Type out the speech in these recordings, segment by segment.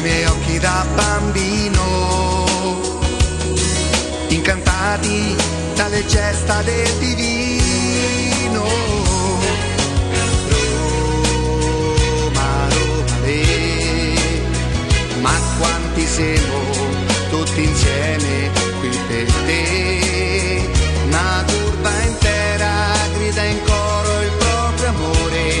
nei miei occhi da bambino, incantati dalle gesta del divino. Roma, Roma, le, ma quanti siamo tutti insieme qui per te, una curva intera grida in coro il proprio amore.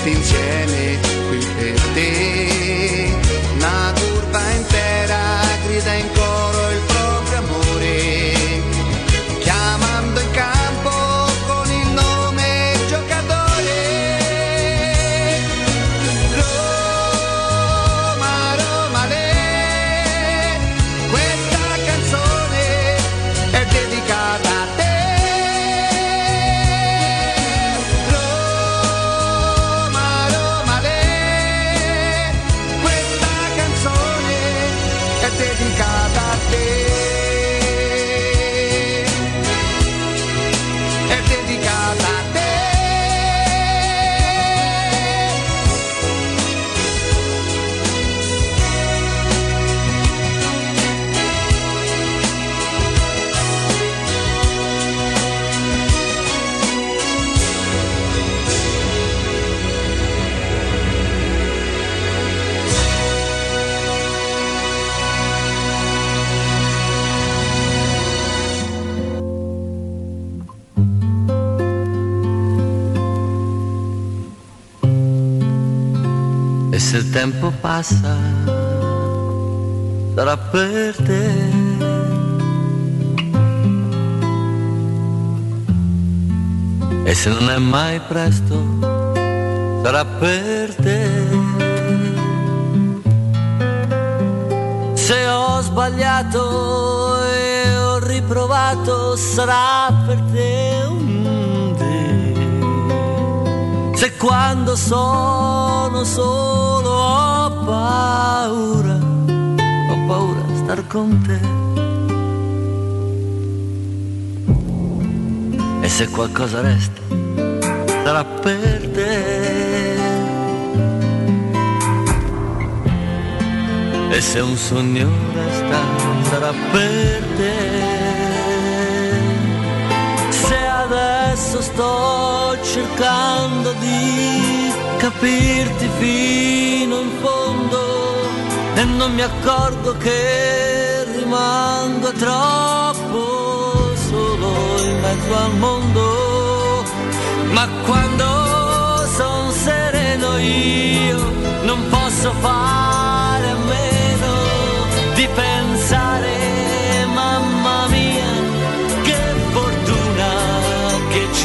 tutti insieme qui per te. Una curva intera grida in coro se il tempo passa sarà per te. E se non è mai presto sarà per te. Se ho sbagliato e ho riprovato sarà per te Se quando sono solo paura, ho paura a star con te. E se qualcosa resta, sarà per te. E se un sogno resta, sarà per te. Sto cercando di capirti fino in fondo e non mi accorgo che rimango troppo solo in mezzo al mondo. Ma quando sono sereno io non posso fare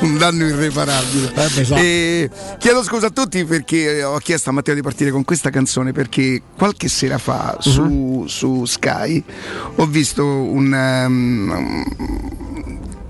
un danno irreparabile. Eh, e chiedo scusa a tutti perché ho chiesto a Matteo di partire con questa canzone perché qualche sera fa su, uh-huh. su Sky ho visto un um,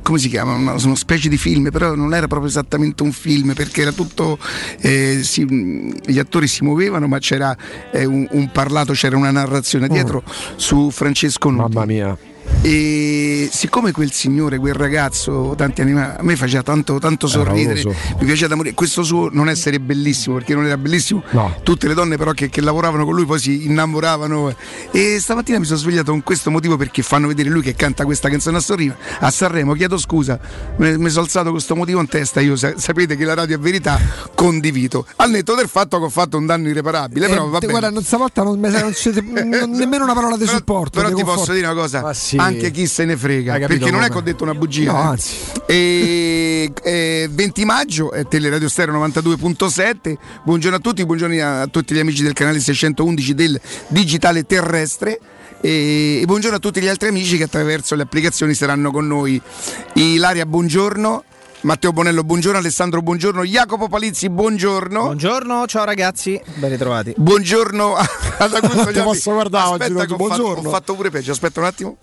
come si chiama? Una, una, specie di film, però non era proprio esattamente un film perché era tutto, eh, si, gli attori si muovevano ma c'era eh, un, un, parlato, c'era una narrazione dietro oh. su Francesco Nuti. Mamma mia e siccome quel signore, quel ragazzo, tanti anni fa, a me faceva tanto, tanto sorridere, mi piaceva da morire. Questo suo non essere bellissimo, perché non era bellissimo, no. tutte le donne però che, che, lavoravano con lui poi si innamoravano. E stamattina mi sono svegliato con questo motivo perché fanno vedere lui che canta questa canzone a Sorrino, a Sanremo. Chiedo scusa, mi, sono alzato questo motivo in testa. Io sapete che la radio è verità, condivido. Al netto del fatto che ho fatto un danno irreparabile. Eh, però va bene. Guarda, stavolta non, non, non, nemmeno una parola di supporto. Però ti posso dire una cosa. Sì anche chi se ne frega. Perché non è che ho detto una bugia. No, eh. anzi. E, e 20 maggio, è Teleradio Stereo 92.7. Buongiorno a tutti, buongiorno a tutti gli amici del canale 611 del Digitale Terrestre. E, e buongiorno a tutti gli altri amici che attraverso le applicazioni saranno con noi. Ilaria, buongiorno. Matteo Bonello, buongiorno, Alessandro, buongiorno, Jacopo Palizzi, buongiorno. Buongiorno, ciao ragazzi, ben ritrovati. Buongiorno ad Augusto Ti posso guardare Aspetta oggi, ho buongiorno. Fatto, ho fatto pure peggio, aspetta un attimo.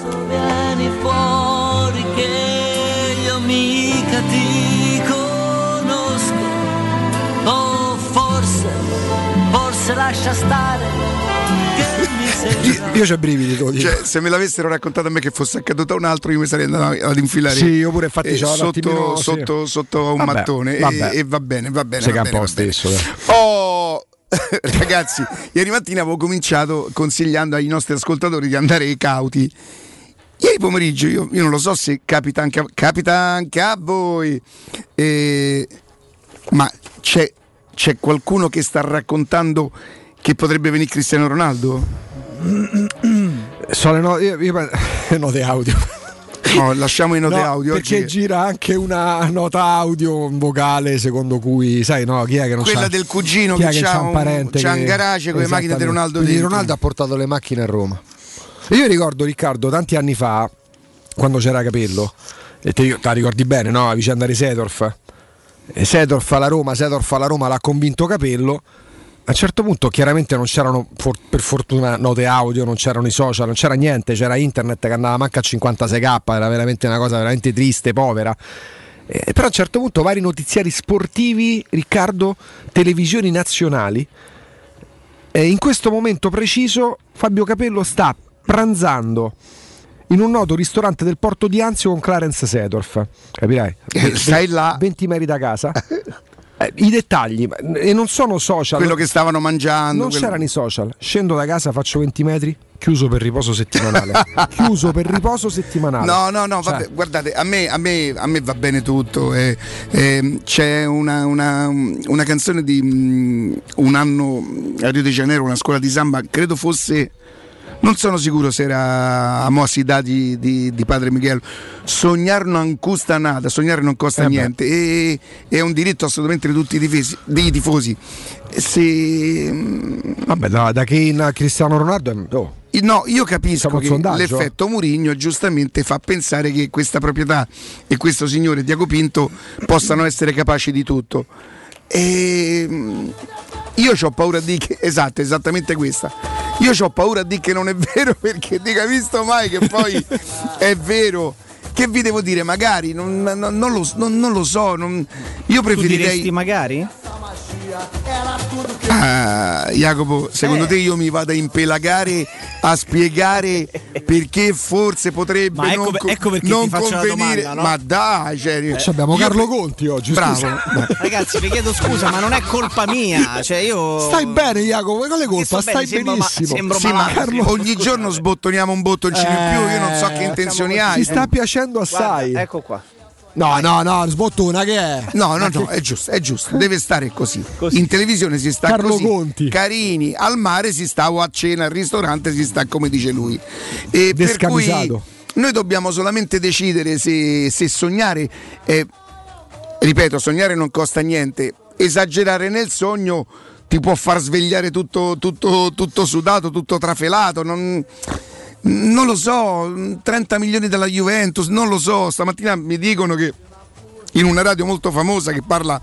Vieni fuori che io mica ti conosco. Oh, forse, forse lascia stare. Che mi io, io c'ho brividi, tu cioè, se me l'avessero raccontato a me che fosse accaduto a un altro, io mi sarei andato ad infilare sì, io pure infatti eh, sotto, sotto, sì. sotto, un vabbè, mattone vabbè. E, e, va bene, va bene. Si va bene, va stesso. Oh, ragazzi, ieri mattina avevo cominciato consigliando ai nostri ascoltatori di andare cauti. Ieri pomeriggio, io, io non lo so se capita anche a, capita anche a voi, eh, ma c'è, c'è qualcuno che sta raccontando che potrebbe venire Cristiano Ronaldo? Sono le note, io, io, note audio. No, lasciamo i note no, audio. Perché oggi. gira anche una nota audio vocale secondo cui, sai, no, chi è che non Quella sa, del cugino che, che, ha un, un parente che, un garage con le macchine di Ronaldo Quindi. Ronaldo ha portato le macchine a Roma. E io ricordo Riccardo tanti anni fa, quando c'era Capello, e te, te la ricordi bene, no? La vicenda di Sedorf. Sedorf alla Roma, Sedorf alla Roma l'ha convinto Capello a un certo punto chiaramente non c'erano per fortuna note audio, non c'erano i social, non c'era niente, c'era internet che andava manca a 56k, era veramente una cosa veramente triste, povera. Eh, però a un certo punto vari notiziari sportivi, Riccardo, televisioni nazionali, e in questo momento preciso Fabio Capello sta pranzando in un noto ristorante del porto di Anzio con Clarence Sedorf. Capirai? Stai là. 20 metri da casa. Eh, I dettagli, e non sono social. Quello che stavano mangiando. Non quello... c'erano i social. Scendo da casa, faccio 20 metri, chiuso per riposo settimanale. chiuso per riposo settimanale. No, no, no, Cioè- vabbè, guardate, a me, a, me, a me va bene tutto. eh, eh, c'è una, una- una canzone di mm, un anno a Rio de Janeiro, una scuola di samba, credo fosse. Non sono sicuro se era a Moassidà di, di, di Padre Miguel. Sognare non costa nada, sognare non costa Eh niente. E, è un diritto assolutamente di tutti i difesi- dei tifosi. Se, Vabbè, da, da Kane a Cristiano Ronaldo oh, No, io capisco che l'effetto Murigno giustamente fa pensare che questa proprietà e questo signore Diaco Pinto possano essere capaci di tutto. E mm, io ho paura di che esatto, esattamente questa. Io ho paura di che non è vero perché dica visto mai che poi è vero. Che vi devo dire? Magari non, non- non lo, non- non lo so. io Tu preferirei. diresti magari? Ah, Jacopo, secondo Eh. te io mi vado a impelagare a spiegare perché forse potrebbe Ma ecco- non, co- ecco perché non convenire? domanda, no? Ma dai, cioè, Ci abbiamo Carlo Conti oggi. Bravo. Ragazzi, vi chiedo scusa, ma non è colpa mia. Cioè, io. Stai bene, Jacopo, quale colpa? sto Stai bene, ma- benissimo. sembro Sì, ma. Carlo- ogni giorno sbottoniamo un bottoncino in più, io non so che Eh, intenzioni Ci hai. sta piacendo Guarda, assai. ecco qua. No, no, no, sbottona che è? No, no, no, è giusto, è giusto, deve stare così. Così. In televisione si sta Carlo così, Conti. carini, al mare si sta o a cena al ristorante si sta come dice lui. E per cui noi dobbiamo solamente decidere se, se sognare, è- ripeto, sognare non costa niente, esagerare nel sogno ti può far svegliare tutto, tutto, tutto sudato, tutto trafelato. non- Non lo so, 30 milioni dalla Juventus, non lo so. Stamattina mi dicono che in una radio molto famosa che parla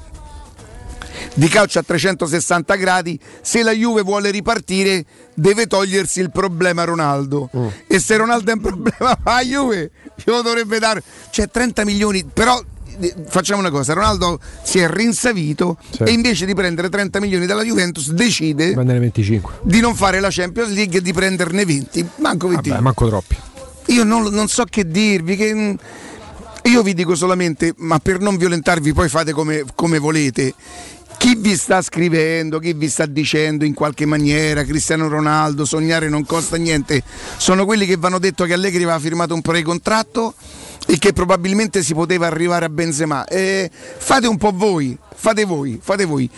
di calcio a 360 gradi, se la Juve vuole ripartire deve togliersi il problema Ronaldo. E se Ronaldo è un problema a Juve, glielo dovrebbe dare. Cioè 30 milioni, però facciamo una cosa, Ronaldo si è rinsavito Sì. e invece di prendere 30 milioni dalla Juventus decide Prendere 25. di non fare la Champions League e di prenderne 20, manco 20. Vabbè, manco troppi. Io non, non so che dirvi. Che, io vi dico solamente, ma per non violentarvi, poi fate come, come volete. Chi vi sta scrivendo, chi vi sta dicendo in qualche maniera Cristiano Ronaldo, sognare non costa niente, sono quelli che vanno detto che Allegri aveva firmato un precontratto e che probabilmente si poteva arrivare a Benzema. Eh, fate un po' voi, fate voi, fate voi.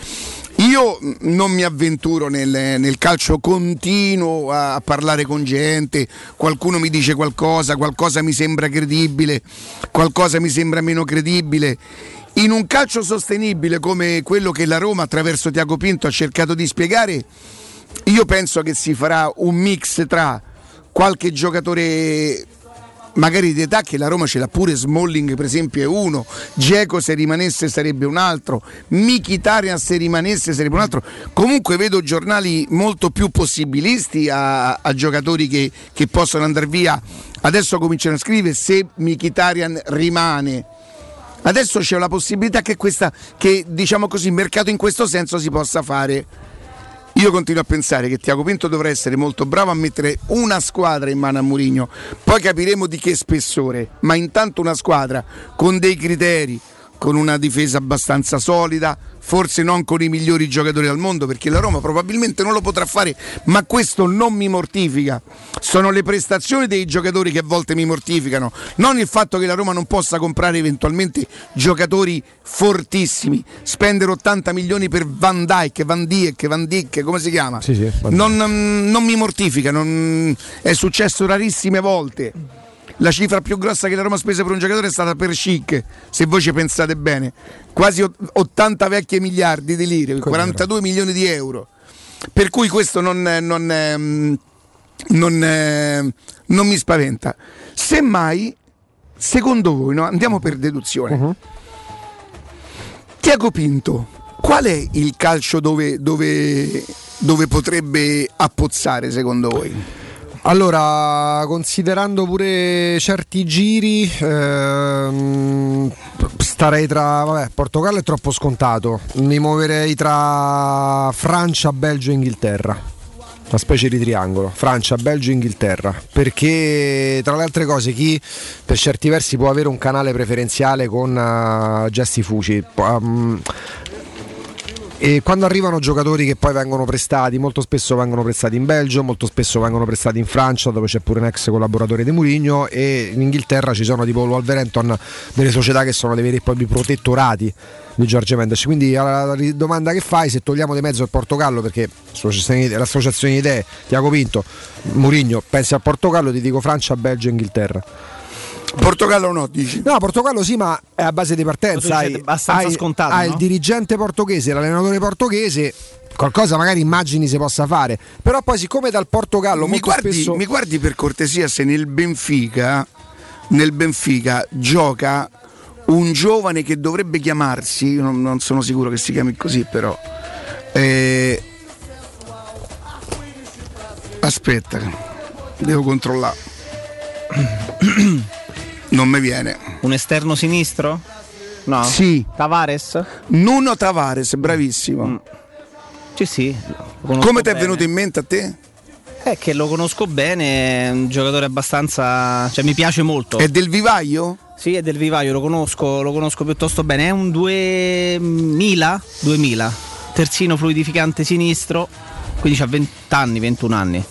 Io mh, non mi avventuro nel, nel calcio, continuo a, a parlare con gente, qualcuno mi dice qualcosa, qualcosa mi sembra credibile, qualcosa mi sembra meno credibile. In un calcio sostenibile come quello che la Roma attraverso Tiago Pinto ha cercato di spiegare, io penso che si farà un mix tra qualche giocatore magari di età che la Roma ce l'ha pure Smalling per esempio è uno Geco se rimanesse sarebbe un altro Mkhitaryan se rimanesse sarebbe un altro. Comunque vedo giornali molto più possibilisti a, a giocatori che, che possono andare via. Adesso cominciano a scrivere se Mkhitaryan rimane. Adesso c'è la possibilità che, questa, che diciamo così, il mercato in questo senso si possa fare. Io continuo a pensare che Tiago Pinto dovrà essere molto bravo a mettere una squadra in mano a Mourinho, poi capiremo di che spessore, ma intanto una squadra con dei criteri, con una difesa abbastanza solida, forse non con i migliori giocatori al mondo, perché la Roma probabilmente non lo potrà fare, ma questo non mi mortifica. Sono le prestazioni dei giocatori che a volte mi mortificano, non il fatto che la Roma non possa comprare eventualmente giocatori fortissimi, spendere 80 milioni per Van Dyke, Van Dijk, Van Dijk, come si chiama? Sì, sì, non, non mi mortifica, non- è successo rarissime volte. La cifra più grossa che la Roma ha speso per un giocatore è stata per Chic, se voi ci pensate bene. Quasi ot- 80 vecchie miliardi di lire, 42 milioni di euro. Per cui questo non, non, ehm, non, ehm, non mi spaventa. Semmai, secondo voi, no? andiamo per deduzione. Tiago Pinto, qual è il calcio dove, dove- dove potrebbe appozzare secondo voi? Allora, considerando pure certi giri, ehm, starei tra. Vabbè, Portogallo è troppo scontato. Mi muoverei tra Francia, Belgio e Inghilterra. Una specie di triangolo, Francia, Belgio e Inghilterra. Perché tra le altre cose chi per certi versi può avere un canale preferenziale con eh, gesti fuci. Mm, e quando arrivano giocatori che poi vengono prestati, molto spesso vengono prestati in Belgio, molto spesso vengono prestati in Francia, dove c'è pure un ex collaboratore di Mourinho, e in Inghilterra ci sono tipo Wolverhampton, delle società che sono dei veri e propri protettorati di Giorgio Mendes. Quindi alla domanda che fai, se togliamo di mezzo il Portogallo, perché l'associazione di- idee, Tiago Pinto, Mourinho, pensi al Portogallo, ti dico Francia, Belgio e Inghilterra. Portogallo no, dici? No, Portogallo sì, ma è a base di partenza. Hai, abbastanza hai- scontato, hai no? il dirigente portoghese, l'allenatore portoghese. Qualcosa magari immagini si possa fare. Però poi siccome dal Portogallo Mi molto guardi, spesso... mi guardi per cortesia se nel Benfica, nel Benfica gioca un giovane che dovrebbe chiamarsi, io non, non sono sicuro che si chiami così però. eh, aspetta, devo controllare. Non mi viene. Un esterno sinistro? No. Sì. Tavares? Nuno Tavares, bravissimo. Sì, sì. conosco Come ti è venuto in mente a te? È che lo conosco bene, è un giocatore abbastanza. cioè mi piace molto. È del vivaio? Sì, è del vivaio, lo conosco, lo conosco piuttosto bene. È un 2000? 2000. Terzino fluidificante sinistro, quindi ha 20 anni, 21 anni.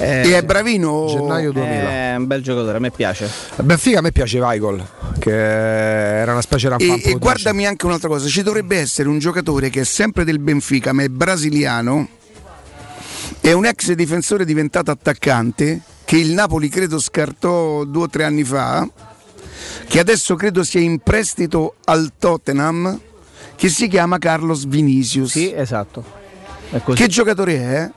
Eh, E è bravino? Gennaio 2000. È un bel giocatore, a me piace. A Benfica a me piace Weigl, che era una specie di E, rampante e guardami anche un'altra cosa, ci dovrebbe essere un giocatore che è sempre del Benfica ma è brasiliano, è un ex difensore diventato attaccante, che il Napoli credo scartò due o tre anni fa, che adesso credo sia in prestito al Tottenham, che si chiama Carlos Vinicius. Sì, esatto. Che giocatore è?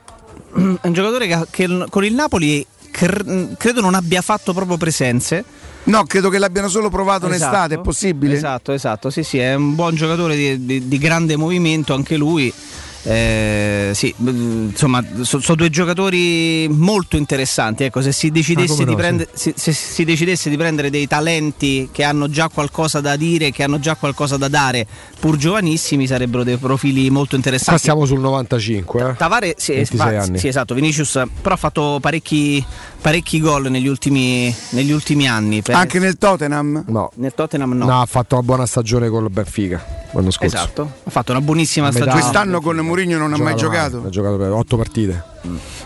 È un giocatore che, che con il Napoli cr- credo non abbia fatto proprio presenze. No, credo che l'abbiano solo provato in estate, è possibile? Esatto, esatto, sì, sì, è un buon giocatore di, di- di grande movimento anche lui. Eh, sì, mm, insomma, sono due giocatori molto interessanti. Ecco, se si decidesse, Ah, no, prendere, se, se si decidesse di prendere dei talenti che hanno già qualcosa da dire, che hanno già qualcosa da dare, pur giovanissimi, sarebbero dei profili molto interessanti. siamo sul 95. Eh? Tavare, sì, 26 fa- anni. sì, esatto, Vinicius però ha fatto parecchi, parecchi gol negli ultimi, negli ultimi anni. Per- Anche nel Tottenham? No. nel Tottenham no. No. ha fatto una buona stagione con il Benfica l'anno scorso. Esatto, ha fatto una buonissima metà- stagione. Quest'anno con Mourinho non ha mai male, giocato. Ha giocato per 8 partite.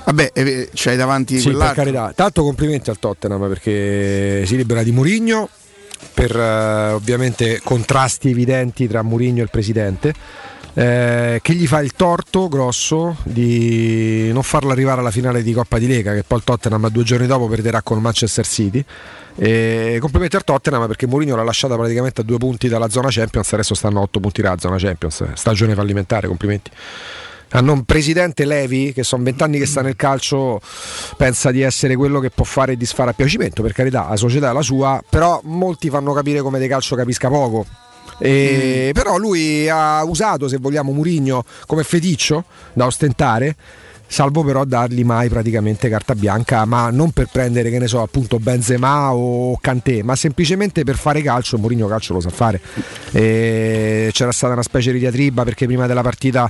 Vabbè, eh, c'hai davanti Sì, per carità. Tanto complimenti al Tottenham perché si libera di Mourinho per eh, ovviamente contrasti evidenti tra Mourinho e il presidente. Eh, che gli fa il torto grosso di non farlo arrivare alla finale di Coppa di Lega, che poi il Tottenham due giorni dopo perderà con Manchester City. E complimenti al Tottenham perché Mourinho l'ha lasciata praticamente a due punti dalla zona Champions, adesso stanno a otto punti dalla zona Champions. Stagione fallimentare, complimenti hanno un presidente Levi che sono vent'anni che sta nel calcio pensa di essere quello che può fare e disfare a piacimento per carità la società è la sua però molti fanno capire come di calcio capisca poco E- però lui ha usato se vogliamo Murigno come feticcio da ostentare salvo però dargli mai praticamente carta bianca ma non per prendere che ne so appunto Benzema o Kanté ma semplicemente per fare calcio Mourinho calcio lo sa fare. E c'era stata una specie di diatriba perché prima della partita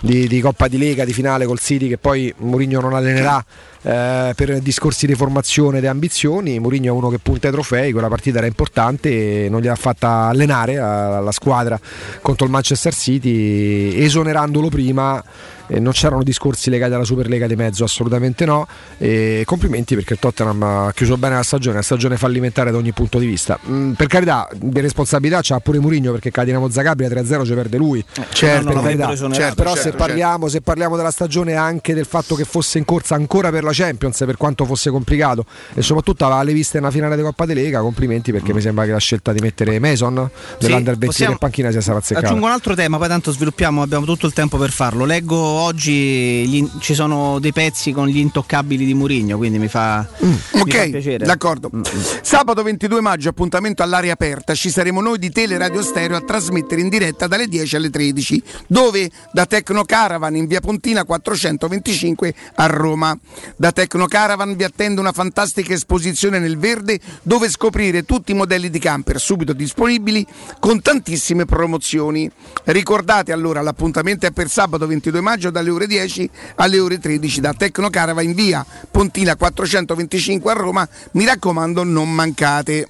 di, di Coppa di Lega di finale col City che poi Mourinho non allenerà eh, per discorsi di formazione e ambizioni Mourinho è uno che punta ai trofei quella partita era importante e non gliel'ha fatta allenare alla squadra contro il Manchester City esonerandolo prima e non c'erano discorsi legati alla Superlega di mezzo, assolutamente no. E complimenti perché il Tottenham ha chiuso bene la stagione, una stagione fallimentare da ogni punto di vista. Mm, per carità, di responsabilità c'ha pure Mourinho perché cade Dinamo Zagabria 3-0 ci perde lui. certo, per carità. certo, Però certo, se, parliamo, se parliamo della stagione anche del fatto che fosse in corsa ancora per la Champions, per quanto fosse complicato, e soprattutto aveva le viste nella finale di Coppa di Lega, complimenti perché mi sembra che la scelta di mettere Mason dell'Under 23 possiamo- in panchina sia stata azzeccata. Aggiungo un altro tema, poi tanto sviluppiamo, abbiamo tutto il tempo per farlo. Leggo oggi gli- ci sono dei pezzi con gli intoccabili di Murigno, quindi mi fa, mi fa Ok, piacere. d'accordo. Mm, Sabato 22 maggio, appuntamento all'aria aperta. Ci saremo noi di Teleradio Stereo a trasmettere in diretta dalle 10 alle 13. Dove? Da Tecno Caravan in via Pontina 425 a Roma. Da Tecno Caravan vi attende una fantastica esposizione nel verde dove scoprire tutti i modelli di camper subito disponibili con tantissime promozioni. Ricordate allora l'appuntamento è per sabato 22 maggio dalle ore 10 alle ore 13 da Tecno Caravan in via Pontina 425 a Roma. Mi raccomando, non mancate.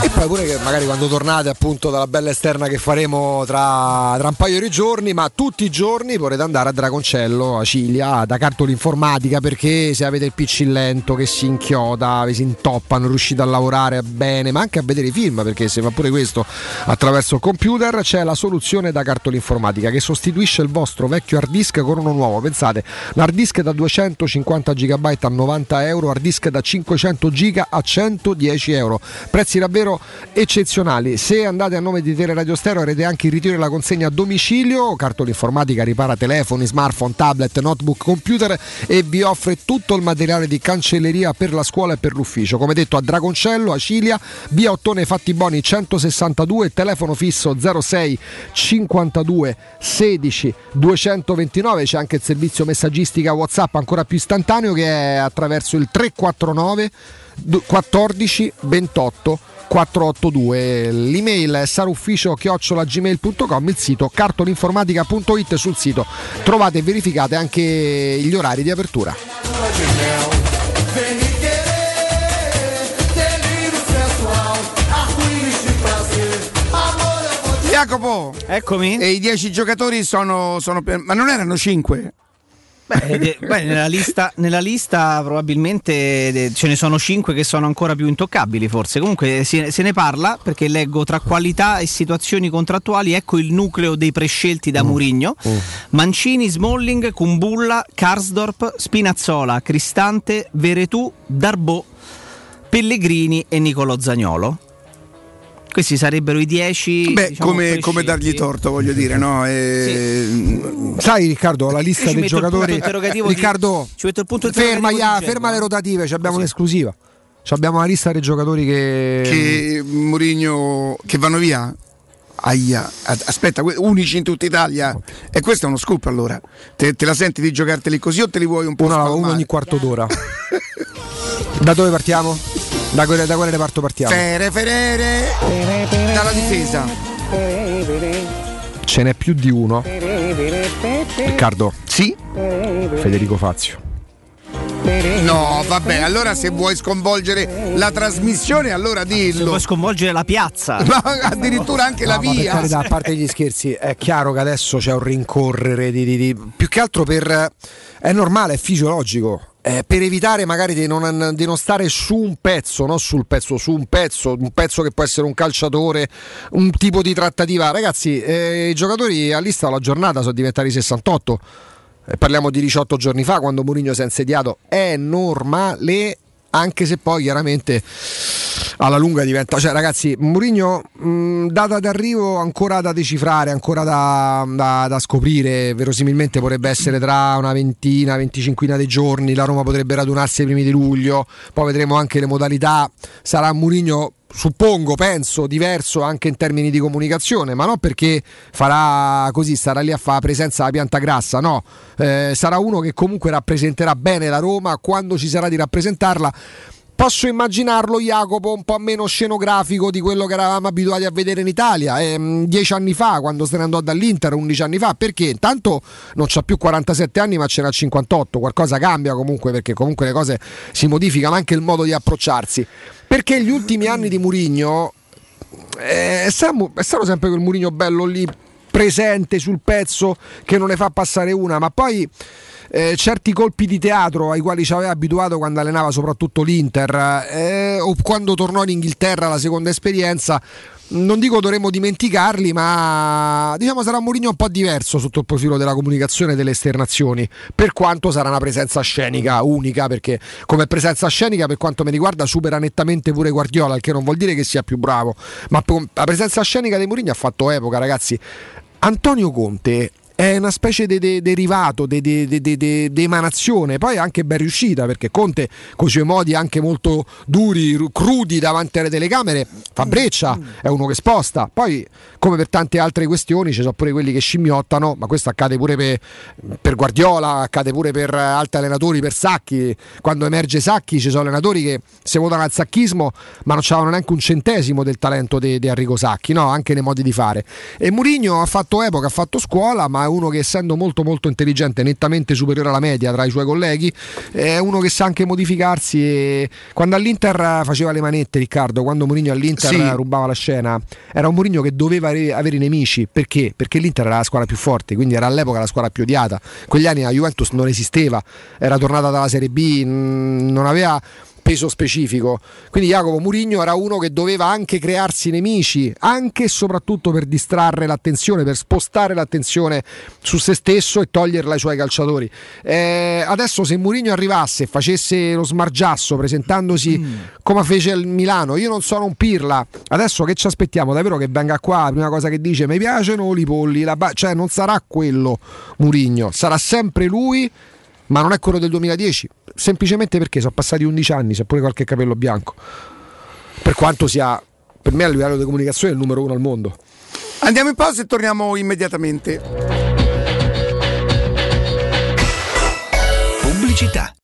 E poi pure che magari quando tornate appunto dalla bella esterna che faremo tra, tra un paio di giorni, ma tutti i giorni potete andare a Dragoncello, a Ciglia, da cartola informatica perché se avete il PC lento che si inchioda, vi si intoppa, non riuscite a lavorare bene, ma anche a vedere i film perché se fa pure questo attraverso il computer, c'è la soluzione da cartola informatica che sostituisce il vostro vecchio hard disk con uno nuovo. Pensate, un hard disk da 250 GB a 90 euro, hard disk da 500 GB a 110 euro. Prezzi davvero eccezionali. Se andate a nome di Teleradio Stereo avrete anche il ritiro e la consegna a domicilio. Cartola informatica ripara telefoni, smartphone, tablet, notebook, computer e vi offre tutto il materiale di cancelleria per la scuola e per l'ufficio. Come detto a Dragoncello, a Cilia, via Ottone Fattiboni 162, telefono fisso 06 52 16 229. C'è anche il servizio messaggistica WhatsApp ancora più istantaneo che è attraverso il 349 14 28 482 l'email è sarufficio gmail.com il sito cartolinformatica.it sul sito trovate e verificate anche gli orari di apertura Jacopo, Eccomi. e i 10 giocatori sono, sono per- ma non erano 5? Beh, nella, lista, nella lista probabilmente de- ce ne sono 5 che sono ancora più intoccabili forse. Comunque se, se ne parla perché leggo tra qualità e situazioni contrattuali, ecco il nucleo dei prescelti da Murigno. Mancini, Smalling, Kumbulla, Karsdorp, Spinazzola, Cristante, Veretù, Darbo, Pellegrini e Nicolo Zagnolo. Questi sarebbero i 10 Beh, diciamo, come, come dargli torto, voglio dire, no? E- Sai Riccardo, la lista dei giocatori. interrogativo di- Riccardo, ci metto il punto ferma, ya, ferma le rotative, ci abbiamo un'esclusiva. Ci abbiamo la lista dei giocatori che. che Mourinho che vanno via? Aia, aspetta, unici in tutta Italia. E questo è uno scoop allora. Te, te la senti di giocarteli così o te li vuoi un po' Uno, uno ogni quarto d'ora. da dove partiamo? Da quale, da quale reparto partiamo? Fere, ferere, dalla difesa. Ce n'è più di uno. Riccardo, Sì? Federico Fazio. No, vabbè, allora se vuoi sconvolgere la trasmissione, allora dillo. Puoi sconvolgere la piazza. Ma addirittura anche la No, per via. carità, a parte gli scherzi, è chiaro che adesso c'è un rincorrere di, di- di- più che altro per è normale, è fisiologico. Eh, per evitare magari di non, di non stare su un pezzo, non sul pezzo, su un pezzo, un pezzo che può essere un calciatore, un tipo di trattativa. Ragazzi, eh, i giocatori a lista alla giornata sono diventati 68. Eh, parliamo di 18 giorni fa, quando Mourinho si è insediato. È normale, anche se poi chiaramente alla lunga diventa. Cioè, ragazzi, Mourinho, mh, data d'arrivo ancora da decifrare, ancora da, da- da scoprire. Verosimilmente potrebbe essere tra una ventina, venticinquina di giorni. La Roma potrebbe radunarsi ai primi di luglio. Poi vedremo anche le modalità. Sarà Mourinho. Suppongo, penso, diverso anche in termini di comunicazione, ma non perché farà così, starà lì a fare presenza alla pianta grassa, no, Eh, sarà uno che comunque rappresenterà bene la Roma quando ci sarà di rappresentarla. Posso immaginarlo, Jacopo, un po' meno scenografico di quello che eravamo abituati a vedere in Italia ehm, dieci anni fa, quando se ne andò dall'Inter, 11 anni fa, perché intanto non c'ha più 47 anni, ma ce n'ha 58. Qualcosa cambia comunque, perché comunque le cose si modificano, anche il modo di approcciarsi. Perché gli ultimi anni di Murigno stato, è stato sempre quel Murigno bello lì presente sul pezzo che non ne fa passare una, ma poi eh, certi colpi di teatro ai quali ci aveva abituato quando allenava soprattutto l'Inter eh, o quando tornò in Inghilterra la seconda esperienza. Non dico dovremmo dimenticarli, ma diciamo sarà un Mourinho un po' diverso sotto il profilo della comunicazione e delle esternazioni, per quanto sarà una presenza scenica unica, perché come presenza scenica per quanto mi riguarda supera nettamente pure Guardiola, il che non vuol dire che sia più bravo, ma la presenza scenica di Mourinho ha fatto epoca, ragazzi. Antonio Conte è una specie di de, de derivato, di emanazione, poi anche ben riuscita perché Conte con i suoi modi anche molto duri, crudi davanti alle telecamere fa breccia, è uno che sposta, poi come per tante altre questioni ci sono pure quelli che scimmiottano, ma questo accade pure per, per Guardiola, accade pure per altri allenatori, per Sacchi, quando emerge Sacchi ci sono allenatori che si votano al sacchismo ma non avevano neanche un centesimo del talento di Enrico Sacchi, no? anche nei modi di fare. E Mourinho ha fatto epoca, ha fatto scuola, ma uno che essendo molto molto intelligente, nettamente superiore alla media tra i suoi colleghi, è uno che sa anche modificarsi e quando all'Inter faceva le manette Riccardo, quando Mourinho all'Inter sì. rubava la scena, era un Mourinho che doveva avere i nemici, perché? Perché l'Inter era la squadra più forte, quindi era all'epoca la squadra più odiata. Quegli anni la Juventus non esisteva, era tornata dalla Serie B, non aveva peso specifico. Quindi Jacopo Murigno era uno che doveva anche crearsi nemici, anche e soprattutto per distrarre l'attenzione, per spostare l'attenzione su se stesso e toglierla ai suoi calciatori. Eh, adesso se Murigno arrivasse e facesse lo smargiasso presentandosi mm. come fece il Milano, io non sono un pirla. Adesso che ci aspettiamo? Davvero che venga qua, la prima cosa che dice mi piacciono i polli, ba-". cioè non sarà quello Murigno, sarà sempre lui ma non è quello del 2010, semplicemente perché sono passati 11 anni, c'è pure qualche capello bianco. Per quanto sia, per me a livello di comunicazione, il numero uno al mondo. Andiamo in pausa e torniamo immediatamente. Pubblicità.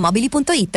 ValentinoAutomobili.it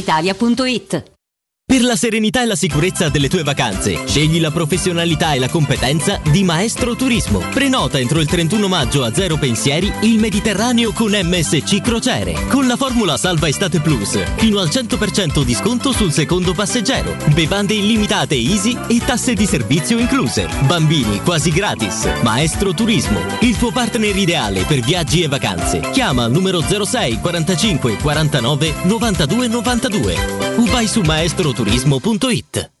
brispalitalia.it. Per la serenità e la sicurezza delle tue vacanze, scegli la professionalità e la competenza di Maestro Turismo. Prenota entro il 31 maggio a zero pensieri il Mediterraneo con MSC Crociere. Con la formula Salva Estate Plus, fino al 100% di sconto sul secondo passeggero. Bevande illimitate easy e tasse di servizio incluse. Bambini quasi gratis. Maestro Turismo, il tuo partner ideale per viaggi e vacanze. Chiama al numero 06 45 49 92 92 o vai su maestroturismo.it.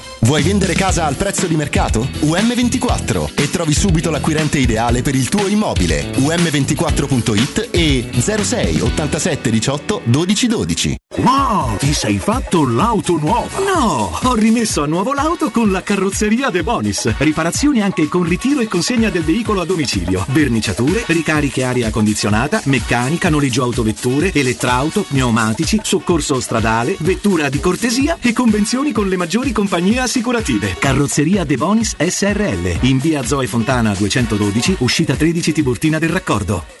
Vuoi vendere casa al prezzo di mercato? UM24 e trovi subito l'acquirente ideale per il tuo immobile. UM24.it e 06 87 18 12 12. Wow, ti sei fatto l'auto nuova? No, ho rimesso a nuovo l'auto con la carrozzeria De Bonis. Riparazioni anche con ritiro e consegna del veicolo a domicilio. Verniciature, ricariche aria condizionata, meccanica, noleggio autovetture, elettrauto, pneumatici, soccorso stradale, vettura di cortesia e convenzioni con le maggiori compagnie assicurative. Carrozzeria De Bonis SRL. In via Zoe Fontana 212, uscita 13 Tiburtina del Raccordo.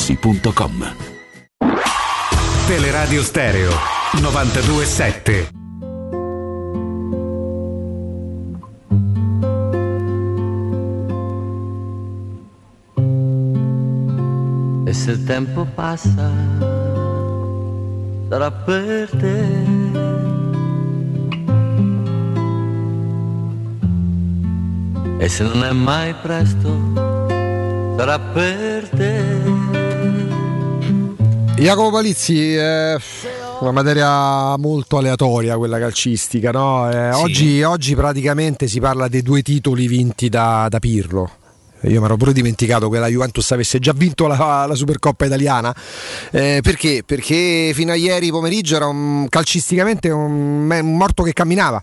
artigianamaterassi.com. Teleradio Stereo 927. E se il tempo passa, sarà per te. E se non è mai presto, sarà per te. Jacopo Palizzi, è una materia molto aleatoria quella calcistica, no? Eh, Sì. oggi, oggi praticamente si parla dei due titoli vinti da, da Pirlo. Io mi ero pure dimenticato che la Juventus avesse già vinto la, la Supercoppa italiana. Eh, perché? Perché fino a ieri pomeriggio era un- calcisticamente un, un morto che camminava.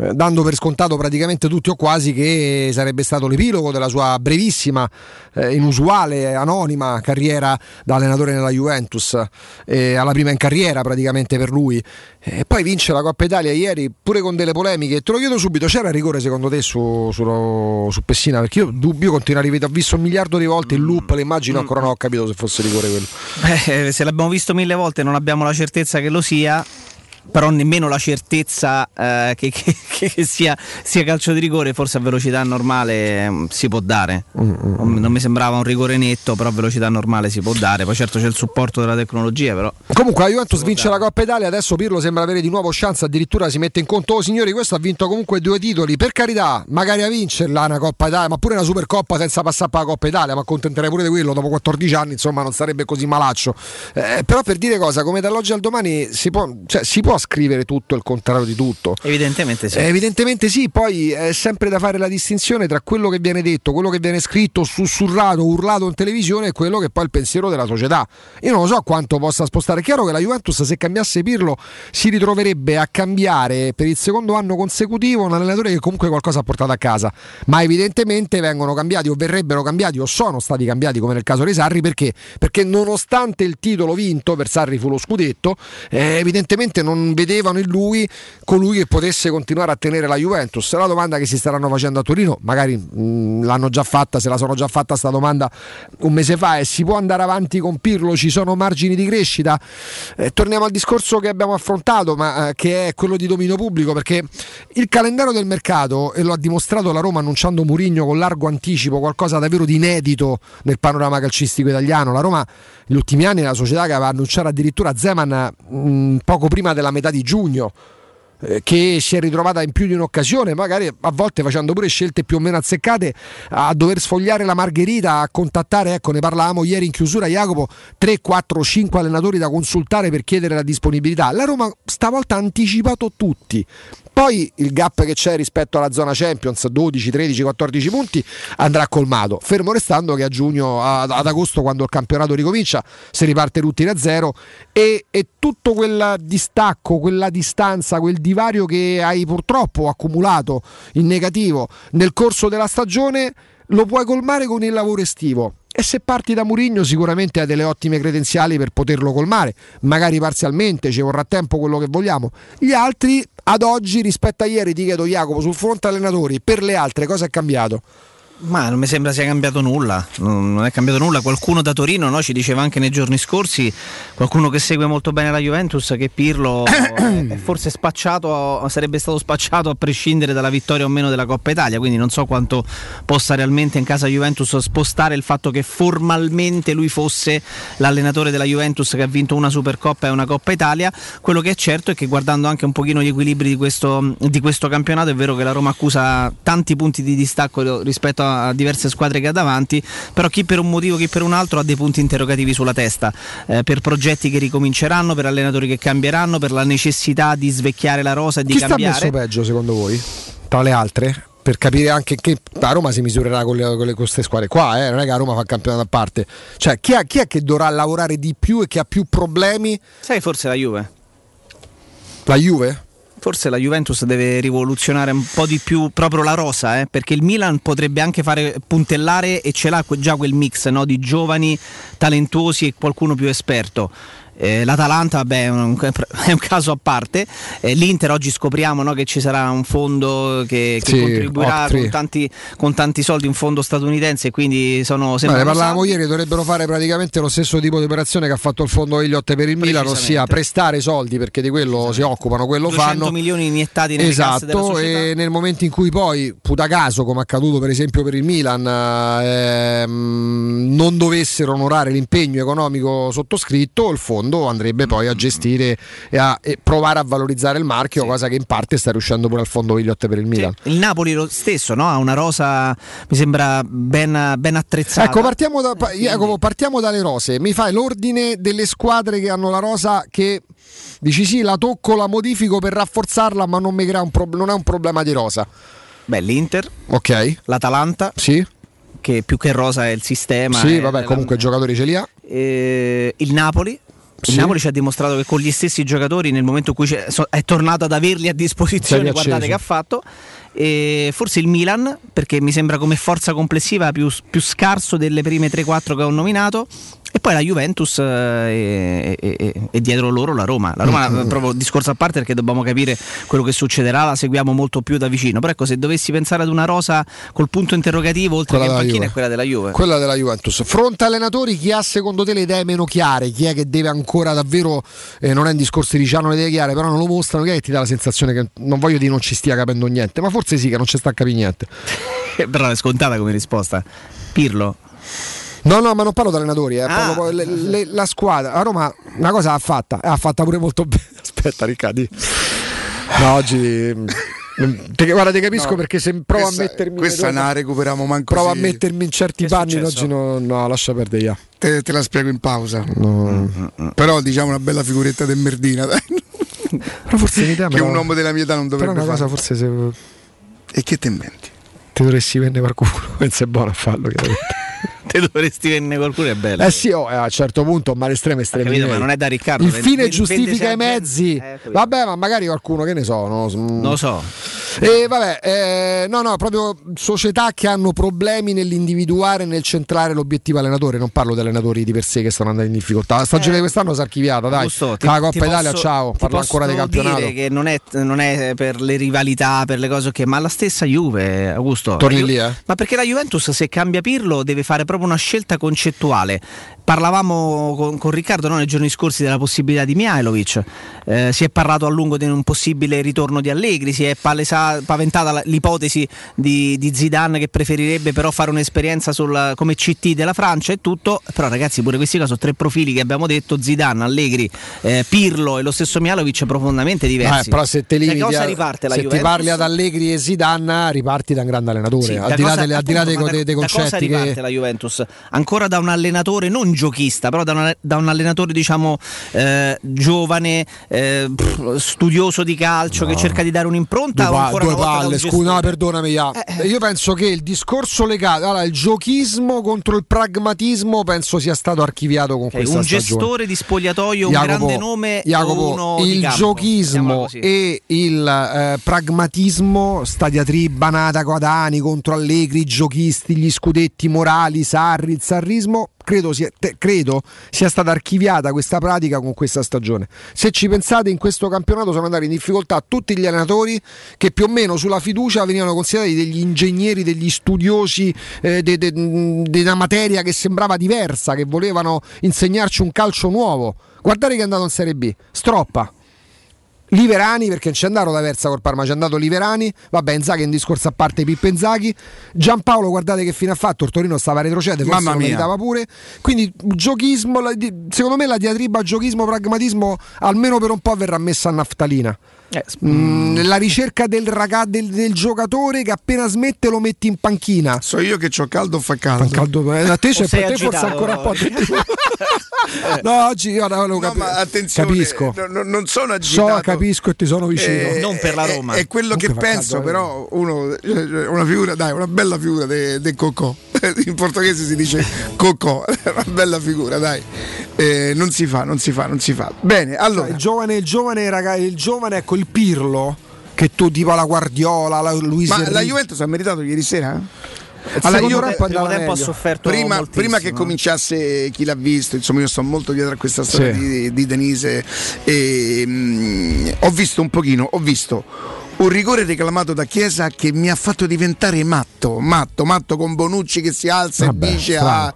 Eh, dando per scontato praticamente tutti o quasi che sarebbe stato l'epilogo della sua brevissima, eh, inusuale, anonima carriera da allenatore nella Juventus, eh, alla prima in carriera praticamente per lui. E poi vince la Coppa Italia ieri pure con delle polemiche. Te lo chiedo subito, c'era rigore secondo te su, su, su Pessina? Perché io dubbio, continuo a ripetere, ho visto un miliardo di volte il loop, le immagini, ancora non ho capito se fosse rigore quello. Se l'abbiamo visto mille volte non abbiamo la certezza che lo sia, però nemmeno la certezza eh, che, che, che sia, sia, calcio di rigore, forse a velocità normale mm, si può dare. Mm, non mi sembrava un rigore netto, però a velocità normale si può dare. Poi certo c'è il supporto della tecnologia, però. Comunque la Juventus vince la Coppa Italia, adesso Pirlo sembra avere di nuovo chance, addirittura si mette in conto, oh signori, questo ha vinto comunque due titoli, per carità, magari a vincerla una Coppa Italia, ma pure una Supercoppa senza passare per la Coppa Italia, ma accontenterei pure di quello, dopo 14 anni, insomma, non sarebbe così malaccio. Eh, però per dire cosa, come dall'oggi al domani si può, cioè, si può scrivere tutto il contrario di tutto. Evidentemente sì. Eh, evidentemente sì, poi è sempre da fare la distinzione tra quello che viene detto, quello che viene scritto, sussurrato, urlato in televisione e quello che poi è il pensiero della società. Io non lo so quanto possa spostare. È chiaro che la Juventus se cambiasse Pirlo si ritroverebbe a cambiare per il secondo anno consecutivo un allenatore che comunque qualcosa ha portato a casa, ma evidentemente vengono cambiati o verrebbero cambiati o sono stati cambiati come nel caso di Sarri perché? Perché nonostante il titolo vinto per Sarri fu lo scudetto, eh, evidentemente non vedevano in lui colui che potesse continuare a tenere la Juventus. La domanda che si staranno facendo a Torino, magari mh, l'hanno già fatta, se la sono già fatta sta domanda un mese fa, è si può andare avanti con Pirlo? Ci sono margini di crescita? Eh, torniamo al discorso che abbiamo affrontato, ma eh, che è quello di dominio pubblico, perché il calendario del mercato, e lo ha dimostrato la Roma annunciando Murigno con largo anticipo, qualcosa davvero di inedito nel panorama calcistico italiano. La Roma negli ultimi anni è una società che aveva annunciato addirittura Zeman mh, poco prima della metà di giugno eh, che si è ritrovata in più di un'occasione, magari a volte facendo pure scelte più o meno azzeccate, a dover sfogliare la margherita, a contattare, ecco ne parlavamo ieri in chiusura Jacopo, 3, 4, 5 allenatori da consultare per chiedere la disponibilità. La Roma stavolta ha anticipato tutti. Poi il gap che c'è rispetto alla zona Champions, 12, 13, 14 punti, andrà colmato. Fermo restando che a giugno, ad, agosto, quando il campionato ricomincia, si riparte tutti da zero e, e tutto quel distacco, quella distanza, quel divario che hai purtroppo accumulato in negativo nel corso della stagione lo puoi colmare con il lavoro estivo. E se parti da Murigno sicuramente hai delle ottime credenziali per poterlo colmare, magari parzialmente, ci vorrà tempo quello che vogliamo. Gli altri ad oggi rispetto a ieri ti chiedo Jacopo sul fronte allenatori, per le altre cosa è cambiato? Ma non mi sembra sia cambiato nulla, non è cambiato nulla. Qualcuno da Torino no, ci diceva anche nei giorni scorsi, qualcuno che segue molto bene la Juventus, che Pirlo è forse spacciato, sarebbe stato spacciato a prescindere dalla vittoria o meno della Coppa Italia. Quindi non so quanto possa realmente in casa Juventus spostare il fatto che formalmente lui fosse l'allenatore della Juventus che ha vinto una Supercoppa e una Coppa Italia. Quello che è certo è che guardando anche un pochino gli equilibri di questo, di questo campionato, è vero che la Roma accusa tanti punti di distacco rispetto a a diverse squadre che ha davanti, però chi per un motivo, chi per un altro ha dei punti interrogativi sulla testa, eh, per progetti che ricominceranno, per allenatori che cambieranno, per la necessità di svecchiare la rosa e di chi cambiare. Chi sta messo peggio secondo voi? Tra le altre? per capire anche che la Roma si misurerà con, le, con, le, con queste squadre qua, eh? non è che la Roma fa campionato a parte. Cioè, chi, ha, chi, è che dovrà lavorare di più e che ha più problemi? Sai, forse la Juve. La Juve? Forse la Juventus deve rivoluzionare un po' di più proprio la rosa, eh? perché il Milan potrebbe anche fare puntellare e ce l'ha già quel mix no? di giovani, talentuosi e qualcuno più esperto. Eh, L'Atalanta vabbè, è, un, è, un, caso a parte. Eh, L'Inter oggi scopriamo no, che ci sarà un fondo che, che sì, contribuirà con tanti, con tanti, soldi, un fondo statunitense. Quindi sono Ne parlavamo ieri, dovrebbero fare praticamente lo stesso tipo di operazione che ha fatto il fondo Elliott per il Milan, ossia prestare soldi perché di quello si occupano, quello 200 fanno. milioni iniettati nelle esatto, e nel momento in cui poi, puta caso, come è accaduto per esempio per il Milan, ehm, non dovessero onorare l'impegno economico sottoscritto, il fondo fondo andrebbe poi a gestire e a e provare a valorizzare il marchio, sì. cosa che in parte sta riuscendo pure al fondo Williot per il Milan. Sì. Il Napoli lo stesso no? ha una rosa, mi sembra ben, ben attrezzata. Ecco, partiamo, da, Jacopo, partiamo dalle rose. Mi fai l'ordine delle squadre che hanno la rosa che dici sì, la tocco, la modifico per rafforzarla, ma non, mi crea un pro- non è un problema di rosa. Beh, l'Inter, ok, l'Atalanta, sì. che più che rosa è il sistema. Sì, vabbè, comunque i giocatori ce li ha. Eh, il Napoli, Il Napoli ci ha dimostrato che con gli stessi giocatori, nel momento in cui è tornato ad averli a disposizione, guardate che ha fatto. E forse il Milan, perché mi sembra come forza complessiva più, più scarso delle prime 3-4 che ho nominato. E poi la Juventus eh, e, e- e- e dietro loro la Roma. La Roma Mm-hmm. è proprio discorso a parte perché dobbiamo capire quello che succederà, la seguiamo molto più da vicino. Però ecco, se dovessi pensare ad una rosa col punto interrogativo, oltre Quella che in panchina, Juve. è quella della Juve. Quella della Juventus. Fronte allenatori, chi ha secondo te le idee meno chiare? Chi è che deve ancora davvero, eh, non è un discorso di Ricciano le idee chiare, però non lo mostrano, chi è che ti dà la sensazione che non voglio dire non ci stia capendo niente, ma forse sì che non ci sta a capire niente. Però è scontata come risposta. Pirlo. No, no, ma non parlo di allenatori, eh, Ah. parlo le- le- la squadra. A Roma una cosa l'ha fatta, ha fatta pure molto bene. Aspetta, Riccardi. No, oggi. mm, te- guarda, ti capisco No, perché se provo questa- a mettermi. questa non la recuperiamo manco Provo a se- mettermi in certi Che panni. Oggi no, no, lascia perdere. ja. Te, te la spiego in pausa. No. Però diciamo una bella figuretta del Merdina, dai. Però forse che me la- un uomo della mia età non Però dovrebbe una cosa fare. forse se. E che te inventi? Ti dovresti vendere qualcuno. Penso è buono a farlo. chiaramente. Te dovresti vendere qualcuno, è bello. Eh sì, oh, eh, a un certo punto male estreme estremi. capito, miei. ma non è da Riccardo, Il fine ven- giustifica vendesi i mezzi. Eh, vabbè, ma magari qualcuno che ne so. No, Non lo so. E vabbè, eh, no, no, proprio società che hanno problemi nell'individuare e nel centrare l'obiettivo allenatore. Non parlo di allenatori di per sé che stanno andando in difficoltà. La stagione di quest'anno si è archiviata, dai. Augusto, ti- la Coppa Italia, posso- ciao. Parlo ancora di campionato. che non è, non è per le rivalità, per le cose che, ma la stessa Juve, Augusto. Torni lì, eh? Ma perché la Juventus, se cambia Pirlo, deve fare proprio una scelta concettuale. Parlavamo con, con Riccardo no, nei giorni scorsi della possibilità di Mihailovic, Eh, si è parlato a lungo di un possibile ritorno di Allegri, si è palesa- paventata l'ipotesi di, di Zidane che preferirebbe però fare un'esperienza sul- come CT della Francia e tutto, però ragazzi pure questi qua sono tre profili che abbiamo detto, Zidane, Allegri, eh, Pirlo e lo stesso Mihailovic profondamente diversi. Eh, però se te limiti cosa a- riparte la se ti Juventus? parli ad Allegri e Zidane riparti da un grande allenatore Sì, al di là delle- al di là dei, appunto, dei- dei da- cosa concetti riparte che la Juventus? Ancora da un allenatore non giochista, però da un, da un allenatore diciamo eh, giovane, eh, pff, studioso di calcio che cerca di dare un'impronta due, o pa- ancora due una un palle, scusa, no, perdonami. ja. Io penso che il discorso legato allora, il giochismo contro il pragmatismo penso sia stato archiviato con Ok, questa un stagione. gestore di spogliatoio, un Jacopo, grande nome Jacopo, il giochismo e il eh, pragmatismo, sta diatriba nata Guadani contro Allegri, giochisti, gli scudetti morali, Sarri, il sarrismo, credo sia, te- credo sia stata archiviata questa pratica con questa stagione. Se ci pensate, in questo campionato sono andati in difficoltà tutti gli allenatori che più o meno sulla fiducia venivano considerati degli ingegneri, degli studiosi eh, de- de- di una materia che sembrava diversa, che volevano insegnarci un calcio nuovo. Guardate che è andato in Serie B, Stroppa. Liverani perché non c'è andato da Versa col Parma, c'è andato Liverani, vabbè Inzaghi è un discorso a parte Pippo Inzaghi, Giampaolo guardate che fine ha fatto, il Torino stava a retrocedere, forse Mamma meritava pure, quindi giochismo, secondo me la diatriba giochismo, pragmatismo almeno per un po' verrà messa a naftalina. Eh, Mm, la ricerca del, raga- del, del giocatore che appena smette lo metti in panchina. So io che c'ho caldo o fa caldo. Fa caldo, eh, a te, c'è, a te forse ancora un po' di più. Eh. no, oggi io no, lo No, capi- ma attenzione, capisco. no, no, non sono So, agitato. capisco e ti sono vicino. Eh, Non per la è- Roma. È, quello Comunque che penso, caldo, eh. però, uno, eh, una figura, dai, una bella figura del Cocò. In portoghese si dice Cocò, una bella figura, dai. Eh, non si fa, non si fa, non si fa. Bene, allora. il giovane, il giovane, raga, il giovane, ecco il Pirlo. Che tu tipo la Guardiola, la Luis Ma la Enrique- Juventus ha meritato ieri sera? Allora, io me- primo tempo ha sofferto Prima, prima che cominciasse chi l'ha visto, insomma, io sto molto dietro a questa storia Sì. di, di Denise. E, mm, ho visto un pochino, ho visto un rigore reclamato da Chiesa che mi ha fatto diventare matto, matto, matto con Bonucci che si alza Vabbè, e dice a,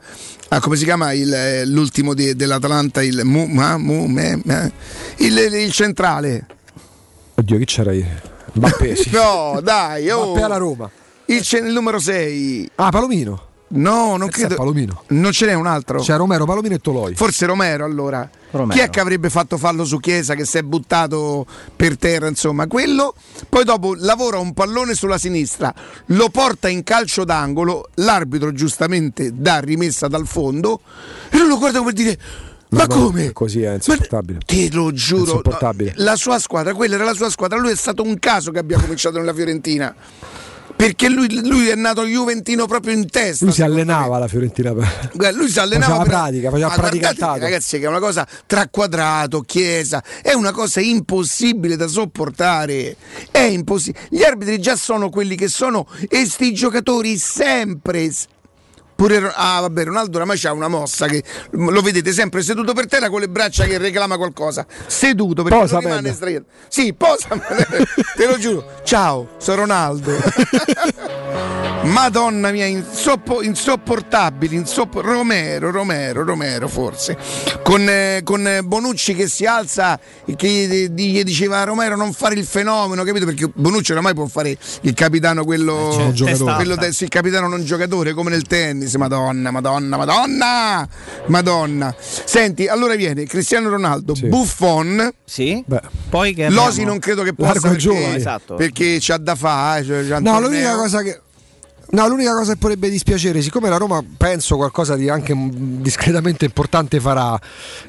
a- come si chiama il, eh, l'ultimo di- dell'Atalanta, il, mu, ma, mu, me, me, il, il centrale. Oddio, chi c'era ieri? Mbappé, sì. No, dai, oh. Mbappé alla Roma. Il, ce- il numero 6. Ah, Palomino. No, non Questo è credo. Palomino. Non ce n'è un altro. C'è Romero, Palomino e Toloi. Forse Romero allora. Romero. Chi è che avrebbe fatto fallo su Chiesa che si è buttato per terra, insomma, quello. Poi dopo lavora un pallone sulla sinistra, lo porta in calcio d'angolo, l'arbitro giustamente dà rimessa dal fondo e lui lo guarda come per dire ma no, come? Così è insopportabile. Te lo giuro, Insopportabile. la sua squadra, quella era la sua squadra, lui è stato un caso che abbia cominciato nella Fiorentina. perché lui, lui è nato Juventino proprio in testa. Lui si allenava alla Fiorentina. per- Guarda, lui si allenava Faceva per- pratica, faceva Ma pratica guardate, ragazzi che è una cosa tra quadrato, chiesa, è una cosa impossibile da sopportare. È impossibile. Gli arbitri già sono quelli che sono e sti giocatori sempre Pure, ah, vabbè, Ronaldo oramai c'ha una mossa che lo vedete sempre seduto per terra con le braccia che reclama qualcosa. Seduto perché Posa, non rimane bene. sdraiato. Sì, posa, te lo giuro. Ciao, sono Ronaldo. Madonna mia, insoppo- insopportabili, insopp- Romero, Romero, Romero forse. Con, eh, con, eh, Bonucci che si alza e che gli, diceva a Romero non fare il fenomeno, capito? Perché Bonucci oramai può fare il capitano quello. Un giocatore. quello sì, il capitano non giocatore come nel tennis. Madonna, Madonna, Madonna, Madonna. Senti, allora viene Cristiano Ronaldo, Buffon. Sì. Beh. Poi che Losi non credo che possa perché, giovane. Esatto. perché c'ha da fare. Cioè, No, l'unica cosa che. No, l'unica cosa che potrebbe dispiacere, siccome la Roma penso qualcosa di anche discretamente importante farà,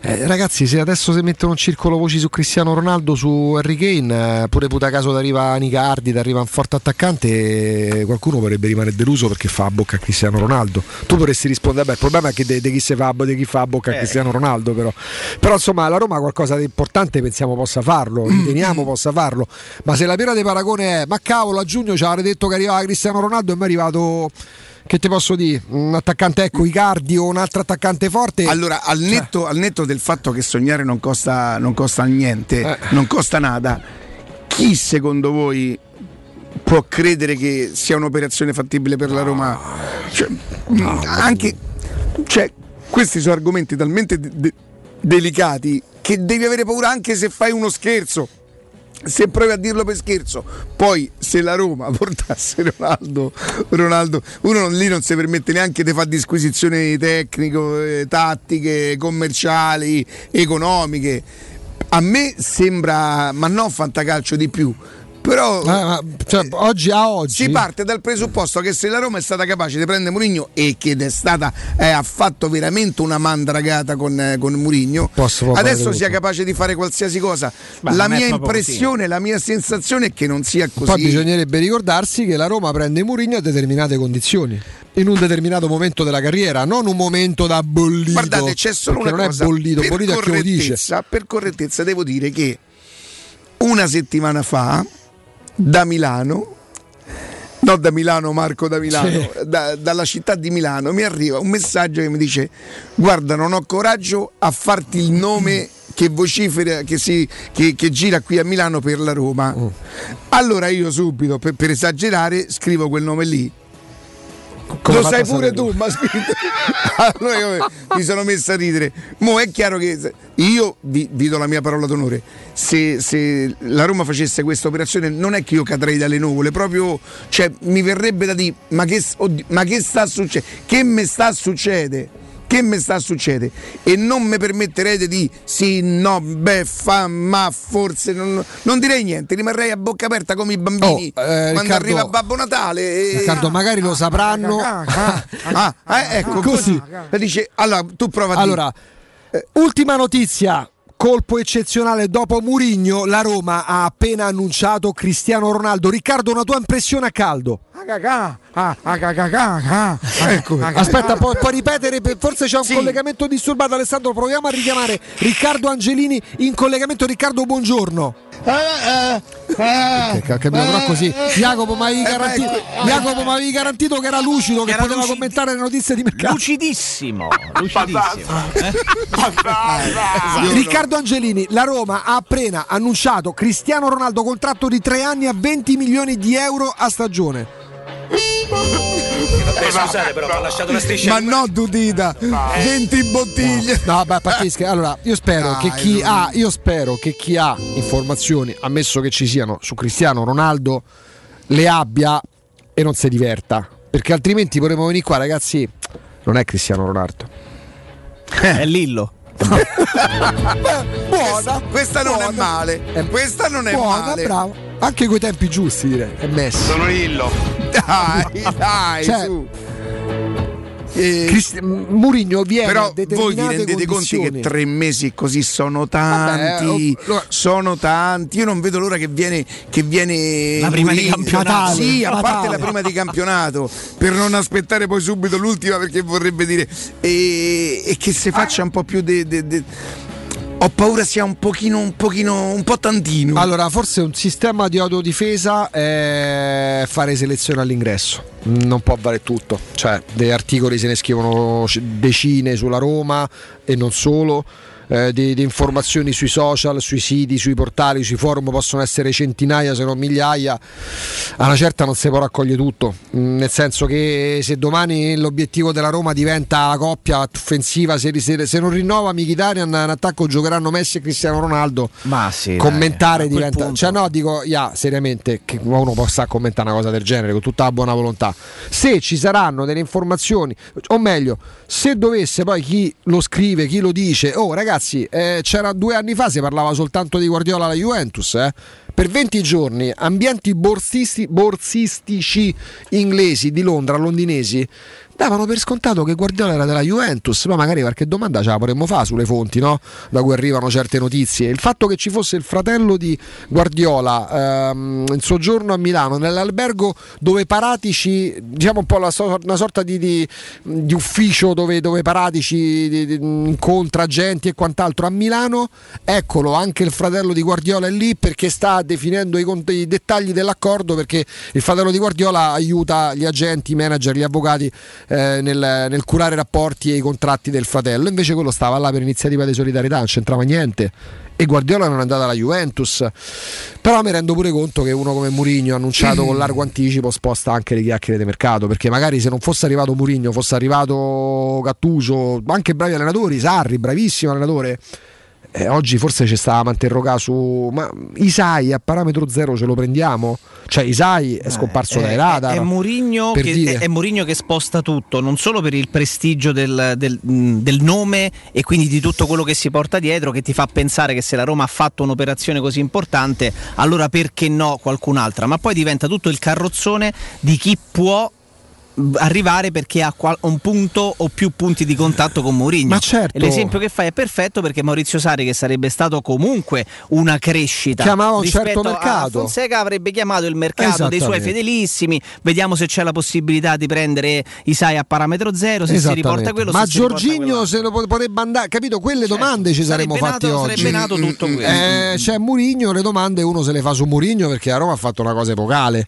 eh, ragazzi, se adesso si mettono un circolo voci su Cristiano Ronaldo, su Harry Kane, eh, pure puta caso arriva Nicardi, arriva un forte attaccante, eh, qualcuno potrebbe rimanere deluso perché fa a bocca a Cristiano Ronaldo. Tu potresti rispondere, beh, il problema è che di chi, se fa, di chi fa a bocca a Eh. Cristiano Ronaldo, però. Però insomma, la Roma qualcosa di importante pensiamo possa farlo, riteniamo possa farlo. Ma se la pira di paragone è, ma cavolo, a giugno ci avrei detto che arrivava Cristiano Ronaldo e mi è arrivato. Che ti posso dire? Un attaccante ecco Icardi o un altro attaccante forte. Allora, al netto, al netto del fatto che sognare non costa, non costa niente, Eh. non costa nada, chi secondo voi può credere che sia un'operazione fattibile per la Roma? Cioè, mh, anche, cioè, questi sono argomenti talmente de- de- delicati che devi avere paura anche se fai uno scherzo. Se provi a dirlo per scherzo, poi se la Roma portasse Ronaldo, Ronaldo uno non- lì non si permette neanche di fare disquisizioni tecniche, tattiche, commerciali, economiche. A me sembra, ma non fantacalcio di più, però Eh, ma, cioè, oggi a oggi si parte dal presupposto che se la Roma è stata capace di prendere Mourinho e che è stata eh, ha fatto veramente una mandragata con, eh, con fare adesso tutto. sia capace di fare qualsiasi cosa. Beh, la non mia impressione, la mia sensazione è che non sia così. Poi bisognerebbe ricordarsi che la Roma prende Mourinho a determinate condizioni. In un determinato momento della carriera, non un momento da bollito. Guardate, c'è solo una non cosa. è bollito, per, bollito è chi lo dice. per correttezza devo dire che una settimana fa da Milano No, da Milano, Marco, da Milano, Sì. da- dalla città di Milano mi arriva un messaggio che mi dice: Guarda, non ho coraggio a farti il nome che vocifera, che, si, che, che gira qui a Milano per la Roma. Mm. Allora io subito, per, per esagerare, scrivo quel nome lì. Come Lo sai pure tu, ma allora io mi sono messo a ridere. Mo' è chiaro che io vi, vi do la mia parola d'onore. Se, se la Roma facesse questa operazione, non è che io cadrei dalle nuvole, proprio cioè, mi verrebbe da dire: ma che, oddio, ma che sta succedendo? Che mi sta succedendo? Che mi sta succedendo? E non mi permetterete di sì, no, beh, fa, ma forse non, non direi niente, rimarrei a bocca aperta come i bambini Oh, eh, quando Riccardo- arriva Babbo Natale. E... Riccardo, magari lo sapranno. Ah, eh, ecco Così. Dice, allora tu prova a dire. Allora, eh, ultima notizia. Colpo eccezionale dopo Murigno, la Roma ha appena annunciato Cristiano Ronaldo. Riccardo, una tua impressione a caldo? Ecco, Aspetta, puoi, puoi ripetere? Forse c'è un collegamento disturbato. Alessandro, proviamo a richiamare Riccardo Angelini in collegamento. Riccardo, buongiorno. Che ca- capito, però così. Jacopo, ma avevi garantito, Jacopo, ma avevi garantito che era lucido, che Era poteva lucid- commentare le notizie di mercato. Lucidissimo, lucidissimo. eh? Riccardo Angelini, la Roma ha appena annunciato Cristiano Ronaldo contratto di 3 anni a 20 milioni di euro a stagione. Vabbè, scusate, però mi ha lasciato una striscia. Ma no, Dudita, 20 bottiglie. No, beh, pazzesche. Allora, io spero che chi ha, io spero che chi ha informazioni, ammesso che ci siano su Cristiano Ronaldo, le abbia e non si diverta. Perché altrimenti potremmo venire qua, ragazzi. Non è Cristiano Ronaldo. È Lillo. Buona, questa non è male. Questa non è Buona, male. bravo. Anche coi tempi giusti, direi. È messo. Sono Lillo. Dai, dai, Cioè, su. Eh, Murigno viene Però voi vi rendete conto condizioni. che tre mesi così sono tanti, Vabbè, oh, sono tanti. Io non vedo l'ora che viene, che viene La prima di Mourinho. campionato. Sì, a parte Natale. la prima di campionato, per non aspettare poi subito l'ultima, perché vorrebbe dire e, e che si faccia un po' più de, de- de- Ho paura sia un pochino, un pochino, un po' tantino. Allora, forse un sistema di autodifesa è fare selezione all'ingresso. Non può vale tutto. Cioè, degli articoli se ne scrivono decine sulla Roma e non solo. Eh, di, di informazioni sui social, sui siti, sui portali, sui forum possono essere centinaia se non migliaia. A una certa non si può raccogliere tutto. Mm, Nel senso che se domani l'obiettivo della Roma diventa la coppia offensiva, se, se- se non rinnova Mkhitaryan in attacco giocheranno Messi e Cristiano Ronaldo Ma sì. dai, commentare quel diventa punto. cioè no dico yeah, seriamente che uno possa commentare una cosa del genere con tutta la buona volontà se ci saranno delle informazioni o meglio se dovesse poi chi lo scrive chi lo dice oh ragazzi eh, c'era due anni fa si parlava soltanto di Guardiola alla Juventus eh. per 20 giorni ambienti borsisti- borsistici inglesi di Londra londinesi davano per scontato che Guardiola era della Juventus, ma magari qualche domanda ce la potremmo fare sulle fonti no? da cui arrivano certe notizie. Il fatto che ci fosse il fratello di Guardiola ehm, in soggiorno a Milano, nell'albergo dove Paratici, diciamo un po' so- una sorta di, di- di ufficio dove, dove Paratici di- incontra gente e quant'altro a Milano, eccolo, anche il fratello di Guardiola è lì perché sta definendo i, cont- i dettagli dell'accordo perché il fratello di Guardiola aiuta gli agenti, i manager, gli avvocati eh, nel, nel curare i rapporti e i contratti del fratello. Invece quello stava là per iniziativa di solidarietà, non c'entrava niente. E Guardiola non è andato alla Juventus. Però mi rendo pure conto che uno come Mourinho, annunciato con largo anticipo, sposta anche le chiacchiere di mercato. Perché magari se non fosse arrivato Mourinho, fosse arrivato Gattuso, anche bravi allenatori, Sarri, bravissimo allenatore. Eh, oggi forse ci stavamo a interrogare su ma Isai a parametro zero ce lo prendiamo? Cioè Isai è scomparso dai radar. È Mourinho per che, dire. è- è Mourinho che sposta tutto, non solo per il prestigio del, del- del nome e quindi di tutto quello che si porta dietro, che ti fa pensare che se la Roma ha fatto un'operazione così importante, allora perché no qualcun'altra? Ma poi diventa tutto il carrozzone di chi può arrivare perché ha un punto o più punti di contatto con Mourinho. Ma certo. E l'esempio che fai è perfetto perché Maurizio Sari che sarebbe stato comunque una crescita Chiamava un certo mercato. Fonseca avrebbe chiamato il mercato dei suoi fedelissimi, vediamo se c'è la possibilità di prendere Isai a parametro zero, se si riporta quello Ma Giorginio se lo pot- potrebbe andare, capito? Quelle domande ci saremmo fatti nato- oggi. sarebbe nato tutto questo. Eh, c'è Murigno, le domande uno se le fa su Murigno perché a Roma ha fatto una cosa epocale.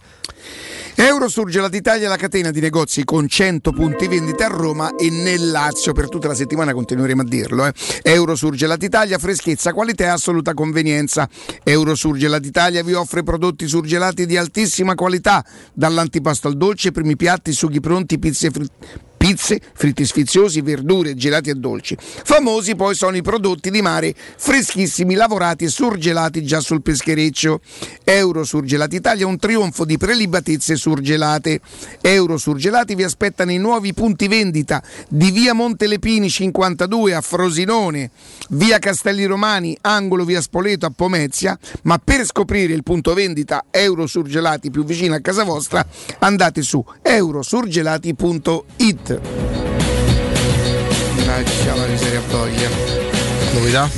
Eurosurgelat Italia è la catena di negozi con 100 punti vendita a Roma e nel Lazio per tutta la settimana continueremo a dirlo. Eh. Eurosurgelat Italia, freschezza, qualità e assoluta convenienza. Eurosurgelat Italia vi offre prodotti surgelati di altissima qualità, dall'antipasto al dolce, primi piatti, sughi pronti, pizze fritte. Pizze, fritti sfiziosi, verdure, gelati e dolci. Famosi poi sono i prodotti di mare freschissimi, lavorati e surgelati già sul peschereccio. Euro Surgelati Italia, un trionfo di prelibatezze surgelate. Euro Surgelati vi aspetta nei nuovi punti vendita di via Montelepini 52 a Frosinone, via Castelli Romani, angolo via Spoleto a Pomezia. Ma per scoprire il punto vendita Euro Surgelati più vicino a casa vostra, andate su eurosurgelati.it. Lascia la miseria voglia. Novità?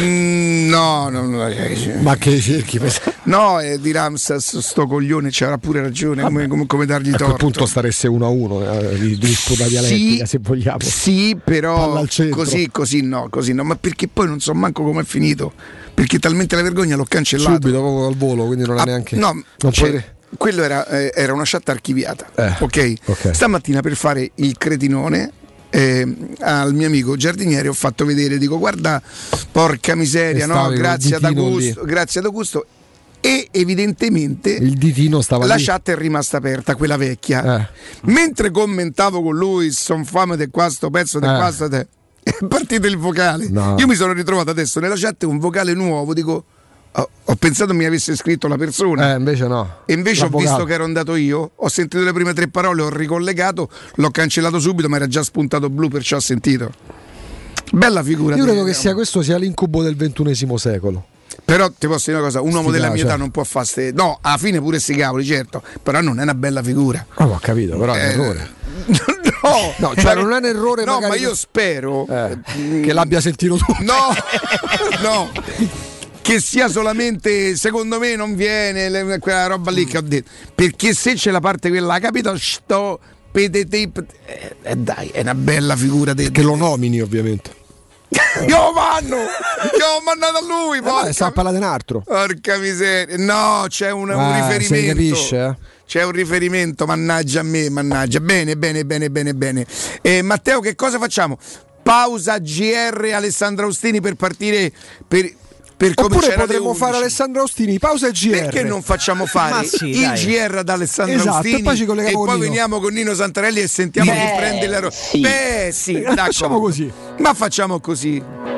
no, no, no, eh, Ma che cerchi? No, eh, di Ramsas sto coglione c'era pure ragione come, come- come dargli A quel torto. punto staresse 1 a 1 eh, di disputa dialettica se vogliamo. Sì, però così, così no, così no, ma perché poi non so manco come è finito. Perché talmente la vergogna l'ho cancellato. Subito proprio al volo, quindi non è Ah, neanche. No, non cioè, potrei- quello era, eh, era una chat archiviata. Eh, ok? ok. Stamattina per fare il cretinone. eh, al mio amico giardiniere ho fatto vedere, dico guarda porca miseria, no? grazie ad Augusto, grazie ad Augusto e evidentemente Il ditino stava la lì. chat è rimasta aperta, quella vecchia. Eh. Mentre commentavo con lui, son fame di qua, sto pezzo di Eh. qua, sto te. È partito il vocale. No. Io mi sono ritrovato adesso nella chat un vocale nuovo, dico. Ho, ho pensato mi avesse scritto la persona. Eh, invece no. E invece ho L'avvocato. visto che ero andato io, ho sentito le prime tre parole, ho ricollegato, l'ho cancellato subito, ma era già spuntato blu, perciò ho sentito. Bella figura. Io credo che sia questo sia l'incubo del ventunesimo secolo. Però ti posso dire una cosa, un uomo della mia cioè. età non può fare ste... No, alla fine pure sti cavoli, certo, però non è una bella figura. Ah, ho capito, però è un Eh, errore. No, No, cioè non è un errore No, ma io spero Eh, che l'abbia sentito tu. No, no. Che sia solamente, secondo me non viene quella roba lì che ho detto. Perché se c'è la parte quella, capito? Sto pedete. Eh, eh, dai, è una bella figura de- Che lo nomini, ovviamente. Io vanno! Io ho mandato a lui, Eh, sta a parlare di un altro. porca miseria. No, c'è un, un Ah, riferimento. si capisce, eh? C'è un riferimento, mannaggia a me, mannaggia. Bene, bene, bene, bene, bene. Eh, Matteo, che cosa facciamo? Pausa GR Alessandro Austini per partire per, per Oppure potremmo 11. fare Alessandro Austini, pausa e GR. Perché non facciamo fare sì, il dai. GR ad Alessandro Esatto, Austini e poi ci colleghiamo e con poi Nino. veniamo con Nino Santarelli e sentiamo Beh, chi prende la ro- sì. Beh, sì, d'accordo. Facciamo così. Ma facciamo così.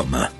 Comma.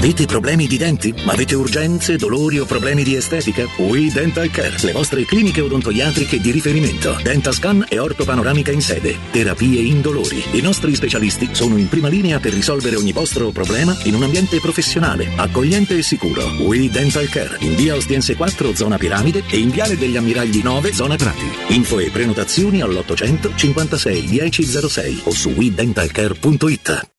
Avete problemi di denti? Avete urgenze, dolori o problemi di estetica? We Dental Care, le vostre cliniche odontoiatriche di riferimento. Dentascan e ortopanoramica in sede. Terapie indolori. I nostri specialisti sono in prima linea per risolvere ogni vostro problema in un ambiente professionale, accogliente e sicuro. We Dental Care, in via Ostiense 4, zona Piramide e in viale degli Ammiragli 9, zona Prati. Info e prenotazioni all'800 56 1006 o su wedentalcare.it.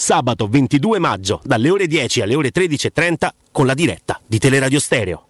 sabato 22 maggio dalle ore 10 alle ore 13.30 con la diretta di Teleradio Stereo.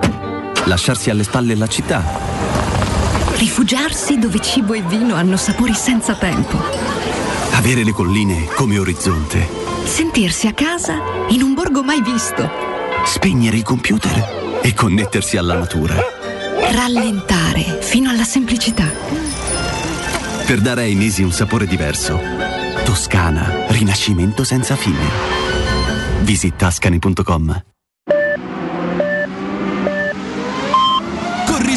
Lasciarsi alle spalle la città? Rifugiarsi dove cibo e vino hanno sapori senza tempo. Avere le colline come orizzonte? Sentirsi a casa in un borgo mai visto. Spegnere i computer e connettersi alla natura? Rallentare fino alla semplicità. Per dare ai mesi un sapore diverso, Toscana, rinascimento senza fine. Visit ascani.com.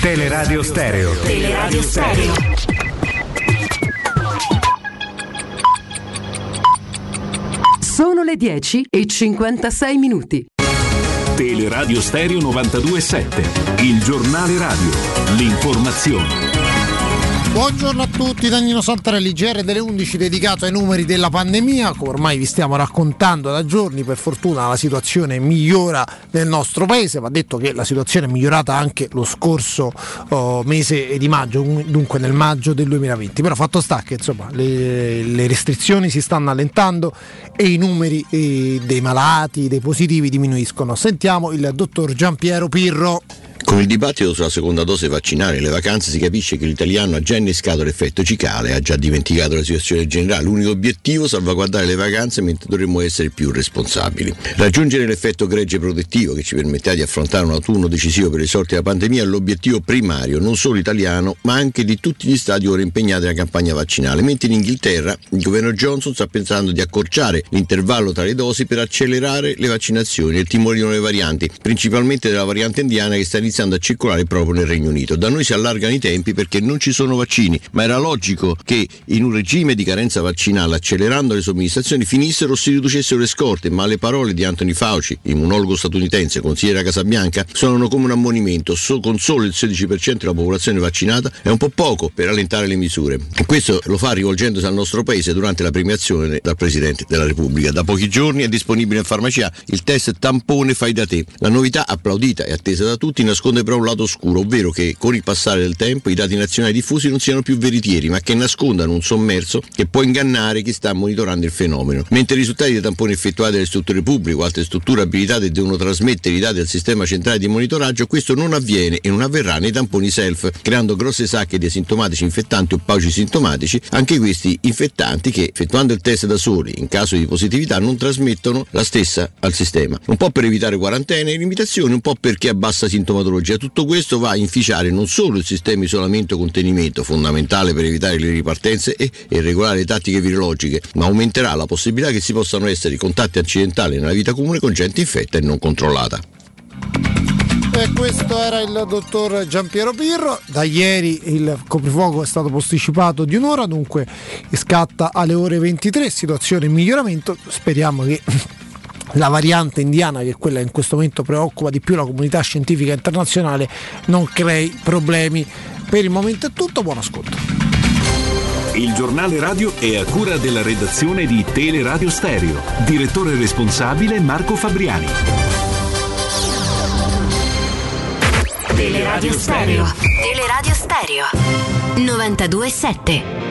Teleradio Stereo. Teleradio Stereo. Sono le 10 e 56 minuti. Teleradio Stereo 927. Il giornale radio. L'informazione. Buongiorno a tutti, Danilo Santarelli, GR delle 11 dedicato ai numeri della pandemia, come ormai vi stiamo raccontando da giorni, per fortuna la situazione migliora nel nostro paese, va detto che la situazione è migliorata anche lo scorso oh, mese di maggio, dunque nel maggio del 2020, però fatto sta che insomma le, le restrizioni si stanno allentando e i numeri eh, dei malati, dei positivi diminuiscono. Sentiamo il dottor Giampiero Pirro. Con il dibattito sulla seconda dose vaccinale e le vacanze si capisce che l'italiano ha già innescato l'effetto cicale, ha già dimenticato la situazione generale. L'unico obiettivo è salvaguardare le vacanze mentre dovremmo essere più responsabili. Raggiungere l'effetto gregge protettivo che ci permetterà di affrontare un autunno decisivo per i sorti della pandemia è l'obiettivo primario, non solo italiano, ma anche di tutti gli stati ora impegnati nella campagna vaccinale. Mentre in Inghilterra il governo Johnson sta pensando di accorciare l'intervallo tra le dosi per accelerare le vaccinazioni e timorino le varianti, principalmente della variante indiana che sta iniziando a circolare proprio nel Regno Unito. Da noi si allargano i tempi perché non ci sono vaccini, ma era logico che in un regime di carenza vaccinale, accelerando le somministrazioni, finissero o si riducessero le scorte, ma le parole di Anthony Fauci, immunologo statunitense, consigliere a Casabianca, sono come un ammonimento. So, con solo il 16% della popolazione vaccinata è un po' poco per allentare le misure. E questo lo fa rivolgendosi al nostro paese durante la premiazione dal Presidente della Repubblica. Da pochi giorni è disponibile in farmacia il test tampone fai da te. La novità applaudita e attesa da tutti nasconde però un lato oscuro, ovvero che con il passare del tempo i dati nazionali diffusi non siano più veritieri, ma che nascondano un sommerso che può ingannare chi sta monitorando il fenomeno. Mentre i risultati dei tamponi effettuati dalle strutture pubbliche o altre strutture abilitate devono trasmettere i dati al sistema centrale di monitoraggio, questo non avviene e non avverrà nei tamponi self, creando grosse sacche di asintomatici infettanti o pauci sintomatici, anche questi infettanti che effettuando il test da soli, in caso di positività, non trasmettono la stessa al sistema. Un po' per evitare quarantene e limitazioni, un po' perché a bassa sintomatologia. Tutto questo va a inficiare non solo il sistema isolamento e contenimento, fondamentale per evitare le ripartenze e, e regolare le tattiche virologiche, ma aumenterà la possibilità che si possano essere contatti accidentali nella vita comune con gente infetta e non controllata. E questo era il dottor Giampiero Pirro. Da ieri il coprifuoco è stato posticipato di un'ora, dunque scatta alle ore 23, situazione in miglioramento. Speriamo che la variante indiana, che è quella che in questo momento preoccupa di più la comunità scientifica internazionale, non crei problemi. Per il momento è tutto, buon ascolto. Il giornale radio è a cura della redazione di Teleradio Stereo. Direttore responsabile Marco Fabriani. Teleradio Stereo. Teleradio Stereo 927.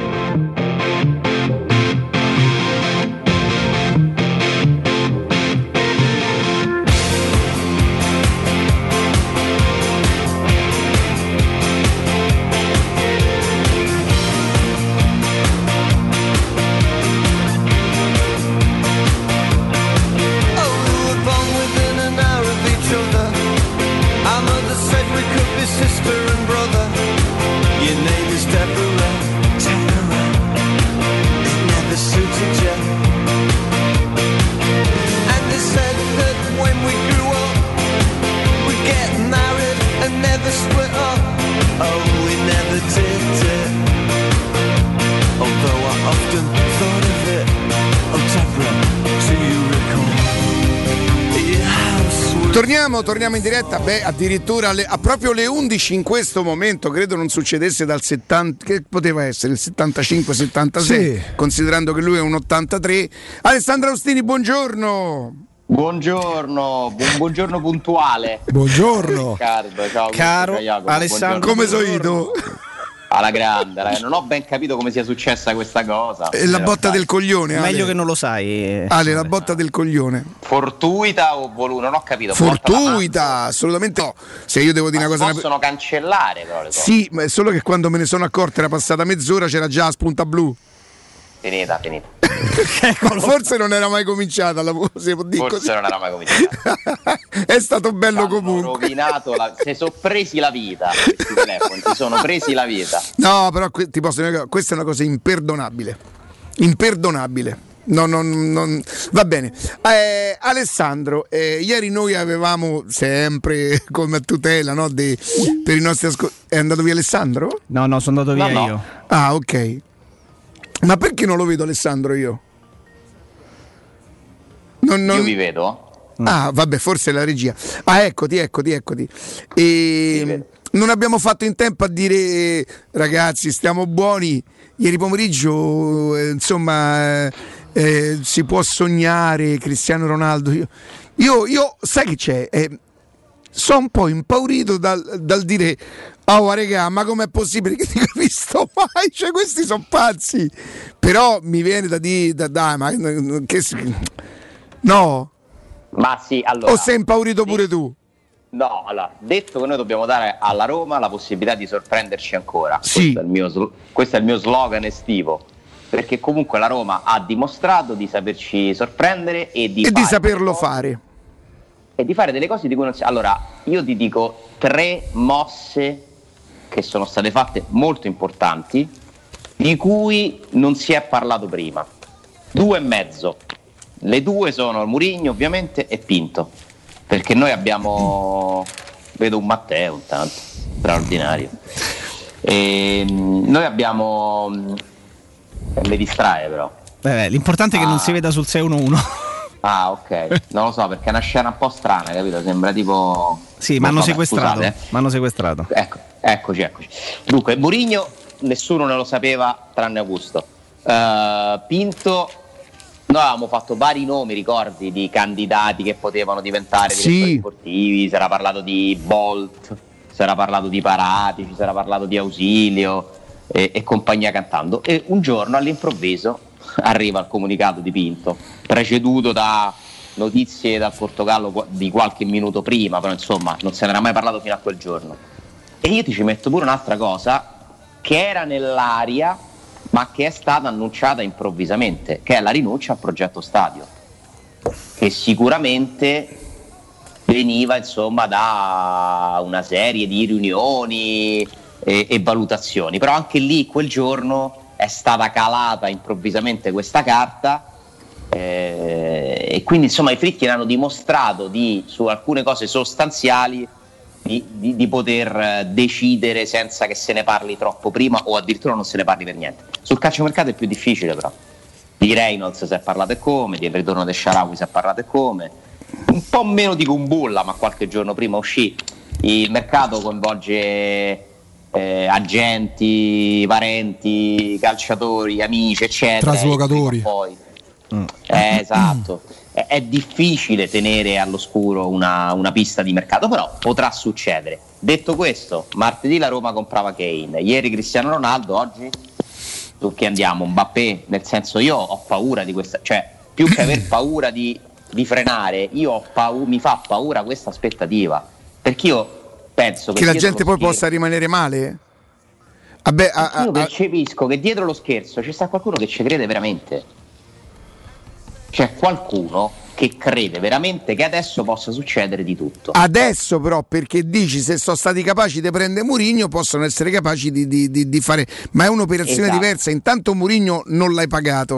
Torniamo, in diretta, beh addirittura alle- a proprio le 11 in questo momento, credo non succedesse dal 70, che poteva essere il 75-76, Sì. considerando che lui è un 83. Alessandro Austini, buongiorno. Buongiorno, buon- buongiorno puntuale. Buongiorno. Riccardo, ciao. Caro Alessandro, Come buongiorno. sono io? Alla grande, raga. non ho ben capito come sia successa questa cosa. È la botta del coglione. Ale. Meglio che non lo sai. Ale, la botta del coglione. Fortuita o voluta? Non ho capito. Fortuita, assolutamente no. Se io devo dire mano. una cosa. Possono cancellare però le cose. Sì, ma è solo che quando me ne sono accorto era passata mezz'ora, c'era già la spunta blu. Finita, finita. Ma forse non era mai cominciata la si può dire Forse così. non era mai cominciata. È stato bello Hanno comunque. rovinato la... Si sono presi la vita. Questi telefoni si sono presi la vita. No, però ti posso dire che questa è una cosa imperdonabile. Imperdonabile. No, non- non- Va bene. Eh, Alessandro, eh, ieri noi avevamo sempre come tutela no, dei- per i nostri ascoltatori. È andato via Alessandro? No, no, sono andato via No, no. io. Ah, ok. Ma perché non lo vedo Alessandro io? Non- non- Io vi vedo. Ah, vabbè, forse è la regia. Ah, eccoti, eccoti, eccoti. E non abbiamo fatto in tempo a dire, ragazzi, stiamo buoni. Ieri pomeriggio, eh, insomma, eh, eh, si può sognare Cristiano Ronaldo. Io, io, io- sai che c'è? Eh, sono un po' impaurito dal, dal dire, oh, raga, ma com'è possibile che ti capisco mai? Cioè, questi sono pazzi. Però mi viene da dire, da, dai, ma che... No? Ma sì, allora. O sei impaurito pure tu? No, allora, detto che noi dobbiamo dare alla Roma la possibilità di sorprenderci ancora. Sì. Questo, è il mio, questo è il mio slogan estivo. Perché comunque la Roma ha dimostrato di saperci sorprendere e di, E di fare saperlo delle cose- fare. E di fare delle cose di cui non si. Allora, io ti dico tre mosse che sono state fatte molto importanti, di cui non si è parlato prima. Due e mezzo. Le due sono Murigno ovviamente e Pinto. Perché noi abbiamo. Vedo un Matteo intanto, straordinario. E, mm, noi abbiamo. mm, Le distrae però. Eh, l'importante è che non Ah. si veda sul 611. Ah, ok. Non lo so perché è una scena un po' strana, capito? Sembra tipo. Sì, Ma hanno sequestrato. eh. Mi hanno sequestrato. Ecco, eccoci, eccoci. Dunque, Murigno nessuno ne lo sapeva tranne Augusto. Eh, Pinto, noi avevamo fatto vari nomi, ricordi, di candidati che potevano diventare Sì. direttori sportivi, si era parlato di Bolt, si era parlato di Paratici, si era parlato di Ausilio e, e compagnia cantando. E un giorno all'improvviso arriva il comunicato di Pinto, preceduto da notizie dal Portogallo di qualche minuto prima, però insomma non se n'era mai parlato fino a quel giorno. E io ti ci metto pure un'altra cosa che era nell'aria, ma che è stata annunciata improvvisamente, che è la rinuncia al progetto stadio, che sicuramente veniva insomma da una serie di riunioni e, e valutazioni, però anche lì quel giorno è stata calata improvvisamente questa carta eh, e quindi insomma i Fritti hanno dimostrato di, su alcune cose sostanziali di, di- di poter eh, decidere senza che se ne parli troppo prima o addirittura non se ne parli per niente. Sul calciomercato è più difficile però. Di Reynolds si è parlato e come, del ritorno del Sharawi si è parlato e come. Un po' meno di Kumbulla, ma qualche giorno prima uscì. Il mercato coinvolge eh, agenti, parenti, calciatori, amici, eccetera. Traslocatori. Poi. Eh, esatto. È, è difficile tenere all'oscuro una, una pista di mercato, però potrà succedere. Detto questo, martedì la Roma comprava Kane, ieri Cristiano Ronaldo, oggi su chi andiamo? Mbappé, nel senso io ho paura di questa, cioè più che aver paura di, di frenare, io ho pau- mi fa paura questa aspettativa, perché io penso che, Che la gente poi scherzo- possa rimanere male? Vabbè, a- a- io percepisco che dietro lo scherzo ci sta qualcuno che ci crede veramente. C'è qualcuno che crede veramente che adesso possa succedere di tutto. adesso però perché dici se sono stati capaci di prendere Murigno possono essere capaci di, di- di- di fare ma è un'operazione Esatto. diversa intanto Murigno non l'hai pagato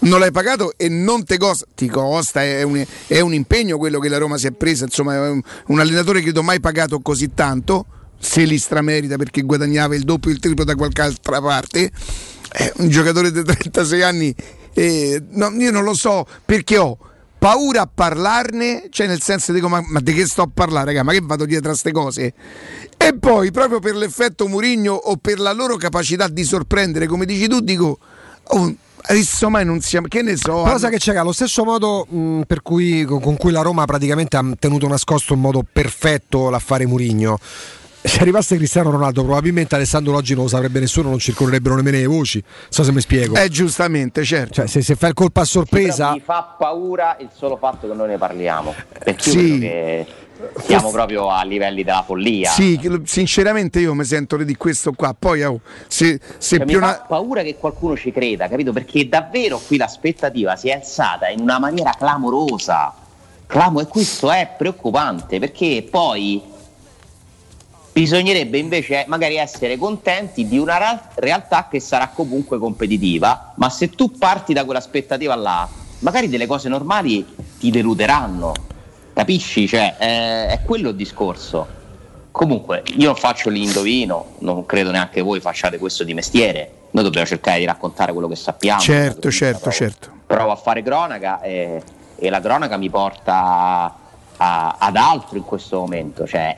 non l'hai pagato e non te costa ti costa è un, è un impegno quello che la Roma si è presa insomma è un, un allenatore credo mai pagato così tanto se li stramerita perché guadagnava il doppio e il triplo da qualche altra parte è un giocatore di 36 anni eh, no, io non lo so perché ho paura a parlarne, cioè nel senso dico ma, ma di che sto a parlare, raga? Ma che vado dietro a queste cose? E poi proprio per l'effetto Murigno o per la loro capacità di sorprendere, come dici tu, dico oh, adesso mai non siamo, che ne so. Però hanno- che c'è, allo stesso modo mh, per cui, con, cui la Roma praticamente ha tenuto nascosto in modo perfetto l'affare Murigno. se arrivasse Cristiano Ronaldo, probabilmente Alessandro oggi non lo saprebbe nessuno, non circolerebbero nemmeno le voci. Non so se mi spiego. Eh, giustamente, certo. Cioè, se, se fai il colpo a sorpresa. Però mi fa paura il solo fatto che noi ne parliamo. Perché io Sì. credo che siamo proprio a livelli della follia. Sì, sinceramente io mi sento di questo qua. Poi oh, se, se Cioè, mi più fa una... paura che qualcuno ci creda, capito? Perché davvero qui l'aspettativa si è alzata in una maniera clamorosa. Clamo- e questo è preoccupante perché poi bisognerebbe invece magari essere contenti di una ra- realtà che sarà comunque competitiva, ma se tu parti da quell'aspettativa là, magari delle cose normali ti deluderanno. Capisci? Cioè, eh, è quello il discorso. Comunque, io faccio l'indovino, non credo neanche voi facciate questo di mestiere. Noi dobbiamo cercare di raccontare quello che sappiamo. Certo, certo, certo. Provo a fare cronaca e, e la cronaca mi porta a- ad altro in questo momento. Cioè,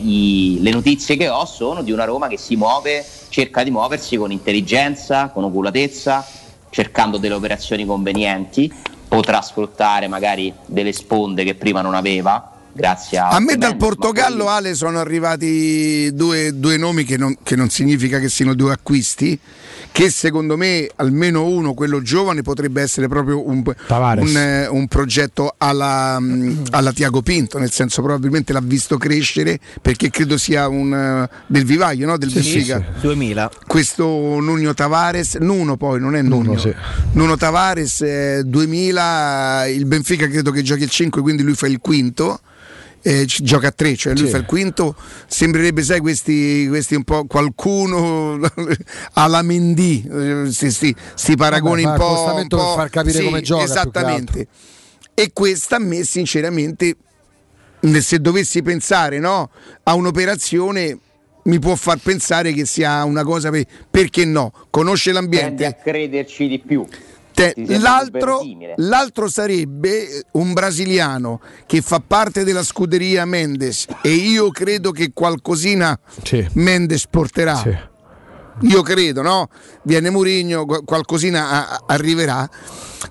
i- le notizie che ho sono di una Roma che si muove, cerca di muoversi con intelligenza, con oculatezza, cercando delle operazioni convenienti. Potrà sfruttare magari delle sponde che prima non aveva. Grazie a, A me dal Portogallo, Ale, sono arrivati due, due nomi che non, che non significa che siano due acquisti, che secondo me almeno uno, quello giovane, potrebbe essere proprio un, un, eh, un progetto alla, mm, alla Tiago Pinto, nel senso probabilmente l'ha visto crescere perché credo sia un, eh, del vivaio, no? del Sì, sì, Benfica. sì. 2000. Questo Nuno Tavares, Nuno poi, non è Nuno, Nuno, sì. Nuno Tavares eh, 2000, il Benfica credo che giochi il 5, quindi lui fa il quinto. Eh, gioca a 3, cioè lui Sì. fa il quinto. Sembrerebbe, sai, questi, questi un po' qualcuno alla Mendy, eh, sti, sti- sti paragoni un po'. un per po'- far capire come gioca, Esattamente. E questa a me, sinceramente, se dovessi pensare no, a un'operazione mi può far pensare che sia una cosa per- perché no conosce Tendi a l'ambiente crederci di più. Te- l'altro, l'altro sarebbe un brasiliano che fa parte della scuderia Mendes e io credo che qualcosina Sì. Mendes porterà io credo, no? Viene Mourinho, qu- qualcosina a- a- arriverà.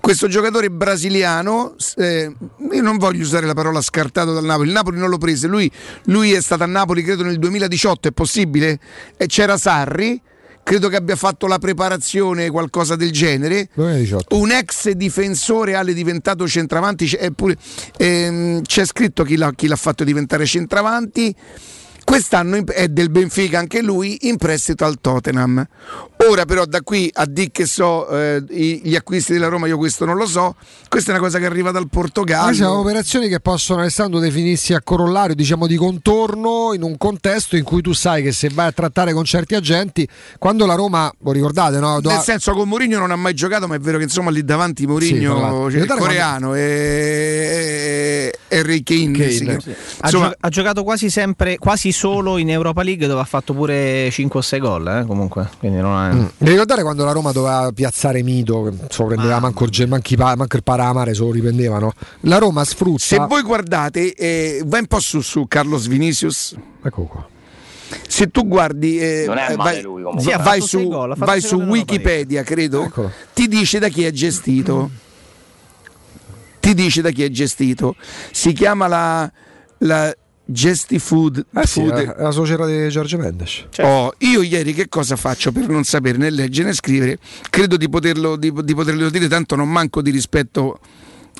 Questo giocatore brasiliano, eh, io non voglio usare la parola scartato dal Napoli, il Napoli non lo prese, lui, lui è stato a Napoli credo nel 2018, è possibile? E c'era Sarri, credo che abbia fatto la preparazione, qualcosa del genere. 2018. Un ex difensore Ale diventato centravanti, c'è, pure- ehm, c'è scritto chi l'ha, chi l'ha fatto diventare centravanti. Quest'anno è del Benfica anche lui in prestito al Tottenham. Ora però da qui a dire che so eh, gli acquisti della Roma io questo non lo so. Questa è una cosa che arriva dal Portogallo. Queste sono operazioni che possono Alessandro definirsi a corollario, diciamo di contorno in un contesto in cui tu sai che se vai a trattare con certi agenti, quando la Roma, lo ricordate, no? Nel senso con Mourinho non ha mai giocato, ma è vero che insomma lì davanti Sì, Mourinho, l'altro. cioè, il Guardate coreano e Harry Kane. Sì. Ha, Insomma, gio- ha giocato quasi sempre, quasi solo in Europa League dove ha fatto pure 5 o 6 gol, eh, comunque. Quindi non è... Mm. Mi ricordare quando la Roma doveva piazzare Mito, lo prendeva manco, il Ge- manchi manco il Paramare, se lo riprendevano. La Roma sfrutta. se voi guardate, eh, vai un po' su, su Carlos Vinicius. Ecco qua. Se tu guardi, eh, Non è eh, male vai, lui. Sì, vai su, gol, vai su Wikipedia, credo, Eccolo. ti dice da chi è gestito. ti dice da chi è gestito. Si chiama la, la Gesti Food. Eh sì, Food. è la società di Giorgio Mendes. Oh, io ieri che cosa faccio per non sapere né leggere né scrivere? Credo di poterlo, di, di poterlo dire, tanto non manco di rispetto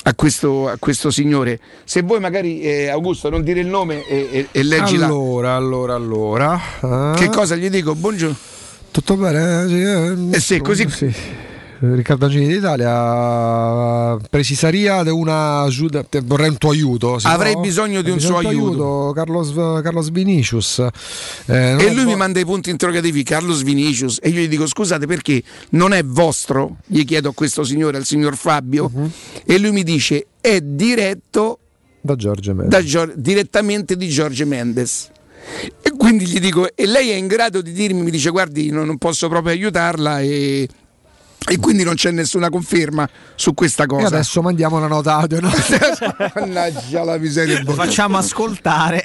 a questo, a questo signore. Se vuoi magari, eh, Augusto, non dire il nome e, e, e leggi la... Allora, allora, allora. Ah. Che cosa gli dico? Buongiorno. Tutto bene? Eh, Eh sì, così- sì. Riccardo Angini d'Italia precisaria di una vorrei un tuo aiuto Avrei no- bisogno di un suo tuo aiuto. Carlos, Carlos Vinicius Eh, E lui vo- mi manda i punti interrogativi, Carlos Vinicius, e io gli dico scusate perché non è vostro? Gli chiedo a questo signore, al signor Fabio, Mhm. e lui mi dice è diretto da Giorgio Mendes da Gior- direttamente di Giorgio Mendes. E quindi gli dico, e lei è in grado di dirmi, mi dice guardi, non, non posso proprio aiutarla e, e quindi non c'è nessuna conferma su questa e cosa. adesso mandiamo una nota audio no? Mannaggia la miseria. Lo facciamo ascoltare.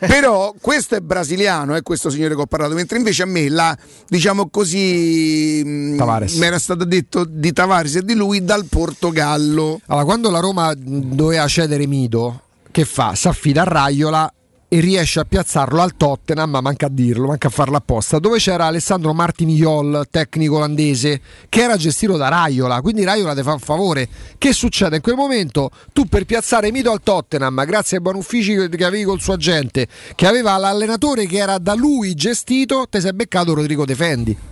Però questo è brasiliano, è questo signore che ho parlato, mentre invece a me la, diciamo così, Tavares. mi era stato detto di Tavares e di lui dal Portogallo. allora quando la Roma doveva cedere Mito che fa? si affida a Raiola e riesce a piazzarlo al Tottenham, ma manca a dirlo, manca a farlo apposta, dove c'era Alessandro Martiniol, tecnico olandese, che era gestito da Raiola, quindi Raiola ti fa un favore. Che succede? In quel momento tu per piazzare Mito al Tottenham, grazie ai buoni uffici che che avevi col suo agente, che aveva l'allenatore che era da lui gestito, ti sei beccato Rodrigo Defendi.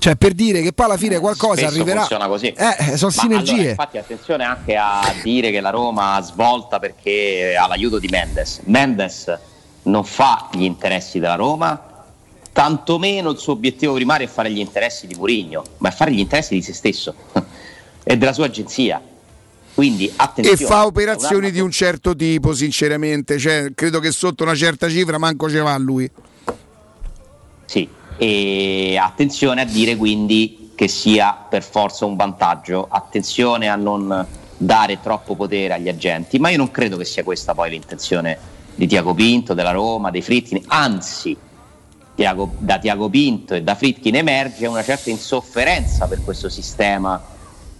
Cioè per dire che poi alla fine qualcosa Spesso arriverà. funziona così. Eh, sono Ma sinergie. allora, infatti, attenzione anche a dire che la Roma svolta perché ha l'aiuto di Mendes. Mendes non fa gli interessi della Roma, tantomeno il suo obiettivo primario è fare gli interessi di Murigno, ma è fare gli interessi di se stesso e della sua agenzia. Quindi E attenzione. fa operazioni di un certo tipo, sinceramente. Cioè, credo che sotto una certa cifra manco ce va lui. Sì, e attenzione a dire quindi che sia per forza un vantaggio, attenzione a non dare troppo potere agli agenti, ma io non credo che sia questa poi l'intenzione di Tiago Pinto, della Roma, dei Frittini, anzi Tiago- da Tiago Pinto e da Fritkin emerge una certa insofferenza per questo sistema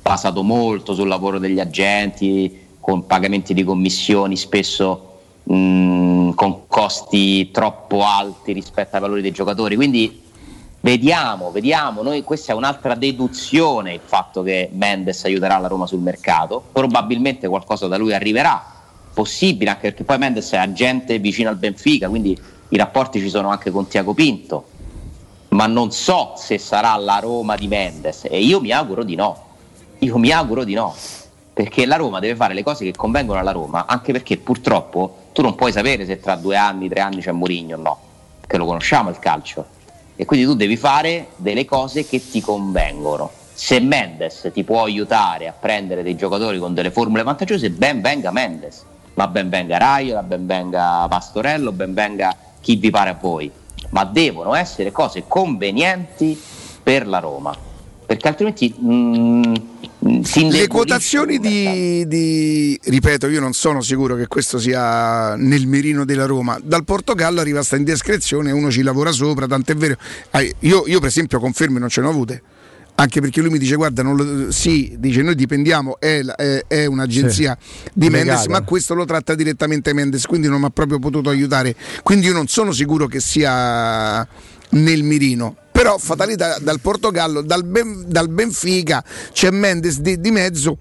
basato molto sul lavoro degli agenti, con pagamenti di commissioni spesso mh, con costi troppo alti rispetto ai valori dei giocatori. Quindi vediamo, vediamo, noi, questa è un'altra deduzione il fatto che Mendes aiuterà la Roma sul mercato, probabilmente qualcosa da lui arriverà, possibile anche perché poi Mendes è agente vicino al Benfica, quindi i rapporti ci sono anche con Tiago Pinto, ma non so se sarà la Roma di Mendes e io mi auguro di no, io mi auguro di no, perché la Roma deve fare le cose che convengono alla Roma, anche perché purtroppo tu non puoi sapere se tra due anni, tre anni c'è Mourinho o no, che lo conosciamo il calcio, e quindi tu devi fare delle cose che ti convengono. Se Mendes ti può aiutare a prendere dei giocatori con delle formule vantaggiose, ben venga Mendes, ma ben venga Raiola, ben venga Pastorello, ben venga chi vi pare a voi, ma devono essere cose convenienti per la Roma, perché altrimenti mm, si Le indebolisce quotazioni di, di- ripeto, io non sono sicuro che questo sia nel mirino della Roma. Dal Portogallo arriva sta indiscrezione, uno ci lavora sopra, tant'è vero. Io, io per esempio confermo non ce ne ho avute. Anche perché lui mi dice: Guarda, non lo- sì, dice noi dipendiamo, è, è- è un'agenzia di Legale. Mendes, ma questo lo tratta direttamente Mendes, quindi non mi ha proprio potuto aiutare. Quindi io non sono sicuro che sia nel mirino. Però fatalità dal Portogallo, dal, Ben- dal Benfica, c'è Mendes di, di mezzo,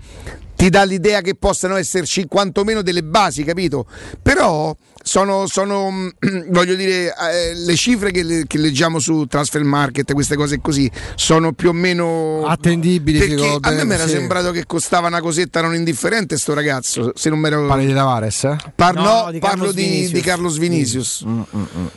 ti dà l'idea che possano esserci quantomeno delle basi, capito? Però sono, sono, mm, voglio dire, eh, le cifre che, le- che leggiamo su Transfer Market, queste cose così, sono più o meno attendibili. Perché a me mi era sì. sembrato che costava una cosetta non indifferente sto ragazzo, se non ero... Parli di Tavares? Eh? Par- No, no, di parlo di, di Carlos Vinicius. Mm,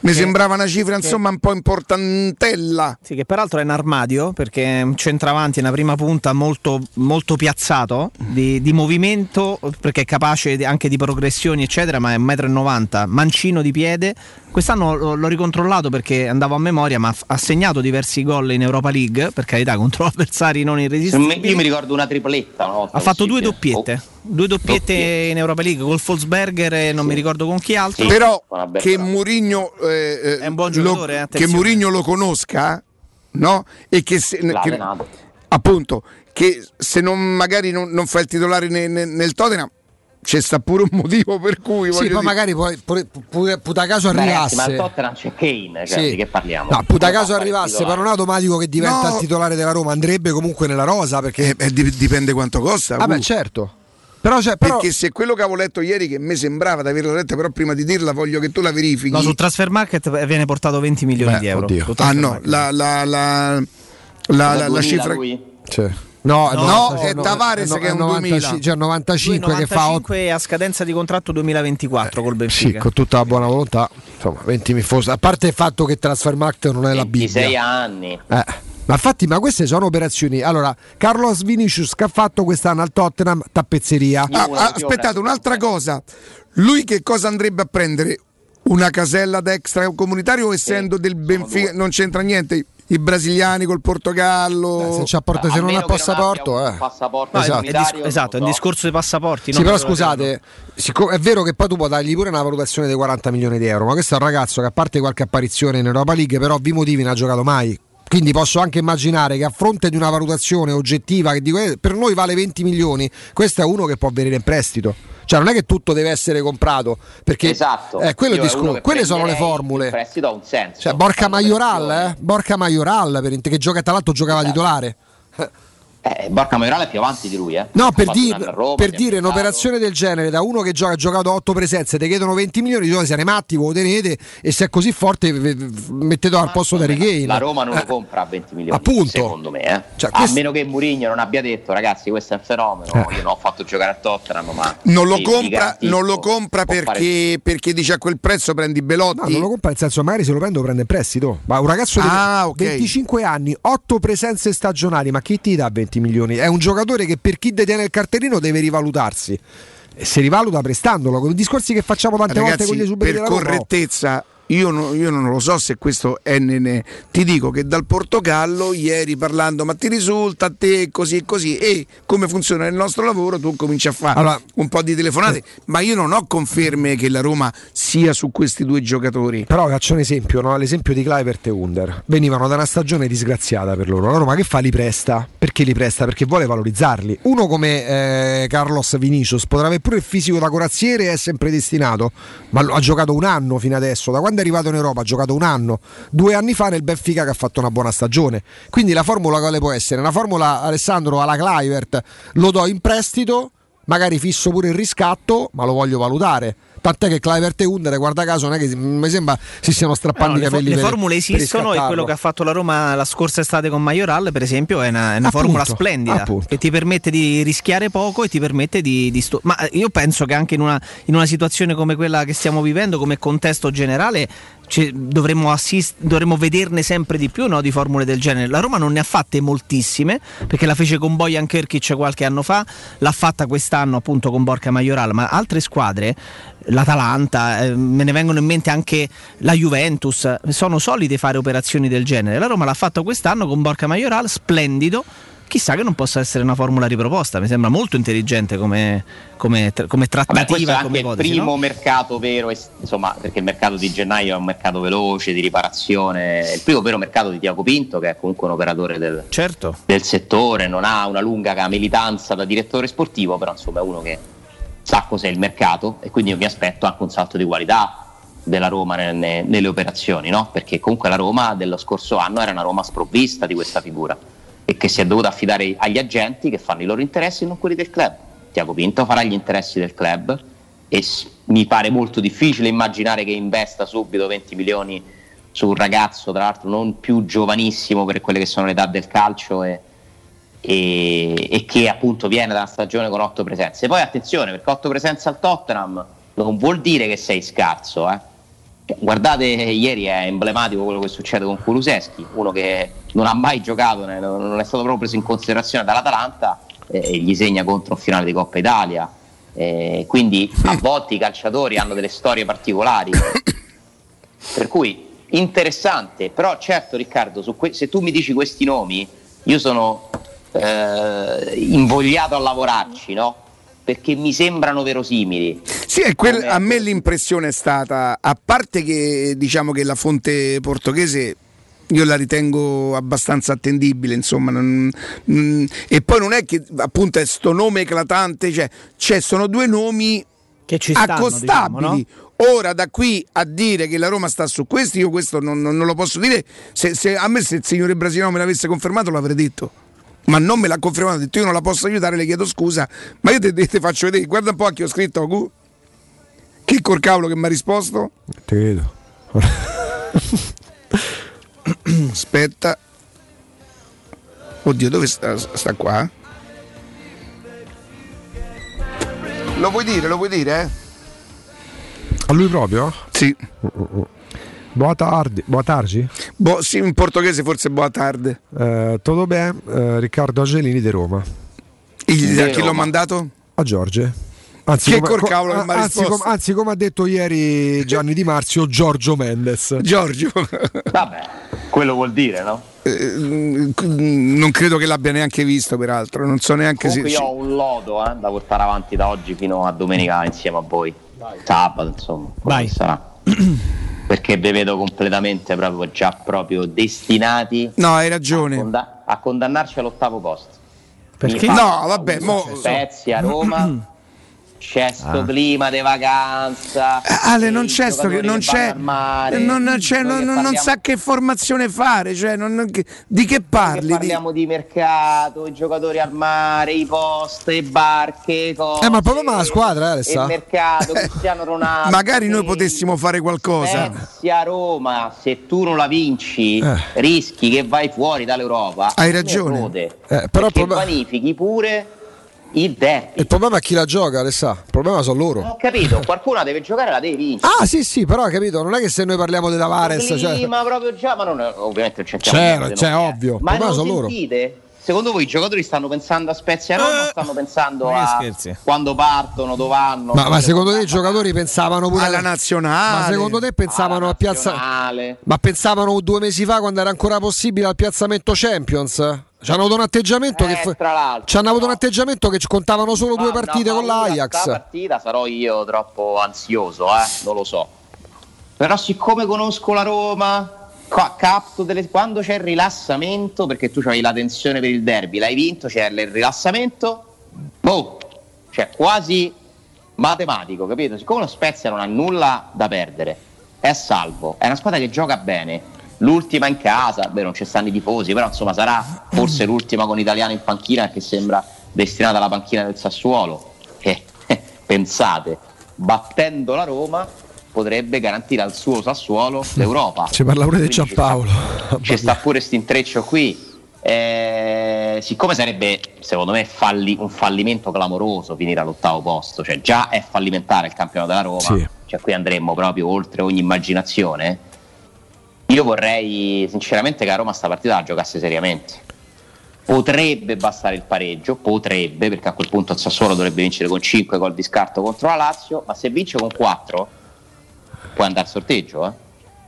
Mi sembrava una cifra insomma un po' importantella. Sì, che peraltro è un armadio perché è un centravanti, è una prima punta molto, molto piazzato di, di movimento perché è capace anche di progressioni, eccetera. Ma è 1,90 m, mancino di piede. Quest'anno l'ho, l'ho ricontrollato perché andavo a memoria, ma ha f- ha segnato diversi gol in Europa League, per carità, contro avversari non irresistibili. Io mi ricordo una tripletta una Ha fatto due doppiette, due doppiette Doppiette. in Europa League col Wolfsberger e non mi ricordo con chi altro. Però Una bella che. Murigno eh, eh, È un buon lo- giocatore, eh, che attenzione. Murigno lo conosca, no? E che, se, che- appunto che se non magari non, non fa il titolare ne- ne- nel Tottenham c'è sta pure un motivo per cui Sì, poi dire- magari poi pure, pure, puta caso Beh, ragazzi, ma al arrivasse. Tottenham c'è Kane, cioè, Sì. di che parliamo? No, puta Come fa caso a fare il arrivasse, però è automatico che diventa No. il titolare della Roma, andrebbe comunque nella rosa perché Eh, dip- dipende quanto costa. Vabbè, uh. certo. Però, c'è, però Perché se quello che avevo letto ieri, che mi sembrava di averlo letto, però prima di dirla voglio che tu la verifichi. No, sul transfer market viene portato 20 milioni Beh, di euro. oddio. Ah no, la, la, la, la, Da la- la 2000 cifra... lui? Cioè, no, No, 90, è Tavares che è un 90, 2000. Cioè 95 che fa 8 95 a scadenza di contratto 2024 col Sì, Benfica. con tutta la buona volontà. Insomma, 20 mi fosse. A parte il fatto che Transfermarkt non è la 26 Bibbia. anni. Eh. Ma infatti, ma queste sono operazioni. Allora, Carlos Vinicius che ha fatto quest'anno al Tottenham, tappezzeria. Ah, ah, aspettate, un'altra cosa. Lui che cosa andrebbe a prendere? Una casella da extracomunitario essendo del Benfica? Non c'entra niente. I brasiliani col Portogallo. Eh, se c'ha porta- se non ha non passaporto, abbia eh. un passaporto No, è- Esatto. è, dis- esatto, è non un discorso dei passaporti. Sì, non però scusate, siccome- è vero che poi tu puoi dargli pure una valutazione dei 40 milioni di euro, ma questo è un ragazzo che a parte qualche apparizione in Europa League, però vi motivi non ha giocato mai. Quindi posso anche immaginare che a fronte di una valutazione oggettiva che dico eh, per noi vale 20 milioni, questo è uno che può venire in prestito. Cioè non è che tutto deve essere comprato, perché Esatto. eh, quello Io è Quelle sono le formule. Il prestito ha un senso. Cioè, Borca Majoral, eh? Borca Majoral, per che gioca tra l'altro giocava titolare. Eh, Borca Majoral è più avanti di lui, eh. No, per, a Roma, per dire un'operazione del genere da uno che gioca, ha giocato 8 presenze, ti chiedono 20 milioni, dicono siete matti, voi lo tenete e se è così forte mettetelo al posto di Harry Kane. La Roma non Eh, lo compra a 20 milioni, appunto. secondo me. Eh. Cioè, A questo- meno che Mourinho non abbia detto, ragazzi, questo è un fenomeno, Eh. io non ho fatto giocare a Tottenham, ma... Non lo compra, non lo compra perché, perché dice a quel prezzo prendi Belotti. No, non lo compra, nel senso magari se lo prendo prende in prestito. Ma un ragazzo di Ah, ok. 25 anni, 8 presenze stagionali, ma chi ti dà 20 milioni? È un giocatore che per chi detiene il cartellino deve rivalutarsi. E si rivaluta prestandolo, con i discorsi che facciamo tante volte Ragazzi, con gli esuberi per Roma. Io, no- io non lo so se questo è nene. Ti dico che dal Portogallo, ieri parlando, ma ti risulta a te così e così. E come funziona il nostro lavoro, tu cominci a fare Allora- un po' di telefonate. Ma io non ho conferme che la Roma sia su questi due giocatori. Però faccio un esempio, no? l'esempio di Clivert e Under. Venivano da una stagione disgraziata per loro. La Roma che fa? Li presta. Perché li presta? Perché vuole valorizzarli. Uno come eh, Carlos Vinicius potrà avere pure il fisico da corazziere e è sempre destinato, ma lo- ha giocato un anno fino adesso. Da quando è arrivato in Europa ha giocato un anno. Due anni fa nel Benfica che ha fatto una buona stagione. Quindi la formula quale può essere? Una formula Alessandro alla Clivert lo do in prestito, magari fisso pure il riscatto, ma lo voglio valutare. Tant'è che Clivert e Under, guarda caso, non è che mi sembra si stiano Eh strappando no, i le, capelli. le per- formule per esistono e quello che ha fatto la Roma la scorsa estate con Majoral, per esempio, è una, è una Appunto, formula splendida appunto. che ti permette di rischiare poco e ti permette di. di sto- Ma io penso che anche in una, in una situazione come quella che stiamo vivendo, come contesto generale, dovremmo, assist- dovremmo vederne sempre di più no, di formule del genere. La Roma non ne ha fatte moltissime perché la fece con Bojan Kirkic qualche anno fa, l'ha fatta quest'anno appunto con Borca Majoral, ma altre squadre l'Atalanta, eh, me ne vengono in mente anche la Juventus, sono solite fare operazioni del genere. La Roma l'ha fatto quest'anno con Borca Majoral, splendido. Chissà che non possa essere una formula riproposta, mi sembra molto intelligente come, come, come Vabbè, questo è trattativa, anche come il ipotesi. primo no? mercato vero, insomma, perché il mercato di gennaio è un mercato veloce, di riparazione, il primo vero mercato di Tiago Pinto, che è comunque un operatore del, Certo. del settore, non ha una lunga militanza da direttore sportivo, però insomma è uno che sa cos'è il mercato e quindi io mi aspetto anche un salto di qualità della Roma ne- ne- nelle operazioni, no? perché comunque la Roma dello scorso anno era una Roma sprovvista di questa figura e che si è dovuta affidare agli agenti che fanno i loro interessi e non quelli del club. Tiago Pinto farà gli interessi del club e mi pare molto difficile immaginare che investa subito 20 milioni su un ragazzo, tra l'altro non più giovanissimo per quelle che sono le età del calcio e, e- e che appunto viene da una stagione con 8 presenze. Poi attenzione, perché 8 presenze al Tottenham non vuol dire che sei scarso, eh. Guardate, ieri è emblematico quello che succede con Kuluseschi, uno che non ha mai giocato, non è stato proprio preso in considerazione dall'Atalanta eh, e gli segna contro un finale di Coppa Italia. Eh, quindi a volte i calciatori hanno delle storie particolari. Per cui interessante, però certo Riccardo, que- se tu mi dici questi nomi, io sono eh, invogliato a lavorarci, no? Perché mi sembrano verosimili. Sì, quel- a me l'impressione è stata, a parte che diciamo che la fonte portoghese io la ritengo abbastanza attendibile, insomma, non- mm, e poi non è che appunto è sto nome eclatante, cioè, cioè sono due nomi che ci stanno, accostabili. diciamo, Ora da qui a dire che la Roma sta su questi, io questo non, non- non lo posso dire. Se, se- a me se il signore brasiliano me l'avesse confermato l'avrei detto. Ma non me l'ha confermato, ha detto io non la posso aiutare, le chiedo scusa. Ma io te, te- te faccio vedere, guarda un po' a chi ho scritto Agu. Che col cavolo che mi ha risposto? Te credo. Aspetta. Oddio, dove sta, sta qua? Lo vuoi dire, lo vuoi dire, eh? A lui proprio? Sì. Boa tardi. Boa tardi? Boh, sì, in portoghese forse boa tarde. Eh, tutto bene? Eh, Riccardo Angelini di Roma. Il- a chi l'ho mandato? A Giorge. Anzi, Che come, col cavolo che mi ha anzi, com- anzi, come ha detto ieri Gianni Di Marzio, Giorgio Mendes. Giorgio. Vabbè, quello vuol dire, no? Eh, non credo che l'abbia neanche visto, peraltro. Non so neanche se. Comunque io ho un lodo eh, da portare avanti da oggi fino a domenica insieme a voi. Sabato, insomma. Vai. sarà. Perché vi vedo completamente proprio già proprio destinati No, hai ragione. a, conda- a condannarci all'ottavo posto. Perché? No, vabbè, mo- Spezia, Roma. c'è sto Ah. clima di vacanza. Ale, non c'è, sto, non, che c'è mare, non, c'è- non- che non parliamo- sa che formazione fare, cioè, che- di che Che parli? Di- parliamo di mercato, i giocatori al mare, i post, le barche, cose, Eh, ma il problema è la squadra, eh, il mercato, Cristiano Ronaldo. Magari noi potessimo fare qualcosa. Messi a Roma, se tu non la vinci, Eh. rischi che vai fuori dall'Europa. Hai ragione. Eh, però problema- vanifichi pure il derby. Il problema è chi la gioca, Alessà. Il problema sono loro. Ho capito, qualcuno deve giocare, la devi vincere. Ah, sì, sì, però hai capito, non è che se noi parliamo di Tavares, cioè, Clima proprio già, ma non, ovviamente non c'entriamo Certo, niente, cioè, non è. ovvio, il Ma problema non sono loro. sentite? Secondo voi i giocatori stanno pensando a Spezia Roma o stanno pensando a scherzi? quando partono, dove vanno? ma, ma secondo te i giocatori pensavano pure alla nazionale. Ma secondo te pensavano a piazza Nazionale. Ma pensavano due mesi fa quando era ancora possibile al piazzamento Champions? Ci hanno avuto un atteggiamento che Eh, fu- tra l'altro, ci hanno avuto un atteggiamento che ci contavano solo due Ma partite una con l'Ajax. sta partita sarò io troppo ansioso, eh? non lo so. Però siccome conosco la Roma, capto delle- quando c'è il rilassamento, perché tu avevi la tensione per il derby, l'hai vinto, c'è il rilassamento, boh, cioè quasi matematico, capito? Siccome lo Spezia non ha nulla da perdere, è a salvo, è una squadra che gioca bene. L'ultima in casa, beh non ci stanno i tifosi, però insomma sarà forse l'ultima con italiano in panchina che sembra destinata alla panchina del Sassuolo. Eh, pensate, battendo la Roma potrebbe garantire al suo Sassuolo l'Europa. Ci parla pure di Giampaolo. ci sta pure questo intreccio qui. Eh, siccome sarebbe secondo me falli- un fallimento clamoroso finire all'ottavo posto, cioè già è fallimentare il campionato della Roma, Sì. cioè qui andremmo proprio oltre ogni immaginazione. Io vorrei sinceramente che la Roma sta partita la giocasse seriamente. Potrebbe bastare il pareggio, potrebbe, perché a quel punto il Sassuolo dovrebbe vincere con 5 gol di scarto contro la Lazio, ma se vince con 4 puoi andare al sorteggio. eh.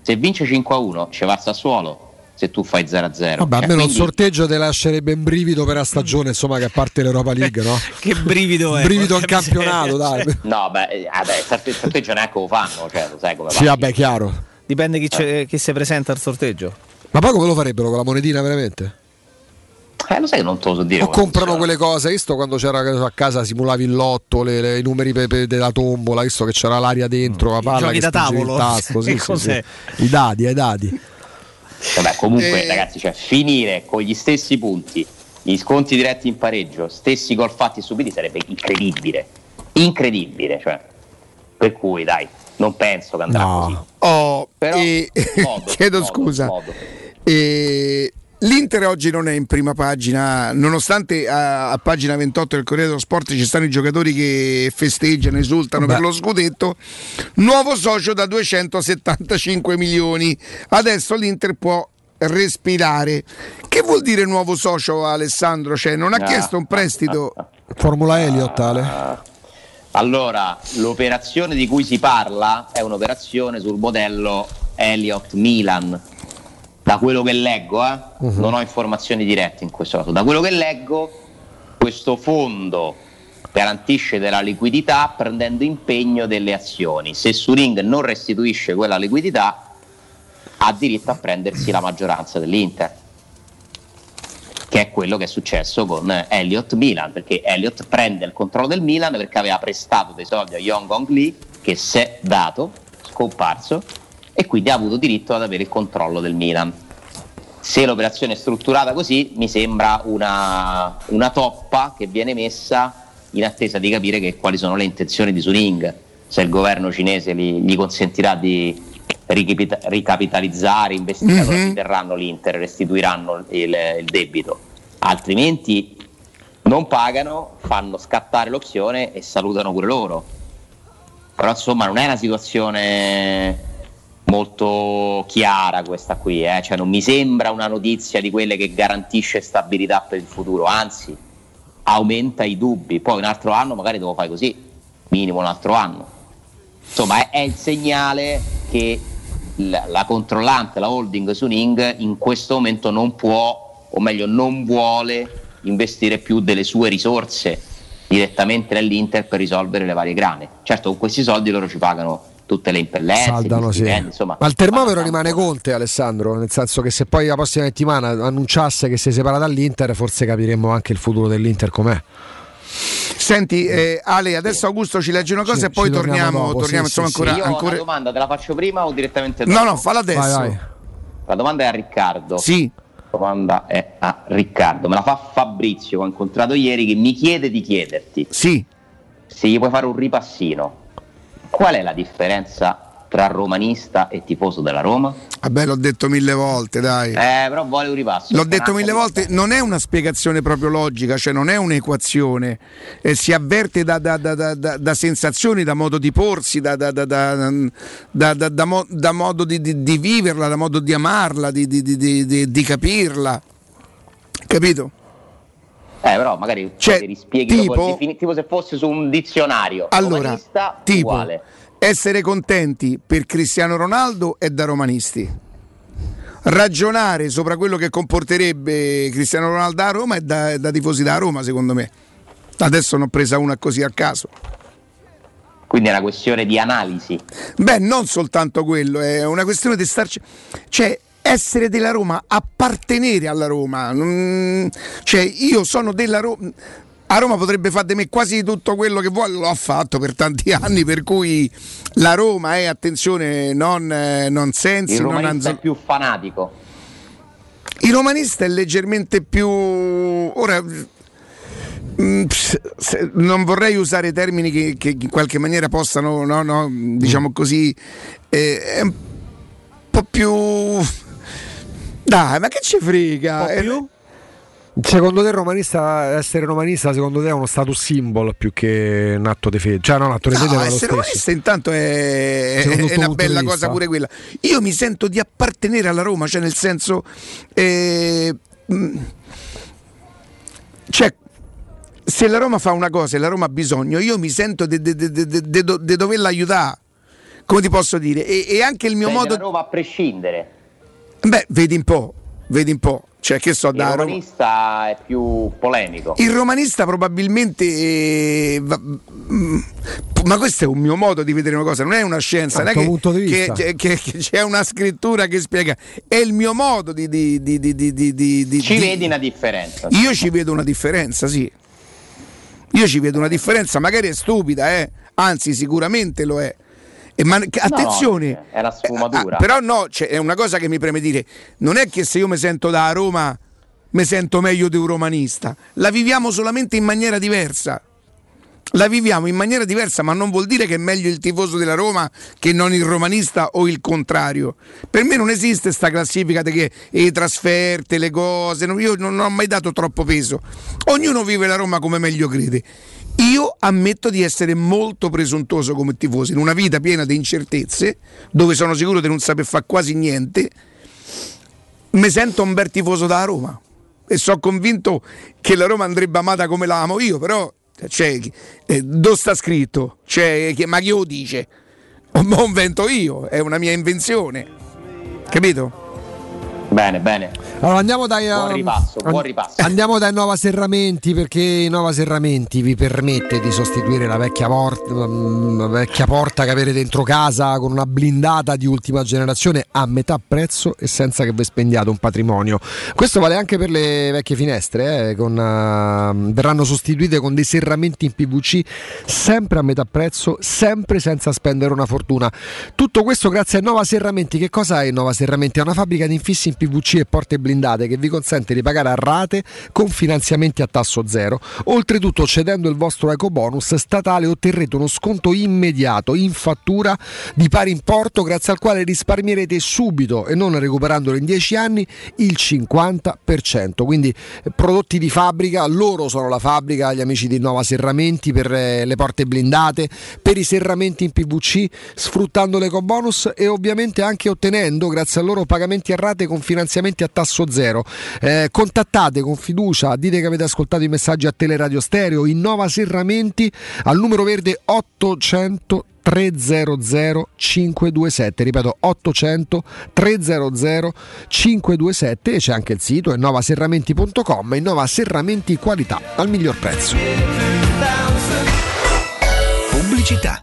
Se vince 5 a 1 ci va al Sassuolo, se tu fai 0 a 0. Vabbè, Cioè, almeno il quindi- sorteggio ti lascerebbe in brivido per la stagione, insomma, che a parte l'Europa League, no? che brivido è? brivido miseria, campionato, dai. No, beh, eh, vabbè, il sorte- il sorteggio neanche lo fanno, cioè, lo sai come Sì, va. vabbè, chiaro. Dipende chi, c'è- chi si presenta al sorteggio. Ma poi come lo farebbero con la monetina veramente? Eh, lo sai che non te lo so dire. O comprano funziona. quelle cose, visto quando c'era a casa simulavi il lotto, le- le- i numeri pe- pe- della tombola, visto che c'era l'aria dentro, la palla che da spingevi il tavolo? tasto, sì, sì, sì. I dadi, i dadi. Vabbè, comunque, Eh. ragazzi, cioè, finire con gli stessi punti, gli sconti diretti in pareggio, stessi gol fatti e subiti sarebbe incredibile. Incredibile, cioè. Per cui, dai, non penso che andrà così. Oh, Però, e- modo, chiedo modo, scusa. modo. E L'Inter oggi non è in prima pagina, nonostante a, a pagina 28 del Corriere dello Sport ci stanno i giocatori che festeggiano, esultano Beh. per lo scudetto. Nuovo socio da 275 milioni. Adesso l'Inter può respirare. Che vuol dire nuovo socio Alessandro? Cioè, non ha Ah. chiesto un prestito? Formula Elliott, Ale. Allora, l'operazione di cui si parla è un'operazione sul modello Elliott Milan. Da quello che leggo, eh, Mhm. non ho informazioni dirette in questo caso. Da quello che leggo, questo fondo garantisce della liquidità prendendo impegno delle azioni. Se Suring non restituisce quella liquidità, ha diritto a prendersi la maggioranza dell'Inter che è quello che è successo con eh, Elliott Milan, perché Elliott prende il controllo del Milan perché aveva prestato dei soldi a Young Hong Lee che si è dato, scomparso, e quindi ha avuto diritto ad avere il controllo del Milan. Se l'operazione è strutturata così, mi sembra una, una toppa che viene messa in attesa di capire che- quali sono le intenzioni di Suning, se il governo cinese gli, gli consentirà di ricapita- ricapitalizzare, investire, allora Mhm. si terranno l'Inter, restituiranno il, il debito, altrimenti non pagano, fanno scattare l'opzione e salutano pure loro. Però insomma non è una situazione molto chiara questa qui, eh? cioè non mi sembra una notizia di quelle che garantisce stabilità per il futuro, anzi aumenta i dubbi, poi un altro anno magari devo fare così, minimo un altro anno. Insomma è, è il segnale che la, la controllante, la holding Suning in questo momento non può, o meglio non vuole investire più delle sue risorse direttamente nell'Inter per risolvere le varie grane. Certo con questi soldi loro ci pagano tutte le impellenze, Saldano, sì. insomma. Ma il termometro rimane Conte, Alessandro. Nel senso che se poi la prossima settimana annunciasse che si separa dall'Inter, forse capiremmo anche il futuro dell'Inter com'è. Senti, eh, Ale, adesso Augusto ci legge una cosa Sì, e poi torniamo torniamo, dopo, torniamo sì, insomma sì, ancora, Io ho ancora... una domanda, te la faccio prima o direttamente dopo? No, no, falla adesso. Vai, vai. La domanda è a Riccardo. Sì. La domanda è a Riccardo. Me la fa Fabrizio, che ho incontrato ieri, che mi chiede di chiederti Sì. se gli puoi fare un ripassino. Qual è la differenza tra romanista e tifoso della Roma? Vabbè, l'ho detto mille volte, dai. Eh, però vuole un ripasso. L'ho detto mille volte, non è una spiegazione proprio logica, cioè non è un'equazione, Eh, si avverte da, da- da- da- da- da sensazioni, da modo di porsi, da, da- da- da- da- da- da mo- da modo di, di- di viverla, da modo di amarla, di, di- di- di- di- di capirla. Capito? Eh, però magari Cioè, ti rispieghi tipo- dopo tipo se fosse su un dizionario. Allora, tipo, uguale. Essere contenti per Cristiano Ronaldo è da romanisti. Ragionare sopra quello che comporterebbe Cristiano Ronaldo a Roma è da, è da tifosi da Roma, secondo me. Adesso ne ho presa una così a caso. Quindi è una questione di analisi. Beh, non soltanto quello, è una questione di starci. Cioè, essere della Roma, appartenere alla Roma. Non- Cioè, io sono della Roma. A Roma potrebbe fare di me quasi tutto quello che vuole, lo ha fatto per tanti anni, per cui la Roma è, attenzione, non, eh, non sensi, Il non Anzal- è più fanatico. Il romanista è leggermente più. Ora. mm, Non vorrei usare termini che, che in qualche maniera possano, no, no, diciamo così, eh, è un po' più. Dai, ma che ci frega? Eh, Secondo te romanista, essere romanista secondo te è uno status symbol più che un atto di fede? Cioè no, un atto di fede No, essere stesso. romanista intanto è, è una bella vista? cosa pure quella. Io mi sento di appartenere alla Roma, cioè nel senso... eh, mm, cioè, se la Roma fa una cosa e la Roma ha bisogno, io mi sento di doverla aiutare. Come ti posso dire? E, e anche il mio Sei modo... della Roma a prescindere. Beh, vedi un po', vedi un po'. Cioè, che so, Il da Roma... romanista è più polemico. Il romanista probabilmente. eh, va- mm, ma questo è un mio modo di vedere una cosa, non è una scienza, non è che, punto di che- vista. che- che- che c'è una scrittura che spiega. È il mio modo di. di- di- di- di- di- di- di- Ci di- vedi una differenza. Io ci vedo una differenza, sì. Io ci vedo una differenza, magari è stupida, eh? anzi, sicuramente lo è. E ma- che- No, attenzione, no, è una sfumatura. Ah, però no, cioè, è una cosa che mi preme dire. Non è che se io mi sento da Roma mi sento meglio di un romanista. La viviamo solamente in maniera diversa. La viviamo in maniera diversa, ma non vuol dire che è meglio il tifoso della Roma che non il romanista o il contrario. Per me non esiste sta classifica di che le trasferte, le cose, io non ho mai dato troppo peso. Ognuno vive la Roma come meglio crede. Io ammetto di essere molto presuntuoso come tifoso in una vita piena di incertezze, dove sono sicuro di non saper fare quasi niente. Mi sento un bel tifoso da Roma e sono convinto che la Roma andrebbe amata come la amo io, però cioè, eh, dove sta scritto? Cioè, che- ma chi lo dice? O mo invento io, è una mia invenzione. Capito? Bene, bene. Allora andiamo dai Buon um, ripasso, buon an- ripasso. Andiamo dai Nova Serramenti perché i Nova Serramenti vi permette di sostituire la vecchia, porta, la vecchia porta che avete dentro casa con una blindata di ultima generazione a metà prezzo e senza che vi spendiate un patrimonio. Questo vale anche per le vecchie finestre, eh, con, uh, verranno sostituite con dei serramenti in PVC sempre a metà prezzo, sempre senza spendere una fortuna. Tutto questo grazie a Nova Serramenti. Che cosa è Nova Serramenti? È una fabbrica di infissi in PVC e porte blindate che vi consente di pagare a rate con finanziamenti a tasso zero. Oltretutto, cedendo il vostro eco bonus statale, otterrete uno sconto immediato in fattura di pari importo, grazie al quale risparmierete subito e non recuperandolo in 10 anni il 50%. Quindi eh, prodotti di fabbrica, loro sono la fabbrica, gli amici di Nova Serramenti per eh, le porte blindate, per i serramenti in PVC, sfruttando l'eco bonus e ovviamente anche ottenendo, grazie a loro, pagamenti a rate con finanziamenti a tasso zero. Eh, contattate con fiducia, dite che avete ascoltato i messaggi a Teleradio Stereo, Innova Serramenti al numero verde 800 300 527 ripeto 800 300 527 e c'è anche il sito è novaserramenti.com e Nova Serramenti qualità al miglior prezzo Pubblicità.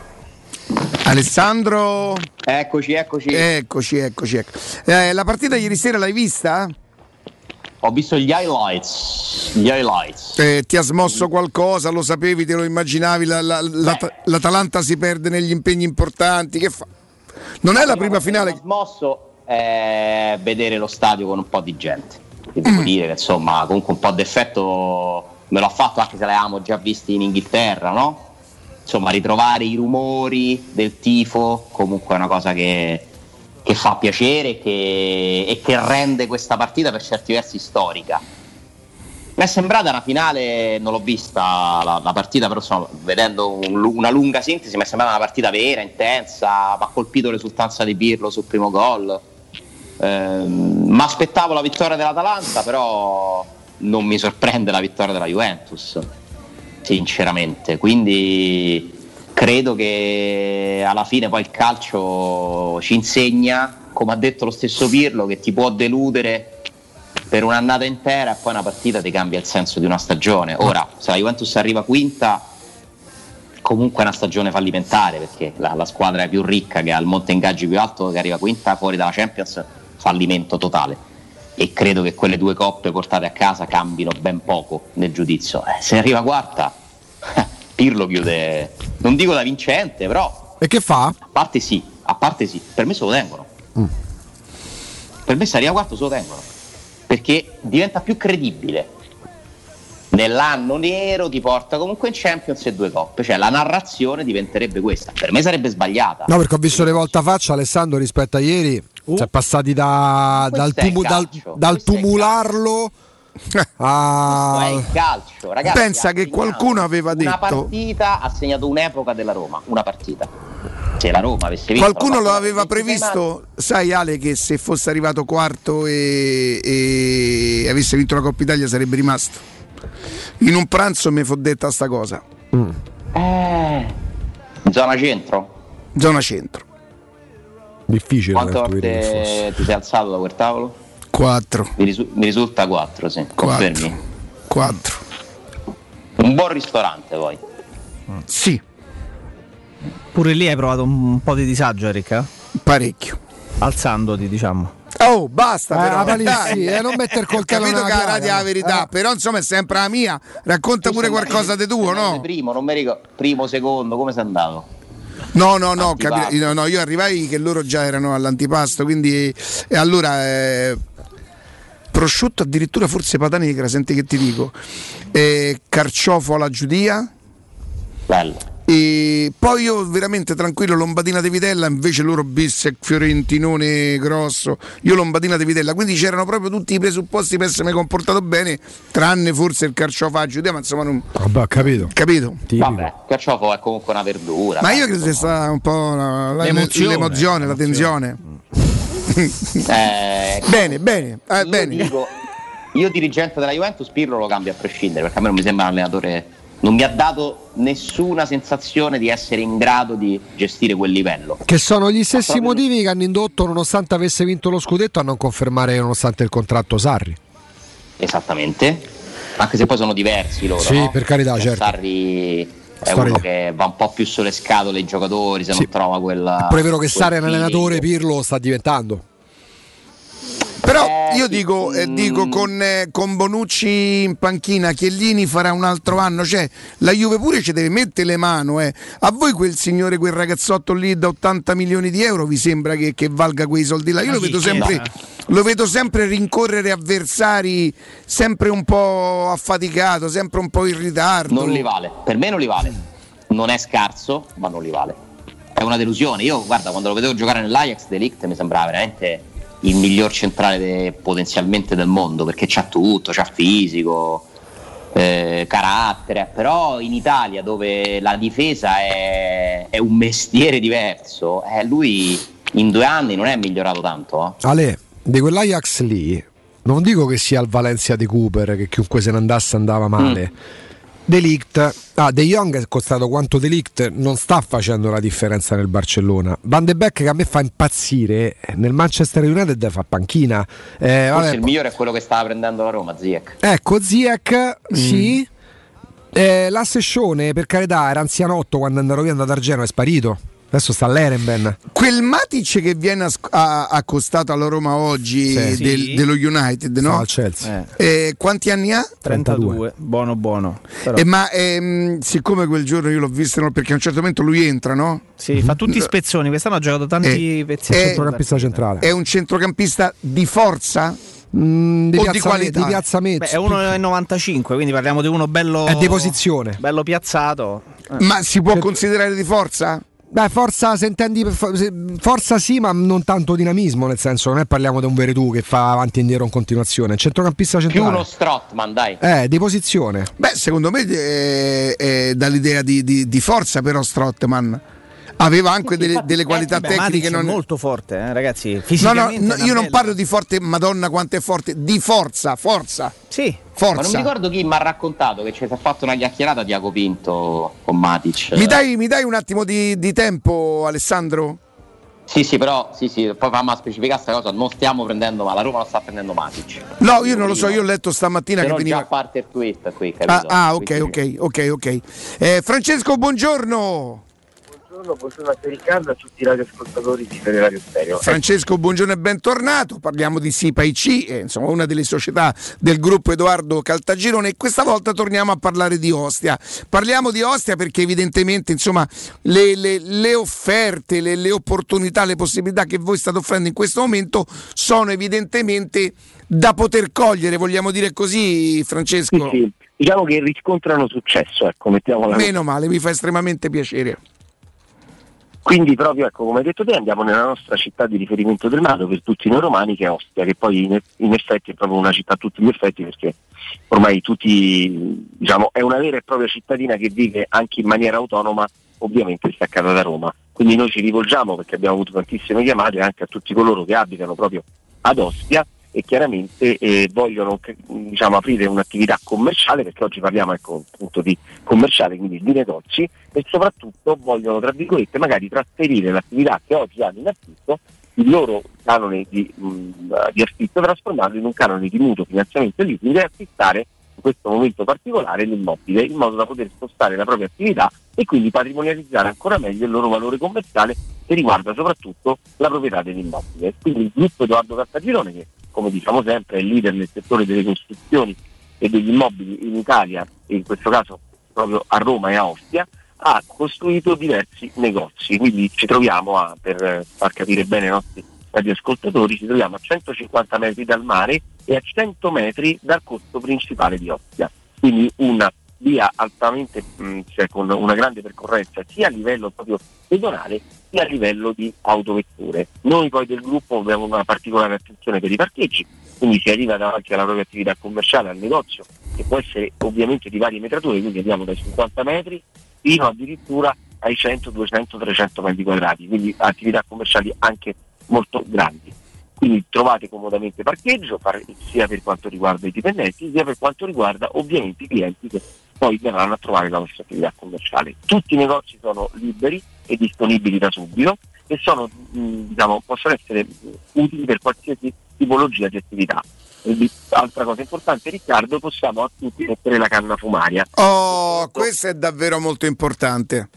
Alessandro? Eccoci, eccoci. Eccoci, eccoci, ecco. Eh, la partita ieri sera l'hai vista? Ho visto gli highlights. Gli highlights. Eh, ti ha smosso qualcosa? Lo sapevi, te lo immaginavi? La- la- la- L'Atalanta si perde negli impegni importanti. Che fa? Non è la prima finale. Mi ha smosso è vedere lo stadio con un po' di gente. Devo dire che insomma, comunque un po' d'effetto me l'ho fatto anche se l'avevamo già visti in Inghilterra, no? Insomma, ritrovare i rumori del tifo comunque è una cosa che, che fa piacere che- e che rende questa partita per certi versi storica. Mi è sembrata una finale, non l'ho vista la, la partita, però insomma, vedendo un una lunga sintesi mi è sembrata una partita vera, intensa, mi ha colpito l'esultanza di Pirlo sul primo gol. mi aspettavo la vittoria dell'Atalanta, però non mi sorprende la vittoria della Juventus, sinceramente. Quindi credo che alla fine poi il calcio ci insegna, come ha detto lo stesso Pirlo, che ti può deludere per un'annata intera e poi una partita ti cambia il senso di una stagione. Ora, se la Juventus arriva quinta, comunque è una stagione fallimentare perché la, la squadra più ricca, che ha il monte ingaggi più alto, che arriva quinta fuori dalla Champions, fallimento totale. E credo che quelle due coppe portate a casa cambino ben poco nel giudizio. Eh, se arriva quarta, Pirlo chiude, non dico da vincente, però E che fa? a parte sì, a parte sì, per me se lo tengono. Per me se arriva quarto se lo tengono. Perché diventa più credibile. Nell'anno nero ti porta comunque in Champions e due coppe, cioè la narrazione diventerebbe questa. Per me sarebbe sbagliata. No, perché ho visto le volta faccia Alessandro rispetto a ieri. Si è passati da- dal, tumu- dal- dal tumularlo a. Questo è il calcio, ragazzi. Pensa che qualcuno aveva Una detto. partita ha segnato un'epoca della Roma, una partita. Se la Roma avesse vinto Qualcuno lo aveva del 26 previsto, sai Ale, che se fosse arrivato quarto e, e avesse vinto la Coppa Italia sarebbe rimasto. In un pranzo mi fu detta sta cosa. Eh, zona centro. Zona centro. Difficile. Quante volte ti sei alzato da quel tavolo? 4. Mi, risu- mi risulta 4, sì. Confermi? 4. Un buon ristorante poi. Sì. Pure lì hai provato un po' di disagio, Eric? eh? Parecchio. Alzandoti, diciamo. Oh, basta Eh, però. la palissi, dai. eh, non mettere il Ho capito che la radio è la verità, Eh. però insomma è sempre la mia. Racconta pure qualcosa di tuo, no? Primo, non mi ricordo. Primo, secondo, come sei andato? No, no, no, capi- no, no, io arrivai che loro già erano all'antipasto, quindi e allora eh, prosciutto addirittura forse pata negra, senti che ti dico. Eh, carciofo alla giudia. Bello. E poi io veramente tranquillo, lombadina di vitella, invece loro bistec, fiorentinone grosso, io lombadina di vitella, quindi c'erano proprio tutti i presupposti per essermi comportato bene, tranne forse il giudia, ma insomma non... Vabbè, capito. Capito? Vabbè, carciofo è comunque una verdura. Ma io credo sia stata un po' la- la- L'emozione. l'emozione, la tensione. Eh, bene, bene, eh, io bene. dico, io dirigente della Juventus Pirlo lo cambio a prescindere perché a me non mi sembra un allenatore non mi ha dato nessuna sensazione di essere in grado di gestire quel livello Che sono gli stessi motivi che hanno indotto, nonostante avesse vinto lo scudetto, a non confermare nonostante il contratto Sarri. esattamente anche se poi sono diversi loro Sì, no? per carità, Cioè, certo. Sarri è Storia. uno che va un po' più sulle scatole ai giocatori se non trova quella È pure vero che quel Sarri è un allenatore, Pirlo lo sta diventando. Però io dico, eh, dico con, eh, con Bonucci in panchina, Chiellini farà un altro anno, cioè la Juve pure ci deve mettere le mani. eh. A voi quel signore, quel ragazzotto lì da 80 milioni di euro vi sembra che, che valga quei soldi là? Io lo vedo, sempre, lo vedo sempre rincorrere avversari, sempre un po' affaticato, sempre un po' in ritardo. non li vale per me non li vale non è scarso ma non li vale è una delusione io guarda quando lo vedevo giocare nell'Ajax Delict mi sembrava veramente il miglior centrale de- potenzialmente del mondo perché c'ha tutto c'ha fisico eh, carattere però in Italia dove la difesa è, è un mestiere diverso eh, lui in due anni non è migliorato tanto eh. Ale, di quell'Ajax lì, non dico che sia il Valencia di Cooper, che chiunque se ne andasse andava male. Delict, ah, De Jong è costato quanto Delict, non sta facendo la differenza nel Barcellona. Van de Beek che a me fa impazzire, nel Manchester United fa panchina. Eh, forse vabbè, il migliore è quello che stava prendendo la Roma Ziyech Ecco, Ziek, sì. Eh, la Sescione, per carità, era anzianotto quando andarono via, è andato a Genoa, è sparito. Adesso sta l'Erenben. Quel Matic che viene as- a- accostato alla Roma oggi Sì. del- Sì. dello United, no? No, al Chelsea. Eh, quanti anni ha? 32, buono buono. Però- Eh, ma ehm, siccome quel giorno io l'ho visto, no, perché a un certo momento lui entra, no? Sì, fa tutti spezzoni, quest'anno ha giocato tanti Eh, pezzi. eh, Centrocampista centrale. È un centrocampista di forza? Mm, di, o piazza di qualità? di piazza Beh, è 1,95, quindi parliamo di uno bello È di posizione. bello piazzato. Eh. Ma si può considerare di forza? Beh, forza, se intendi forza sì, ma non tanto dinamismo, nel senso, non è parliamo di un Veretù che fa avanti e indietro in continuazione, centrocampista Più centrale. uno Strottman, dai. Eh, di posizione. Beh, secondo me eh, è dall'idea di, di- di forza, però Strottman aveva anche delle, delle qualità Beh, tecniche. Non- molto forte, eh, ragazzi. No, no, Fisicamente no, io non bella. parlo di forte, madonna quanto è forte, di forza, forza. Sì, Ma non mi Forza. ricordo chi mi ha raccontato che ci si è fatto una chiacchierata di Pinto con Matic. Mi dai, mi dai un attimo di, di tempo, Alessandro? Sì, sì, però sì, sì, poi fammi specificare questa cosa, non stiamo prendendo, ma la Roma non sta prendendo Matic. No, io non lo so, io ho letto stamattina Però che già veniva. a parte il tweet qui, capito? Ah, ah, ok, ok, ok, ok. Eh, Francesco, buongiorno. Buongiorno, buongiorno a te Riccardo a tutti i radioascoltatori di Teleradio Stereo. Francesco, buongiorno e bentornato. Parliamo di SIPA IC, eh, insomma, una delle società del gruppo Edoardo Caltagirone e questa volta torniamo a parlare di Ostia. Parliamo di Ostia perché evidentemente insomma, le, le- le offerte, le, le opportunità, le possibilità che voi state offrendo in questo momento sono evidentemente da poter cogliere, vogliamo dire così, Francesco? Sì, sì, diciamo che riscontrano successo, ecco, mettiamola. Meno male, mi fa estremamente piacere. Quindi proprio, ecco, come hai detto te, andiamo nella nostra città di riferimento del nato per tutti noi romani che è Ostia, che poi in, in effetti è proprio una città a tutti gli effetti perché ormai tutti, diciamo, è una vera e propria cittadina che vive anche in maniera autonoma, ovviamente staccata da Roma. Quindi noi ci rivolgiamo perché abbiamo avuto tantissime chiamate anche a tutti coloro che abitano proprio ad Ostia e chiaramente eh, vogliono diciamo, aprire un'attività commerciale, perché oggi parliamo ecco, appunto di commerciale, quindi di negozi, e soprattutto vogliono, tra virgolette, magari trasferire l'attività che oggi hanno in affitto, il loro canone di, mh, di affitto, trasformarlo in un canone di mutuo, finanziamento e liquidi e affittare in questo momento particolare l'immobile, in modo da poter spostare la propria attività e quindi patrimonializzare ancora meglio il loro valore commerciale che riguarda soprattutto la proprietà dell'immobile. Quindi il gruppo Edoardo Cartagirone, che come diciamo sempre è leader nel settore delle costruzioni e degli immobili in Italia, e in questo caso proprio a Roma e a Ostia, ha costruito diversi negozi. Quindi ci troviamo a, per eh, far capire bene ai nostri radioascoltatori, ci troviamo a 150 metri dal mare e a 100 metri dal corso principale di Ostia. Quindi una via altamente, mh, cioè con una grande percorrenza sia a livello proprio pedonale sia a livello di autovetture. Noi poi del gruppo abbiamo una particolare attenzione per i parcheggi, quindi si arriva davanti alla propria attività commerciale, al negozio, che può essere ovviamente di varie metrature, quindi andiamo dai 50 metri fino addirittura ai 100, 200, 300 metri quadrati, quindi attività commerciali anche molto grandi. Quindi trovate comodamente parcheggio, par- sia per quanto riguarda i dipendenti, sia per quanto riguarda ovviamente i clienti che poi verranno a trovare la nostra attività commerciale. Tutti i negozi sono liberi e disponibili da subito e sono, mh, diciamo, possono essere utili per qualsiasi tipologia di attività. Di- altra cosa importante Riccardo, possiamo a tutti mettere la canna fumaria. Oh, questo è davvero molto importante.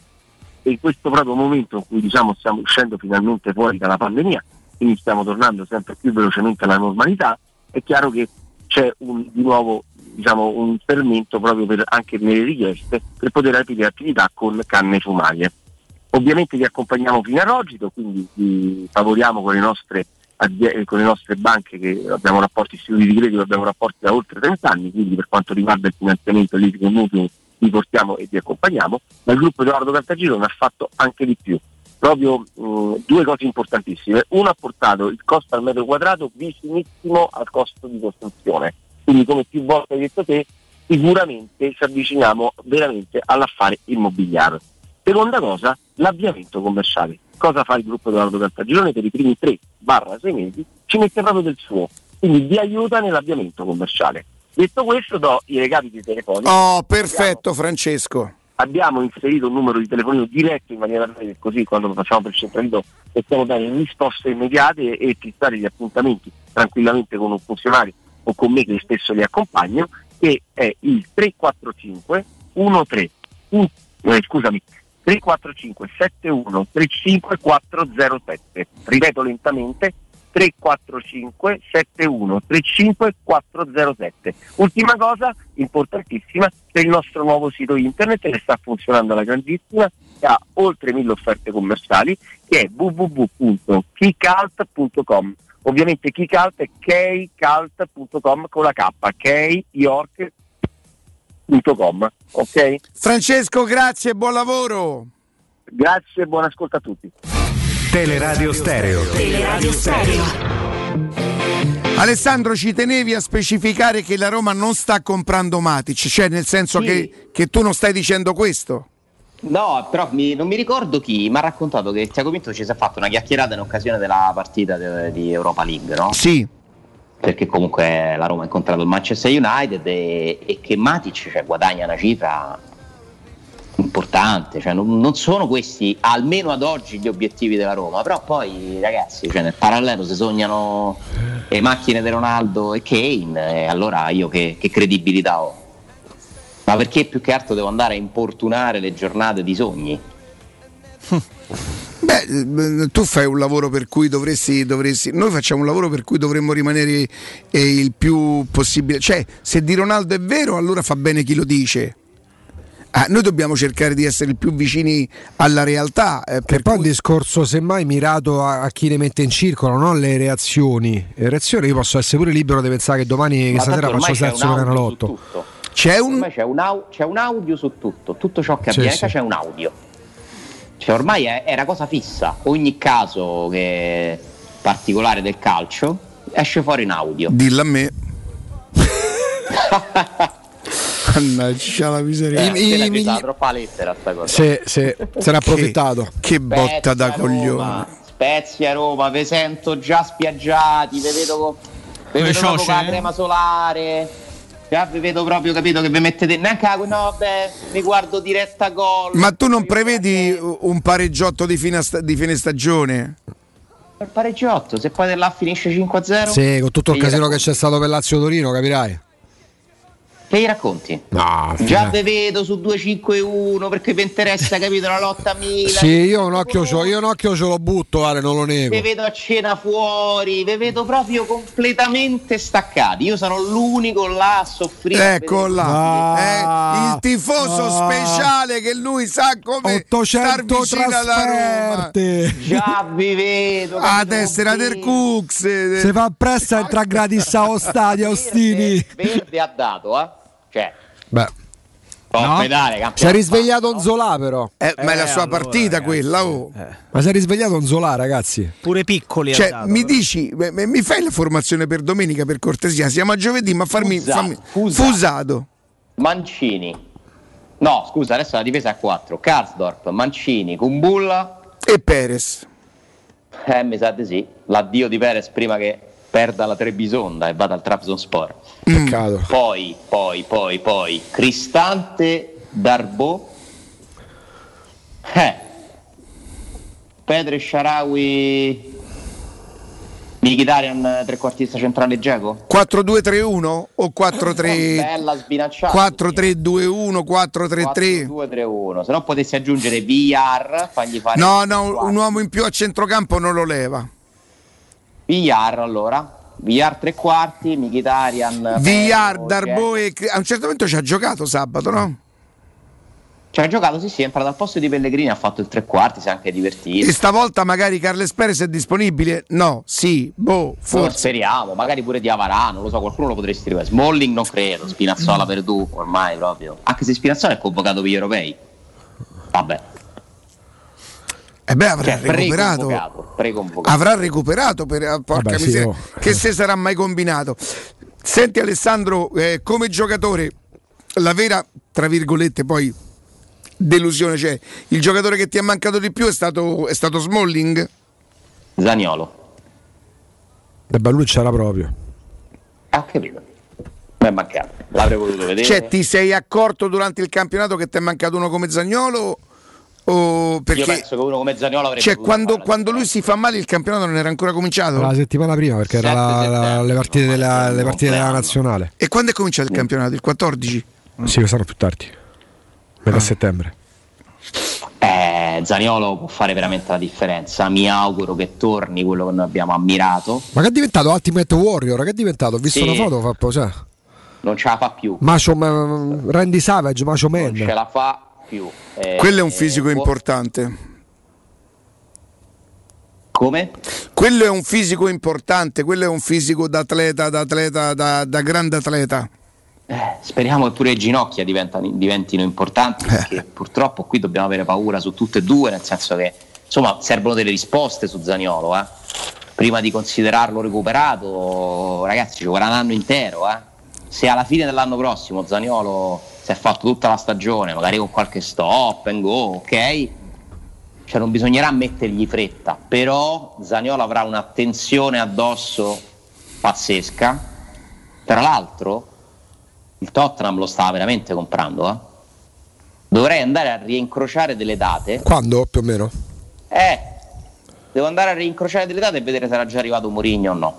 E in questo proprio momento in cui diciamo, stiamo uscendo finalmente fuori dalla pandemia, quindi stiamo tornando sempre più velocemente alla normalità, è chiaro che c'è un, di nuovo diciamo, un fermento proprio per, anche nelle richieste per poter aprire attività con canne fumarie. Ovviamente vi accompagniamo fino a Rogito, quindi vi favoriamo con le nostre, azie- con le nostre banche che abbiamo rapporti istituti di credito, abbiamo rapporti da oltre 30 anni, quindi per quanto riguarda il finanziamento il mutuo vi portiamo e vi accompagniamo, ma il gruppo Edoardo Cartagirone ha fatto anche di più. Proprio mh, due cose importantissime. Uno ha portato il costo al metro quadrato vicinissimo al costo di costruzione. Quindi come più volte hai detto te, sicuramente ci avviciniamo veramente all'affare immobiliare. Seconda cosa, l'avviamento commerciale. Cosa fa il gruppo Edoardo Cartagirone per i primi 3-6 mesi? Ci mette proprio del suo, quindi vi aiuta nell'avviamento commerciale. Detto questo, do i recapiti telefonici. Oh, perfetto, Francesco. Abbiamo inserito un numero di telefonino diretto in maniera tale che così quando facciamo per il centralino possiamo dare risposte immediate e fissare gli appuntamenti tranquillamente con un funzionario o con me che spesso li accompagno, che è il 345 13 uh, eh, scusami, 345 71 35 407. Ripeto lentamente 345 71 35 407. Ultima cosa importantissima, per il nostro nuovo sito internet che sta funzionando alla grandissima che ha oltre mille offerte commerciali che è www.keycult.com. Ovviamente Keycult è keycult.com con la K, keyyork.com. Ok? Francesco, grazie e buon lavoro. Grazie e buon ascolto a tutti. Teleradio Stereo. Teleradio Stereo. Alessandro, ci tenevi a specificare che la Roma non sta comprando Matic, cioè nel senso Sì. che, che tu non stai dicendo questo. No, però mi- non mi ricordo chi mi ha raccontato che Tiago Pinto ci si è fatto una chiacchierata in occasione della partita de- di Europa League, no? Sì. Perché comunque la Roma ha incontrato il Manchester United e, e che Matic cioè, guadagna una cifra importante, cioè, non, non sono questi almeno ad oggi gli obiettivi della Roma, però poi ragazzi cioè, nel parallelo si sognano le macchine di Ronaldo e Kane e allora io che, che credibilità ho? Ma perché più che altro devo andare a importunare le giornate di sogni? Beh, eh, tu fai un lavoro per cui dovresti, dovresti. Noi facciamo un lavoro per cui dovremmo rimanere eh, il più possibile. Cioè, se di Ronaldo è vero, allora fa bene chi lo dice. Ah, noi dobbiamo cercare di essere il più vicini alla realtà. eh, Per poi un discorso semmai mirato a, a chi le mette in circolo, non le reazioni. Le reazioni io posso essere pure libero di pensare che domani che stasera faccio c'è terzo Canalotto. C'è un... C'è un, au- c'è un audio su tutto, tutto ciò che avviene sì. c'è un audio. Cioè ormai è, era cosa fissa, ogni caso che particolare del calcio esce fuori in audio. Dillo a me. Mannaggia la miseria. Eh, appena ci sta troppa lettera sta cosa. Sì, sì, se n'è approfittato. Che botta da coglione. Spezia Roma, vi sento già spiaggiati, vi vedo, Come vedo con la crema solare. Già vi vedo proprio capito che vi mettete neanche a no, beh, mi guardo diretta gol. Ma tu non prevedi un pareggiotto di fine, di fine stagione? Il pareggiotto, se poi là finisce 5-0. Sì, con tutto il casino che c'è stato per Lazio Torino, capirai. Che gli racconti? No, Già ve vedo su 2-5-1 perché vi interessa capito la lotta a Milan. Sì, io un occhio, ce- io un occhio ce l'ho butto, Ale, non lo nego. Vi vedo a cena fuori, vi vedo proprio completamente staccati. Io sono l'unico là a soffrire. Ecco là, eh, il tifoso speciale che lui sa come star 800 vicino alla Roma. Già vi vedo. A tessera del Cux. eh, Se fa presto entra gratis allo stadio, Ostini. Verde ha dato, eh? Cioè, Beh, Coppa Italia, si è risvegliato un Zola però. Eh, ma è la sua partita quella, oh. Ma si è risvegliato un Zola, ragazzi. Pure piccoli Cioè, dato, mi però. dici, beh, beh, mi fai la formazione per domenica per cortesia? Siamo a giovedì, ma farmi, Fusato, fammi- fusato. fusato. Mancini. No, scusa, adesso la difesa è a 4. Karsdorp, Mancini, Kumbulla. E Perez. Eh, mi sa di sì. L'addio di Perez prima che perda la Trebisonda e vada al Trabzonspor. Peccato. Poi, poi, poi, poi, Cristante, Darbo. Eh. Pedro Sharawi. Mkhitaryan trequartista centrale Geco? 4-2-3-1 o 4-3 Bella sbilanciata. 4-3-2-1, 4-3-3? 2-3-1. Se no potessi aggiungere VR, fagli fare No, no, un uomo in più a centrocampo non lo leva. VR allora. VR tre quarti, Mkhitaryan. Villar, Pedro, Darbo e a un certo momento ci ha giocato sabato, no? Ci ha giocato, sì, sì, è entrato al posto di Pellegrini, ha fatto il tre quarti, si è anche divertito. E stavolta magari Carles Perez è disponibile? No, sì, boh, Forse. forse. speriamo, magari pure di Avarà, non lo so, qualcuno lo potresti rivedere. Smalling non credo, Spinazzola per tu, ormai proprio. Anche se Spinazzola è convocato per gli europei. Vabbè, E beh, avrà cioè, recuperato. preconvocato, preconvocato. Avrà recuperato per ah, porca Vabbè, sì, miseria. oh. Che se sarà mai combinato. Senti Alessandro, eh, come giocatore, la vera, tra virgolette, poi delusione, cioè il giocatore che ti è mancato di più è stato, è stato Smalling? Zaniolo. E beh, lui c'era proprio. Ah, capito. Mi è mancato, l'avrei voluto vedere. Cioè, ti sei accorto durante il campionato che ti è mancato uno come Zagnolo? O Io perché penso che uno come Zaniolo avrebbe cioè, quando, quando lui si fa male il campionato non era ancora cominciato? La settimana prima, perché era la- la- le partite della, le partite della nazionale. E quando è cominciato il campionato? Il 14? Sì, quest'anno più tardi. Metà settembre. Eh, Zaniolo può fare veramente la differenza. Mi auguro che torni quello che noi abbiamo ammirato. Ma che è diventato Ultimate Warrior? Che è diventato? Ho visto Sì. una foto, fa po', cioè. Non ce la fa più. Macho Man- Randy Savage, Macho Man. Non ce la fa più. Eh, Quello è un fisico può- importante. Come? Quello è un fisico importante, quello è un fisico da atleta, da atleta, da, grande atleta. Eh, speriamo che pure le ginocchia diventino importanti perché purtroppo qui dobbiamo avere paura su tutte e due, nel senso che insomma servono delle risposte su Zaniolo. eh. Prima di considerarlo recuperato, ragazzi, ci vorrà un anno intero. eh. Se alla fine dell'anno prossimo Zaniolo si è fatto tutta la stagione, magari con qualche stop and go, ok, cioè non bisognerà mettergli fretta, però Zaniolo avrà un'attenzione addosso pazzesca. Tra l'altro, il Tottenham lo sta veramente comprando. eh. Dovrei andare a rincrociare delle date. Quando più o meno? Eh, devo andare a rincrociare delle date e vedere se era già arrivato Mourinho o no.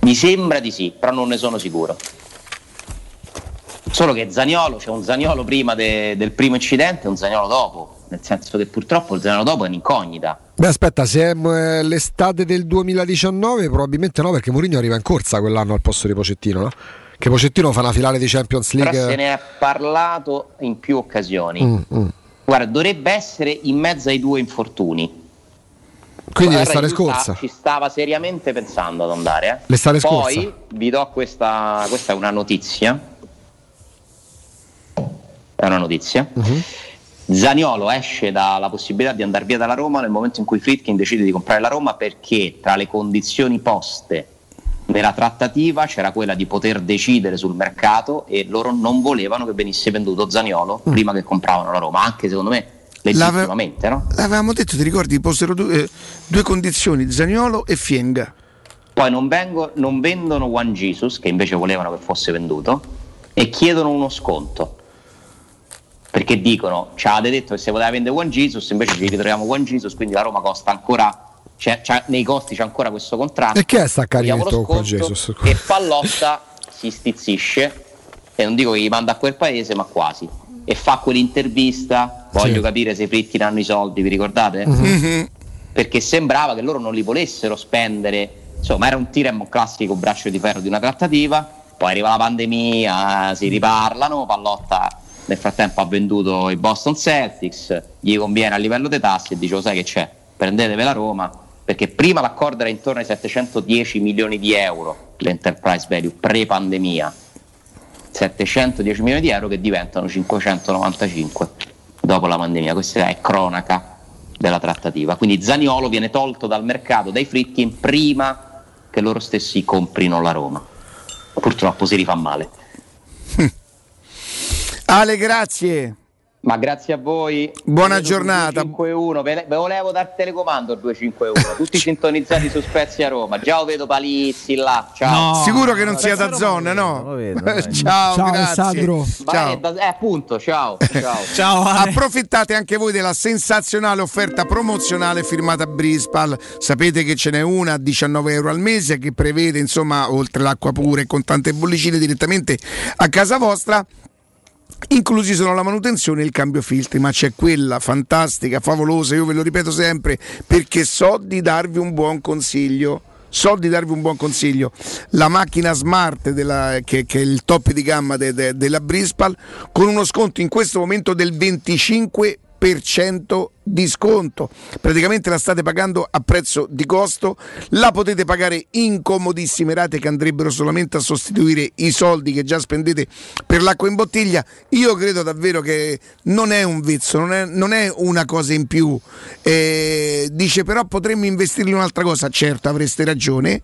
Mi sembra di sì, però non ne sono sicuro. Solo che Zaniolo, c'è un Zaniolo prima de- del primo incidente e un Zaniolo dopo. Nel senso che purtroppo il Zaniolo dopo è un'incognita. Beh, aspetta, se è l'estate del 2019, probabilmente no, perché Mourinho arriva in corsa quell'anno al posto di Pocettino, no? Che Pocettino fa una finale di Champions Però League. se ne è parlato in più occasioni. Mm, mm. Guarda, dovrebbe essere in mezzo ai due infortuni. Quindi Guarda, l'estate scorsa. Ci stava seriamente pensando ad andare. eh. L'estate Poi scorsa. vi do questa, questa è una notizia. È una notizia. Mhm. Zaniolo esce dalla possibilità di andare via dalla Roma nel momento in cui Fritkin decide di comprare la Roma perché tra le condizioni poste nella trattativa c'era quella di poter decidere sul mercato e loro non volevano che venisse venduto Zaniolo Mm. prima che compravano la Roma, anche secondo me legittimamente, no? L'avevamo detto, ti ricordi, posero due, eh, due condizioni, Zaniolo e Fienga. Poi non, vengo- non vendono Juan Jesus, che invece volevano che fosse venduto, e chiedono uno sconto. Perché dicono, ci avete detto che se poteva vendere Juan Jesus, invece ci ritroviamo Juan Jesus, quindi la Roma costa ancora, c'è- c'è- nei costi c'è ancora questo contratto. E che è sta carinetto sconto, Jesus? E Pallotta si stizzisce, e non dico che gli manda a quel paese, ma quasi. E fa quell'intervista, voglio Sì. capire se i Fritkin hanno i soldi, vi ricordate? Mhm. perché sembrava che loro non li volessero spendere. Insomma, era un tirem un classico braccio di ferro di una trattativa. Poi arriva la pandemia, si riparlano. Pallotta nel frattempo ha venduto i Boston Celtics, gli conviene a livello dei tassi e dice: "Lo sai che c'è? Prendetevi la Roma. Perché prima l'accordo era intorno ai 710 milioni di euro, l'enterprise value pre-pandemia. 710 milioni di euro che diventano 595 dopo la pandemia. Questa è cronaca della trattativa. Quindi Zaniolo viene tolto dal mercato dai Fritkin prima che loro stessi comprino la Roma. Purtroppo si rifà male. Ale, grazie. Ma grazie a voi. Buona Vedo giornata. 251. Ve, ve volevo dar telecomando il 251. Tutti sintonizzati su Spezia Roma. Già lo vedo Palizzi là. Ciao. Sicuro che non sia da zona, no? Ciao, Ciao, grazie. Ciao. eh, appunto, ciao. Ciao. Approfittate anche voi della sensazionale offerta promozionale firmata Brispal. Sapete che ce n'è una a 19 euro al mese che prevede, insomma, oltre l'acqua pura e con tante bollicine direttamente a casa vostra. Inclusi sono la manutenzione e il cambio filtri, ma c'è quella fantastica, favolosa, io ve lo ripeto sempre, perché so di darvi un buon consiglio. So di darvi un buon consiglio. La macchina smart della- che, che è il top di gamma de- de- della Brispal con uno sconto in questo momento del 25% di sconto. Praticamente la state pagando a prezzo di costo, la potete pagare in comodissime rate che andrebbero solamente a sostituire i soldi che già spendete per l'acqua in bottiglia. Io credo davvero che non è un vezzo, non è, non è una cosa in più. Eh, dice però potremmo investirli in un'altra cosa, certo avreste ragione.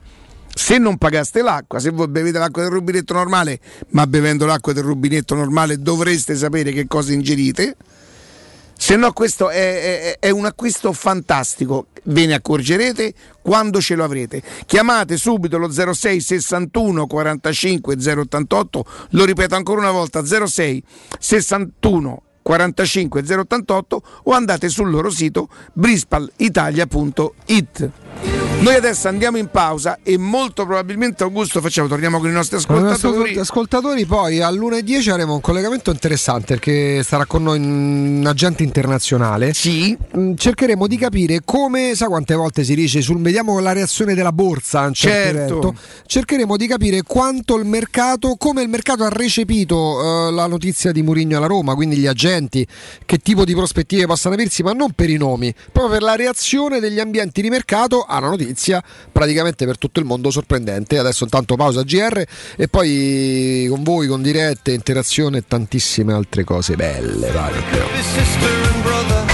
Se non pagaste l'acqua, se voi bevete l'acqua del rubinetto normale, ma bevendo l'acqua del rubinetto normale dovreste sapere che cosa ingerite. Se no, questo è, è- è un acquisto fantastico. Ve ne accorgerete quando ce lo avrete. Chiamate subito lo 06 61 45 088. Lo ripeto ancora una volta: 06 61 45 088 o andate sul loro sito brispalitalia.it. Noi adesso andiamo in pausa e molto probabilmente Augusto facciamo, torniamo con i nostri Con i nostri ascoltatori. ascoltatori poi all'1.10 avremo un collegamento interessante perché sarà con noi un agente internazionale. Sì. Cercheremo di capire come, sa quante volte si dice sul vediamo la reazione della borsa certo Certo. evento. Cercheremo di capire quanto il mercato, come il mercato ha recepito eh, la notizia di Murigno alla Roma, quindi gli agenti, che tipo di prospettive possano aversi, ma non per i nomi, proprio per la reazione degli ambienti di mercato a una notizia praticamente per tutto il mondo sorprendente. Adesso intanto pausa GR e poi con voi, con dirette, interazione e tantissime altre cose belle. Matteo.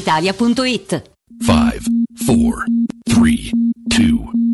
brispalitalia.it. 5, 4, 3, 2,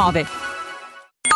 muove.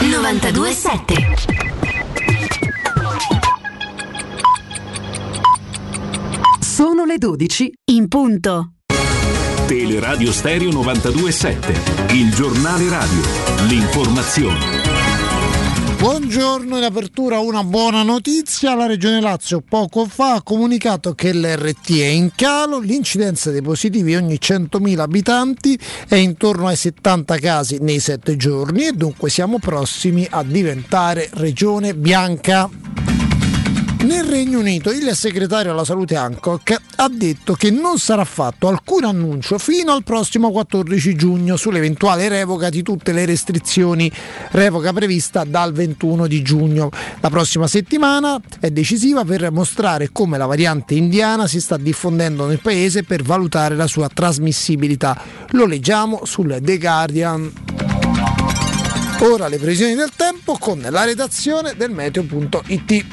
927 Sono le 12 in punto. Teleradio Stereo 927, il giornale radio, l'informazione. Buongiorno, in apertura una buona notizia. La Regione Lazio poco fa ha comunicato che l'RT è in calo, l'incidenza dei positivi ogni 100.000 abitanti è intorno ai 70 casi nei 7 giorni e dunque siamo prossimi a diventare regione bianca. Nel Regno Unito il segretario alla salute Hancock ha detto che non sarà fatto alcun annuncio fino al prossimo 14 giugno sull'eventuale revoca di tutte le restrizioni, revoca prevista dal 21 di giugno. La prossima settimana è decisiva per mostrare come la variante indiana si sta diffondendo nel paese per valutare la sua trasmissibilità. Lo leggiamo sul The Guardian. Ora le previsioni del tempo con la redazione del meteo.it.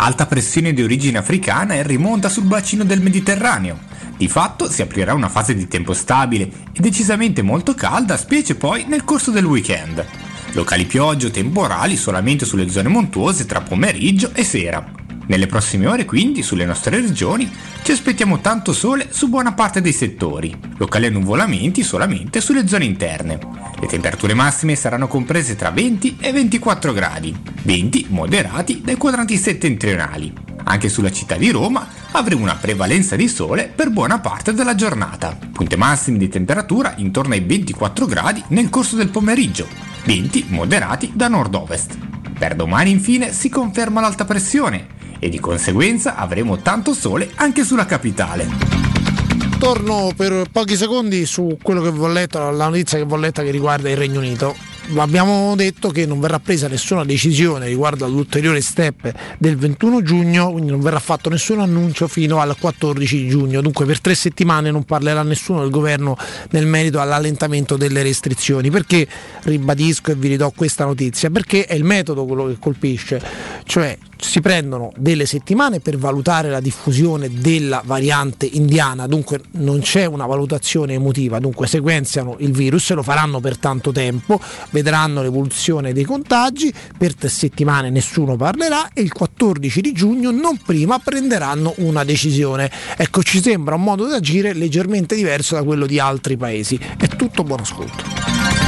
Alta pressione di origine africana e rimonta sul bacino del Mediterraneo. Di fatto si aprirà una fase di tempo stabile e decisamente molto calda, specie poi nel corso del weekend. Locali piogge o temporali solamente sulle zone montuose tra pomeriggio e sera. Nelle prossime ore quindi sulle nostre regioni ci aspettiamo tanto sole su buona parte dei settori, locali annuvolamenti solamente sulle zone interne. Le temperature massime saranno comprese tra 20 e 24 gradi, venti moderati dai quadranti settentrionali. Anche sulla città di Roma avremo una prevalenza di sole per buona parte della giornata. Punte massime di temperatura intorno ai 24 gradi nel corso del pomeriggio, venti moderati da nord-ovest. Per domani infine si conferma l'alta pressione e di conseguenza avremo tanto sole anche sulla capitale. Torno per pochi secondi su quello che ho letto, la notizia che ho letta che riguarda il Regno Unito. Abbiamo detto che non verrà presa nessuna decisione riguardo all'ulteriore step del 21 giugno, quindi non verrà fatto nessun annuncio fino al 14 giugno. Dunque per tre settimane non parlerà nessuno del governo nel merito all'allentamento delle restrizioni. Perché ribadisco e vi ridò questa notizia? Perché è il metodo quello che colpisce, cioè si prendono delle settimane per valutare la diffusione della variante indiana, dunque non c'è una valutazione emotiva, dunque sequenziano il virus lo faranno per tanto tempo, vedranno l'evoluzione dei contagi, per tre settimane nessuno parlerà e il 14 di giugno non prima prenderanno una decisione. Ecco, ci sembra un modo di agire leggermente diverso da quello di altri paesi. È tutto buon ascolto.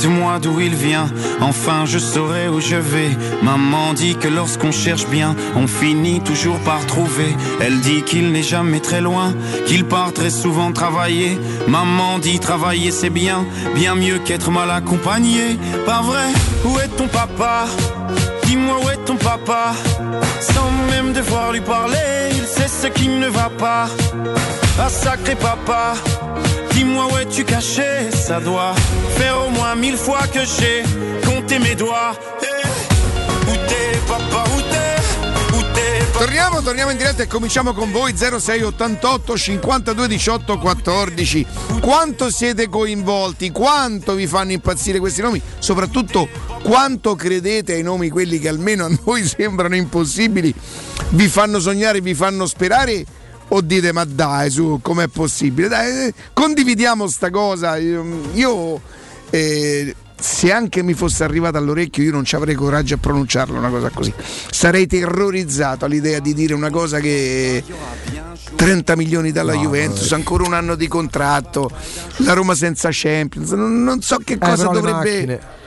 Dites-moi d'où il vient, enfin je saurai où je vais. Maman dit que lorsqu'on cherche bien, on finit toujours par trouver. Elle dit qu'il n'est jamais très loin, qu'il part très souvent travailler. Maman dit travailler c'est bien, bien mieux qu'être mal accompagné. Pas vrai, où est ton papa? Dis-moi où est ton papa? Sans même devoir lui parler, il sait ce qui ne va pas. Ah sacré papa, dis-moi où es-tu caché Ça doit faire au moins mille fois que j'ai compté mes doigts. Eh, où t'es papa, Où t'es Torniamo, torniamo in diretta e cominciamo con voi 0688 52 18 14. Quanto siete coinvolti? Quanto vi fanno impazzire questi nomi? Soprattutto quanto credete ai nomi quelli che almeno a noi sembrano impossibili? Vi fanno sognare, vi fanno sperare? O dite ma dai su, com'è possibile? Dai, eh, condividiamo sta cosa. Io, eh, se anche mi fosse arrivata all'orecchio io non ci avrei coraggio a pronunciarla una cosa così. Sarei terrorizzato all'idea di dire una cosa che 30 milioni dalla No, Juventus, ancora un anno di contratto, la Roma senza Champions, non, non so che Eh, cosa le dovrebbe...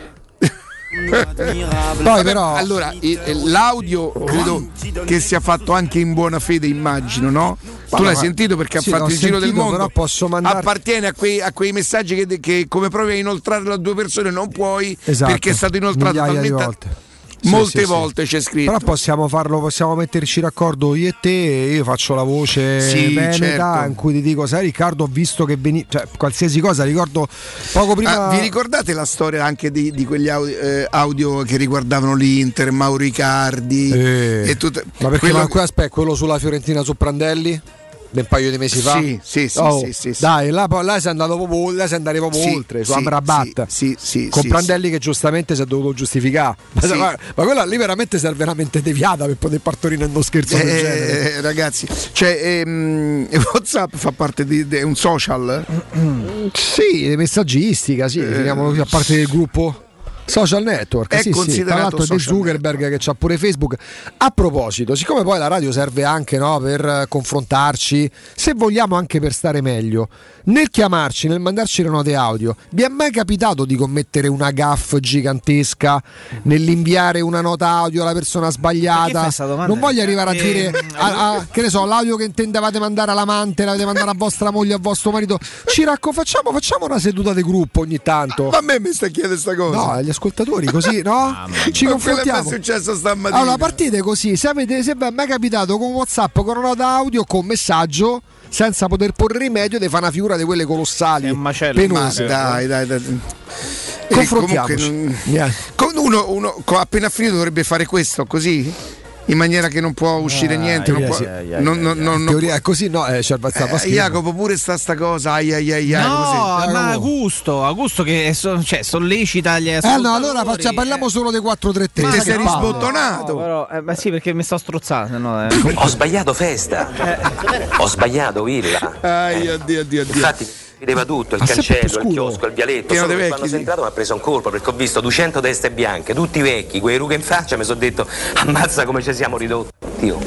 Poi però allora eh, l'audio credo che sia fatto anche in buona fede, immagino, no? tu l'hai sentito perché sì, ha fatto il giro del sentito, mondo. però posso mandare- Appartiene a quei, a quei messaggi che, che come provi a inoltrarlo a due persone non puoi Esatto. perché è stato inoltrato Migliaia di talmente volte. Sì, molte sì, volte c'è scritto. Però possiamo farlo, possiamo metterci d'accordo io e te. Io faccio la voce Sì, veneta certo. in cui ti dico: Sai, Riccardo, ho visto che veni. Cioè, qualsiasi cosa, ricordo poco prima. Ah, vi ricordate la storia anche di, di quegli audio, eh, audio che riguardavano l'Inter, Mauro Icardi Eh, e tutte- Ma perché quello- ma qui aspetta, quello sulla Fiorentina su Prandelli? Un paio di mesi fa? Sì, sì, sì, Oh, sì, sì. Dai, là, là sei andato proprio, là sei andato proprio oltre, su Amrabat. sì, sì, con Prandelli che giustamente si è dovuto giustificare. Ma, ma- ma quella lì veramente si è veramente deviata per poter partorire uno scherzo del Eh, genere. ragazzi, cioè, ehm, WhatsApp fa parte di, di- è un social? Sì, messaggistica, sì, definiamolo così, a parte del gruppo. Social network, È sì, sì. Tra l'altro di Zuckerberg che c'ha pure Facebook. A proposito, siccome poi la radio serve anche no, per eh, confrontarci, se vogliamo anche per stare meglio, nel chiamarci, nel mandarci le note audio, vi è mai capitato di commettere una gaff gigantesca nell'inviare una nota audio alla persona sbagliata? Non voglio arrivare a Eh, dire, a- a- che ne so, l'audio che intendevate mandare all'amante, l'avete mandare a vostra moglie, a vostro marito. Ci racco, facciamo, facciamo una seduta di gruppo ogni tanto. Ma a me mi sta chiedendo sta cosa. No, agli ascoltatori così, no? Ci Ma quello che confrontiamo. è successo stamattina. Allora, partite così. Se, avete, se vi è mai capitato con WhatsApp, con una nota audio, con messaggio, senza poter porre rimedio, di fare una figura di quelle colossali, Ma penose. dai, dai, dai. Eh, Confrontiamoci. comunque non- con uno, uno appena finito dovrebbe fare questo così in maniera che non può uscire niente. Non eh, può, sì. non- non- non- In non teoria è così, no? Eh, c'è eh. Jacopo pure sta sta cosa. Ai ai ai ai, No, così. ma a gusto, a gusto che so- cioè, sollecita gli Eh ascoltatori. no, allora faccia- parliamo solo dei 4-3-3. Te sei palle. risbottonato. No, però, eh, beh, sì, perché mi sto strozzando. No, eh. Ho sbagliato festa. Ho sbagliato villa. Ai, addio, addio, addio. Infatti vedeva tutto, il Ha sempre cancello, il chiosco, il vialetto. Solo di che vecchi, quando sì. sono entrato mi ha preso un colpo perché ho visto 200 teste bianche, tutti vecchi, quei rughe in faccia, mi sono detto ammazza come ci siamo ridotti. Dio.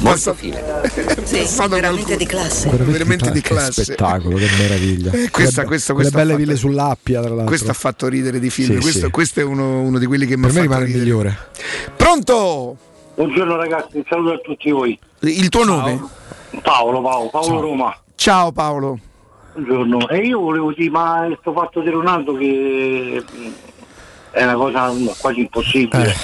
Molto fine. Sì, veramente di classe. Veramente di Che classe. spettacolo, che meraviglia. Eh, questa- questa- questa belle ville sull'Appia, tra l'altro. Questo ha fatto ridere di film. Sì, questo, sì. questo è uno, uno di quelli che mi ha per me fatto rimane il ridere. migliore. Pronto? Buongiorno ragazzi, un saluto a tutti voi. Il tuo nome? Paolo, Paolo, Paolo Ciao. Roma. Ciao Paolo. Buongiorno. E io volevo dire, ma questo fatto di Ronaldo che mh, è una cosa quasi impossibile, Eh.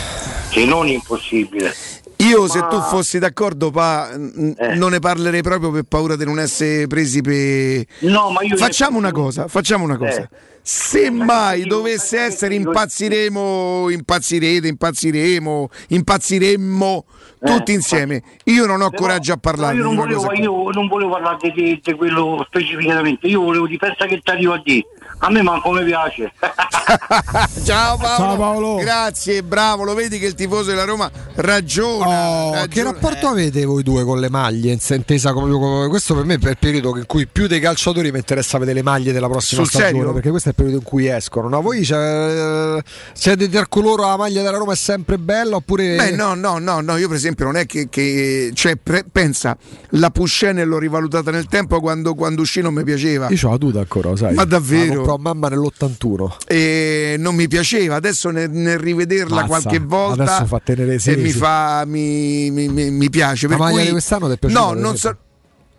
se non impossibile. Io se Ma- tu fossi d'accordo pa, n- non ne parlerei proprio per paura di non essere presi per... No, ma io- Facciamo una cosa, facciamo una cosa. Eh. Se mai dovesse essere impazziremo, impazzirete, impazziremo, impazziremmo tutti insieme. Io non ho coraggio a parlare io non volevo, cosa così. io non volevo parlare di, di- quello specificatamente, io volevo di pensa che ti arrivo a dire. A me manco mi piace. Ciao Paolo. Ciao, Paolo. Grazie, bravo, lo vedi che il tifoso della Roma ragiona. Oh, ragiona. che rapporto avete voi due con le maglie? In- Intesa come, come- questo per me è il periodo in cui più dei calciatori mi interessa vedere le maglie della prossima Sul stagione. serio? Perché questo è il periodo in cui escono. No? Voi c'è- siete di coloro la maglia della Roma è sempre bella oppure. Beh, no, no, no, no, io per esempio non è che, che- cioè, pre- pensa, la Puscene l'ho rivalutata nel tempo quando, quando uscì non mi piaceva. Io ho la tuta ancora, sai. Ma davvero? Comprò mamma nell'81. E non mi piaceva, adesso nel, nel rivederla Mazza, qualche volta fa tenere e sesi. mi fa mi, mi- mi- piace. La maglia di quest'anno ti è piaciuta? No, non so.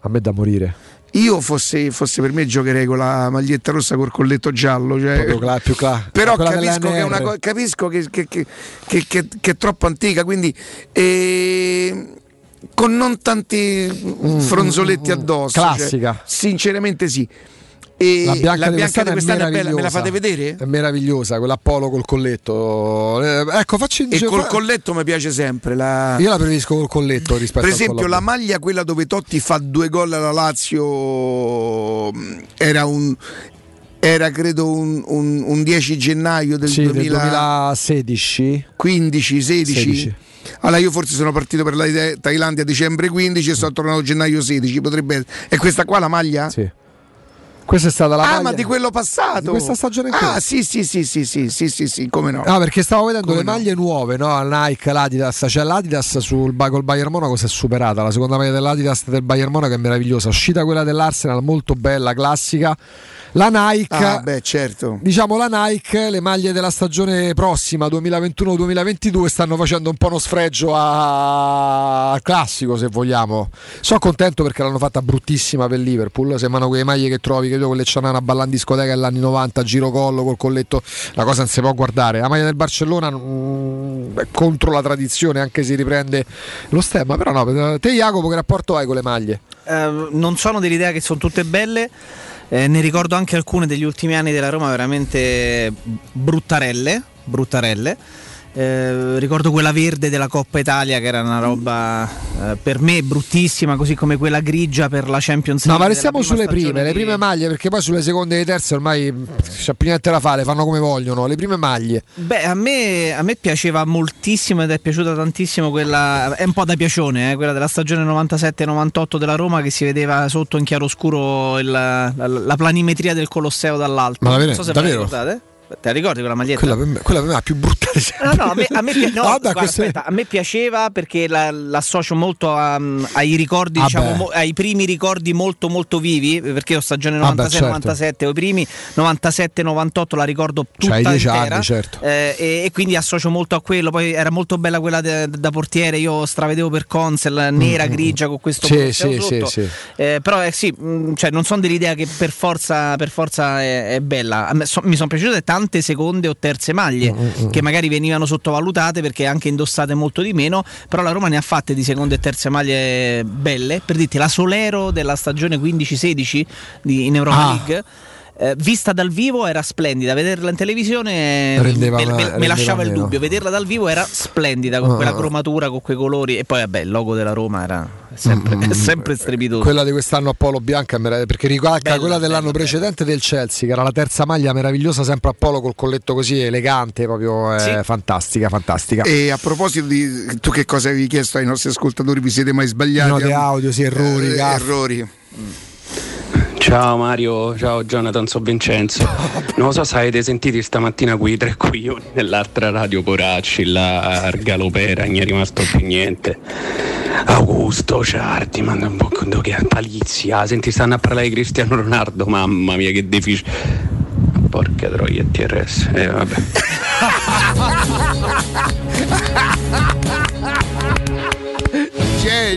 A me da morire. Io fosse, fosse per me giocherei con la maglietta rossa col colletto giallo. Cioè, cla- più cla- però capisco, che è, una capisco che, che- che- che- che- che è troppo antica, quindi eh, con non tanti fronzoletti addosso. Classica. cioè, sinceramente sì. E La bianca, di quest'anno, di quest'anno è, è bella, me la fate vedere? È meravigliosa, quella Apollo col colletto. Eh, ecco, facci E col fa- colletto mi piace sempre. La... Io la preferisco col colletto rispetto Per esempio, la maglia, quella dove Totti fa due gol alla Lazio, era un. Era credo un, un- un 10 gennaio del Sì, del 2000 2016. 15, 16. 16. Allora io forse sono partito per la Thailandia a dicembre 15 e sono tornato a gennaio 16, potrebbe essere. E questa qua la maglia? Sì. Questa è stata la ah, maglia ma di quello passato. di questa stagione qua. Ah, sì, sì, sì, sì, sì, sì, sì, sì, come no. Ah, perché stavo vedendo Come le no? maglie nuove, no? Nike, l'Adidas. C'è l'Adidas sul col Bayern Monaco si è superata. La seconda maglia dell'Adidas del Bayern Monaco è meravigliosa. Uscita quella dell'Arsenal, molto bella, classica. La Nike. Ah, beh, certo. Diciamo la Nike, le maglie della stagione prossima 2021-2022 stanno facendo un po' uno sfregio a- al classico se vogliamo. Sono contento perché l'hanno fatta bruttissima per Liverpool, sembrano quelle maglie che trovi, credo quelle Cianana in discoteca negli anni 90, giro collo col colletto, la cosa non si può guardare. La maglia del Barcellona mm, è contro la tradizione anche se riprende lo stemma, però no, te Jacopo che rapporto hai con le maglie? Eh, non sono dell'idea che sono tutte belle. Eh, ne ricordo anche alcune degli ultimi anni della Roma veramente bruttarelle. bruttarelle. Eh, ricordo quella verde della Coppa Italia che era una roba eh, per me bruttissima, così come quella grigia per la Champions No, League. ma della restiamo sulle prime, le di- prime maglie, perché poi sulle seconde e le terze ormai mh, c'è più niente da fare, fanno come vogliono. Le prime maglie. Beh, a me, a me piaceva moltissimo ed è piaciuta tantissimo quella, è un po' da piacione, eh, quella della stagione 97-98 della Roma che si vedeva sotto in chiaroscuro il- la, la planimetria del Colosseo dall'alto. Ma davvero- non so se ve la davvero? ricordate. Te la ricordi quella maglietta? Quella per me, quella per me è la più brutta. No, no, a me, a me no, Vabbè, guarda, queste- aspetta, a me piaceva perché la- l'associo molto a- ai ricordi, Ah, diciamo, mo- ai primi ricordi molto molto vivi, perché ho stagione Ah, beh, 96-97 o i primi 97-98 la ricordo tutta dieci intera anni, certo. eh, e, e quindi associo molto a quello, poi era molto bella quella de- da portiere, io stravedevo per Consel, nera, grigia con questo Sì, sì, sotto. sì. Eh, però eh, sì, mh, cioè, non sono dell'idea che per forza, per forza è, è bella. So- mi sono piaciute tante seconde o terze maglie Mm, che magari venivano sottovalutate perché anche indossate molto di meno, però la Roma ne ha fatte di seconde e terze maglie belle. Per dirti, la Solero della stagione 15-16 di- in Europa Ah. League. Eh, vista dal vivo era splendida, vederla in televisione Rendeva- me, me- me rendeva lasciava il meno. dubbio, vederla dal vivo era splendida con Ah, quella ah. cromatura, con quei colori e poi vabbè il logo della Roma era sempre, è sempre strepitoso. Quella di quest'anno a polo bianca perché ricalca Bella, quella dell'anno bella, precedente del Chelsea, che era la terza maglia meravigliosa, sempre a polo col colletto così elegante, proprio eh, Sì. fantastica, fantastica. E a proposito di tu che cosa avevi chiesto ai nostri ascoltatori, vi siete mai sbagliati? Note audio, sì, errori, Eh, errori. Ciao Mario, ciao Jonathan, so Vincenzo. Non lo so se avete sentito stamattina quei tre coglioni nell'altra radio Poracci, la Argalopera, non è rimasto più niente. Augusto, Ciardi, manda un po' con che Palizia, senti stanno a parlare di Cristiano Ronaldo, mamma mia che deficit. Porca troia TRS, eh vabbè.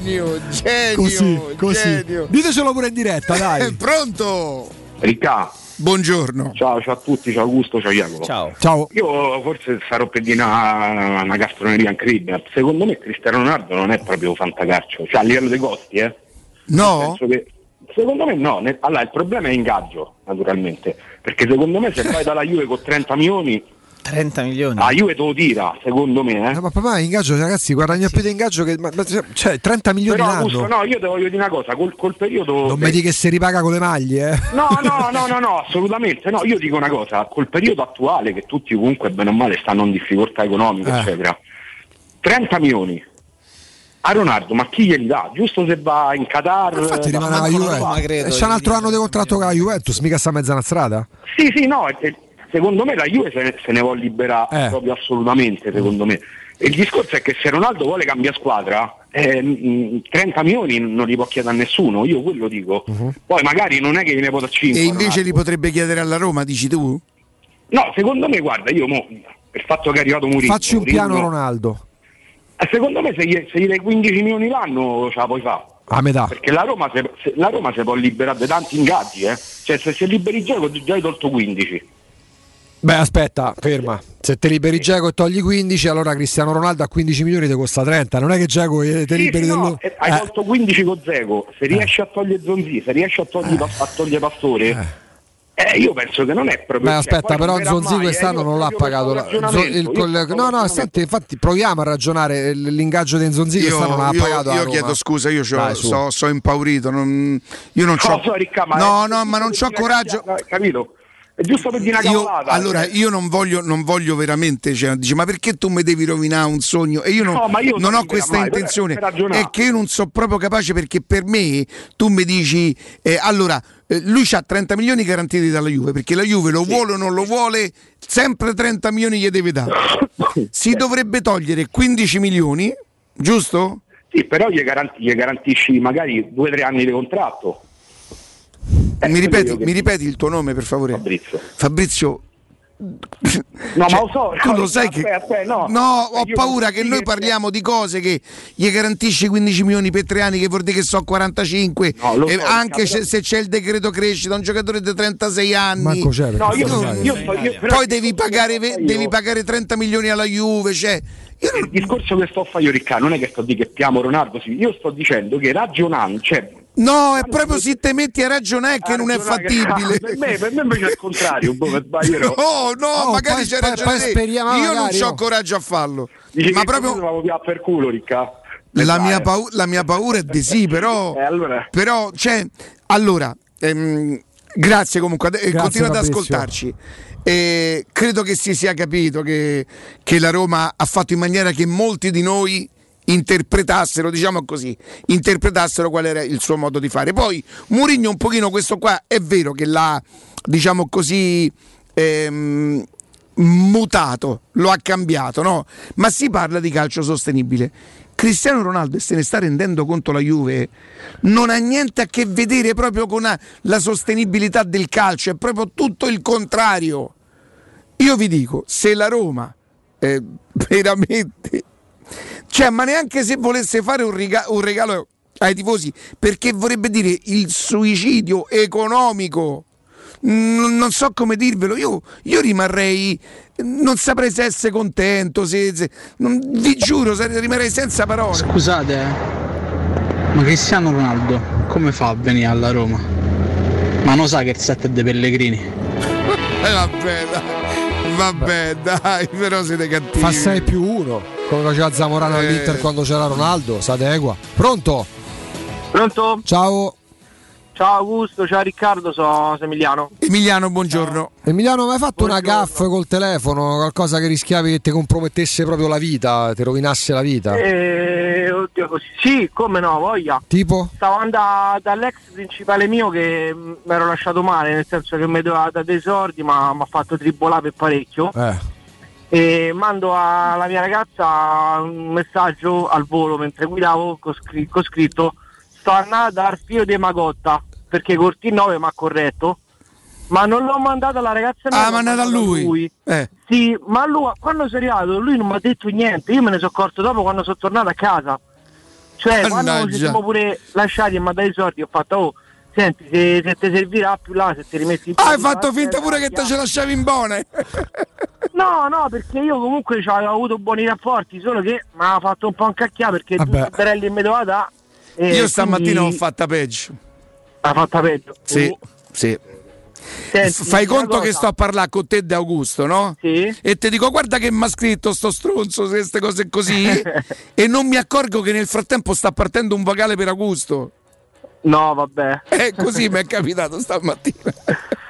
Genio, genio, Così, così. genio. Ditecelo pure in diretta, dai. Pronto? Ricca. Buongiorno. Ciao, ciao a tutti, ciao Augusto, ciao Jacopo. Ciao. Ciao. Io forse sarò per dire una, una castroneria incredibile. Secondo me Cristiano Ronaldo non è proprio fantacalcio, cioè a livello dei costi, eh. No? Penso che- secondo me no. Allora, il problema è ingaggio, naturalmente. Perché secondo me se vai dalla Juve con 30 milioni, 30 milioni. la Juve te lo tira, secondo me, eh. No, ma papà ingaggio, ragazzi, guadagna più di ingaggio che ma- ma- cioè 30 milioni Però l'anno. Augusto, no, io ti voglio dire una cosa, col, col periodo... Non mi dica che si ripaga con le maglie, eh. No, no, no, no, no, assolutamente. No, io dico una cosa, col periodo attuale che tutti comunque bene o male stanno in difficoltà economiche, Eh. eccetera. 30 milioni a Ronaldo, ma chi glieli dà? Giusto se va in Qatar. Infatti da- rimane la Juventus. Roma, E c'è un altro anno di contratto con la Juventus, mica sta a mezza una strada. Sì, sì, no, e secondo me la Juve se ne, se ne vuole liberare Eh. proprio assolutamente, secondo me. E il discorso è che se Ronaldo vuole cambiare squadra, eh, mh, 30 milioni non li può chiedere a nessuno, io quello dico. Poi magari non è che gliene può da 5. E invece li potrebbe chiedere alla Roma, dici tu? No, secondo me, guarda, io mo, per il fatto che è arrivato Mourinho, Facci un Mourinho- piano Ronaldo. eh, secondo me se gli, se gli dai 15 milioni l'anno ce la puoi fare. A metà. Perché la Roma, se, se- la Roma si può liberare da tanti ingaggi, eh. Cioè se si liberi il gioco già hai tolto 15. Beh, aspetta, ferma. Se te liberi Geco e togli 15, allora Cristiano Ronaldo a 15 milioni ti costa 30. Non è che Geco te Sì, liberi sì, no, dello- eh, hai Eh. tolto 15 con Zego, se riesci a togliere Zonzi, se riesci a togliere, a togliere Pastore, Eh, io penso che non è proprio. Beh, cioè, aspetta, però Zonzi eh, quest'anno io non l'ha pagato. la- questo Zo- il- col- no, no, senti, infatti proviamo a ragionare. L'ingaggio di Zonzi Io, quest'anno non l'ha io- pagato. io chiedo scusa, io Dai, so, so impaurito. Non, io non No, c'ho. so, no, no, ma non c'ho coraggio. Capito? È giusto per dire una Io, cavolata. allora, cioè. io non voglio, non voglio veramente, cioè, dice, ma perché tu mi devi rovinare un sogno? E io non, No, io non ho questa mai, intenzione. per. È che io non sono proprio capace perché per me tu mi dici, eh, allora, eh, lui ha 30 milioni garantiti dalla Juve, perché la Juve lo vuole o non lo vuole, sempre 30 milioni gli deve dare. Si dovrebbe togliere 15 milioni, giusto? Sì, però gli, garanti- gli garantisci magari due o tre anni di contratto. Eh, mi, quello ripeti, che- mi ripeti il tuo nome per favore? Fabrizio. Fabrizio. No, Cioè, ma lo so. tu lo sai che aspetta, no. No, ho Io paura non- che noi che- parliamo di cose che gli garantisci 15 milioni per tre anni, che vuol dire che so 45, No, e so, anche però- se, se c'è il decreto crescita, un giocatore di 36 anni. Manco c'è, perché No, io, Non io, io Poi devi pagare, devi pagare 30 milioni alla Juve. Cioè, io Il discorso che sto a fare io, Riccardo, non è che sto di che piamo Ronaldo, sì. io sto dicendo che ragionando, cioè, No, è proprio se te metti a ragionare che non è fattibile. per, me, per me invece è il contrario, boh, per sbaglierò. No, no, Oh, magari poi- c'è ragione Io non ho oh. coraggio a farlo. Dici Ma che proprio potevamo più per culo, Ricca. La mia, pau- la mia paura è di sì, però. Eh, allora. Però, cioè, allora, ehm, grazie comunque, eh, Grazie, continuate ad ascoltarci. Eh, credo che si sia capito che, che la Roma ha fatto in maniera che molti di noi interpretassero, diciamo così, interpretassero qual era il suo modo di fare. Poi Murigno un pochino questo qua è vero che l'ha, diciamo così, ehm, mutato, lo ha cambiato, no? Ma si parla di calcio sostenibile. Cristiano Ronaldo, e se ne sta rendendo conto la Juve, non ha niente a che vedere proprio con la- sostenibilità del calcio, è proprio tutto il contrario. Io vi dico, se la Roma eh, veramente, cioè, ma neanche se volesse fare un, riga- un regalo ai tifosi, perché vorrebbe dire il suicidio economico. Mm, Non so come dirvelo, io, io rimarrei, non saprei se essere contento, se, se- non- vi giuro, rimarrei senza parole. Scusate, eh, ma Cristiano Ronaldo come fa a venire alla Roma? Ma non sa che il set è dei Pellegrini. Eh, vabbè, dai, vabbè, dai, però siete cattivi. Fa 6 più 1, come faceva Zamorano Eh. all'Inter quando c'era Ronaldo, si adegua. Pronto? Pronto? Ciao. Ciao Augusto, ciao Riccardo, sono Emiliano. Emiliano, buongiorno. Emiliano, mi hai fatto una gaffa col telefono? Qualcosa che rischiavi che ti compromettesse proprio la vita, ti rovinasse la vita? Eh, oddio, così. Sì, come no, voglia. Tipo? Stavo andando dall'ex principale mio che mi ero lasciato male, nel senso che mi doveva dare dei soldi, ma mi ha fatto tribolare per parecchio. Eh. E mando alla mia ragazza un messaggio al volo mentre guidavo con, con scritto sto andando dal figlio di Magotta perché Corti 9 mi ha corretto ma non l'ho mandato alla ragazza mia Ah, ma a mandato lui. Eh. sì ma lui quando sono arrivato lui non mi ha detto niente io me ne sono accorto dopo quando sono tornato a casa cioè quando Mannaggia. ci siamo pure lasciati e mi ha dato i soldi ho fatto oh senti se, se ti servirà più là se ti rimetti in Ah, hai fatto finta eh, pure che te ce lasciavi in bone. No, no, perché io comunque ci avevo avuto buoni rapporti, solo che mi ha fatto un po' incacchiare perché Vabbè. tutti i barelli mi doveva dare. e Io stamattina quindi- ho fatta peggio. Ha fatta peggio. Sì, Oh. sì. Senti, Fai conto che sto a parlare con te di Augusto, no? Sì. E ti dico, guarda che mi ha scritto sto stronzo, queste cose così. e non mi accorgo che nel frattempo sta partendo un vocale per Augusto. No, vabbè. È così mi è capitato stamattina.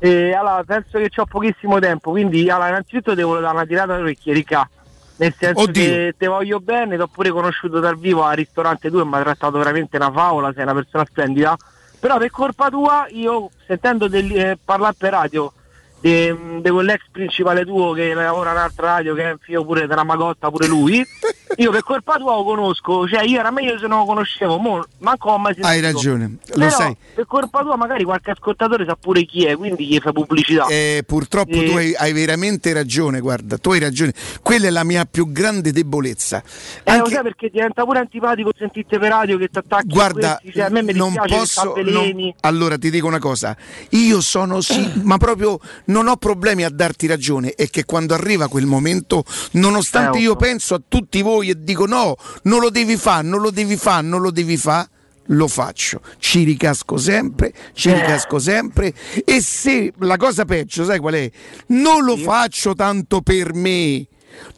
E allora penso che ho pochissimo tempo, quindi allora, innanzitutto devo dare una tirata d'orecchie, Ricca. Nel senso Oddio. che te voglio bene, ti ho pure conosciuto dal vivo al ristorante 2 e mi ha trattato veramente una favola, sei una persona splendida. Però per colpa tua, io sentendo del- eh, parlare per radio di di quell'ex principale tuo che lavora in un'altra radio, che è un figlio pure della Magotta, pure lui, io per colpa tua lo conosco, cioè io era meglio se non lo conoscevo, mo, manco mai sentito. Hai ragione, lo Però, sai. Per colpa tua magari qualche ascoltatore sa pure chi è, quindi gli fai pubblicità. Eh, purtroppo Sì. tu hai, hai veramente ragione, guarda, tu hai ragione. Quella è la mia più grande debolezza. Eh, lo sai perché diventa pure antipatico sentirti per radio che ti attacchi Guarda, questi, cioè, a me mi non posso. non- Allora ti dico una cosa: io sono sì, ma proprio non ho problemi a darti ragione. È che quando arriva quel momento, nonostante Eh, io penso a tutti voi e dico no, non lo devi fare, non lo devi fare, non lo devi fare, lo faccio, ci ricasco sempre, ci Eh. ricasco sempre e se la cosa peggio, sai qual è? Non lo faccio tanto per me.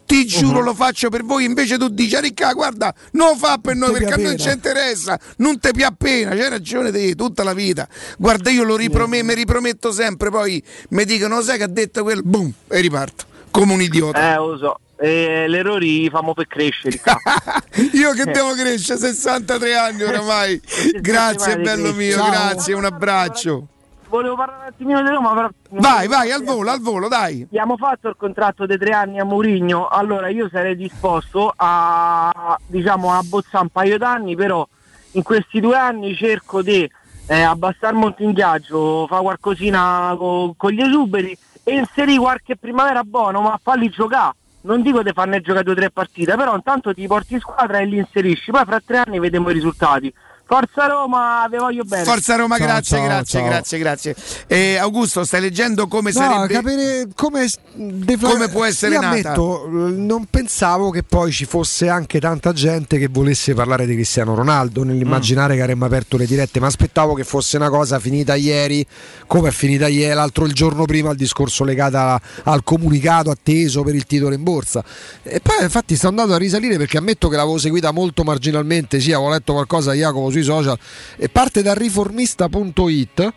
Ti giuro lo faccio per voi, invece tu dici "Ah, Ricca, guarda, non lo fa per noi te perché a noi pena." ci interessa, non ti più appena, c'hai ragione te tutta la vita. Guarda, io lo riprometto, mi riprometto sempre, poi mi dicono sai che ha detto quello, boom, e riparto come un idiota. Eh, lo so. E l'errori li famo per crescere. Io che devo crescere 63 anni oramai. Grazie, bello mio, Ciao. grazie, un abbraccio. Volevo parlare un attimino di Roma, però... Vai, vai, al volo, al volo, dai. Abbiamo fatto il contratto dei tre anni a Mourinho, allora io sarei disposto a, diciamo, a bozzare un paio d'anni, però in questi due anni cerco di eh, abbassare molto in ghiaccio, fare qualcosina co- con gli esuberi e inserire qualche primavera buono, ma falli giocare. Non dico di farne giocare due o tre partite, però intanto ti porti in squadra e li inserisci, poi fra tre anni vediamo i risultati. Forza Roma, vi voglio bene. Forza Roma, Ciao, grazie, ciao, grazie, ciao. grazie, grazie. Eh, Augusto, stai leggendo come No, sarebbe capire come, defla- Come può essere Io nata? ammetto, eh, non pensavo che poi ci fosse anche tanta gente che volesse parlare di Cristiano Ronaldo nell'immaginare che avremmo aperto le dirette, ma aspettavo che fosse una cosa finita ieri, come è finita ieri, l'altro il giorno prima il discorso legato a- al comunicato atteso per il titolo in borsa. E poi infatti sto andando a risalire perché ammetto che l'avevo seguita molto marginalmente, sì, avevo letto qualcosa Jacopo sui social e parte da riformista.it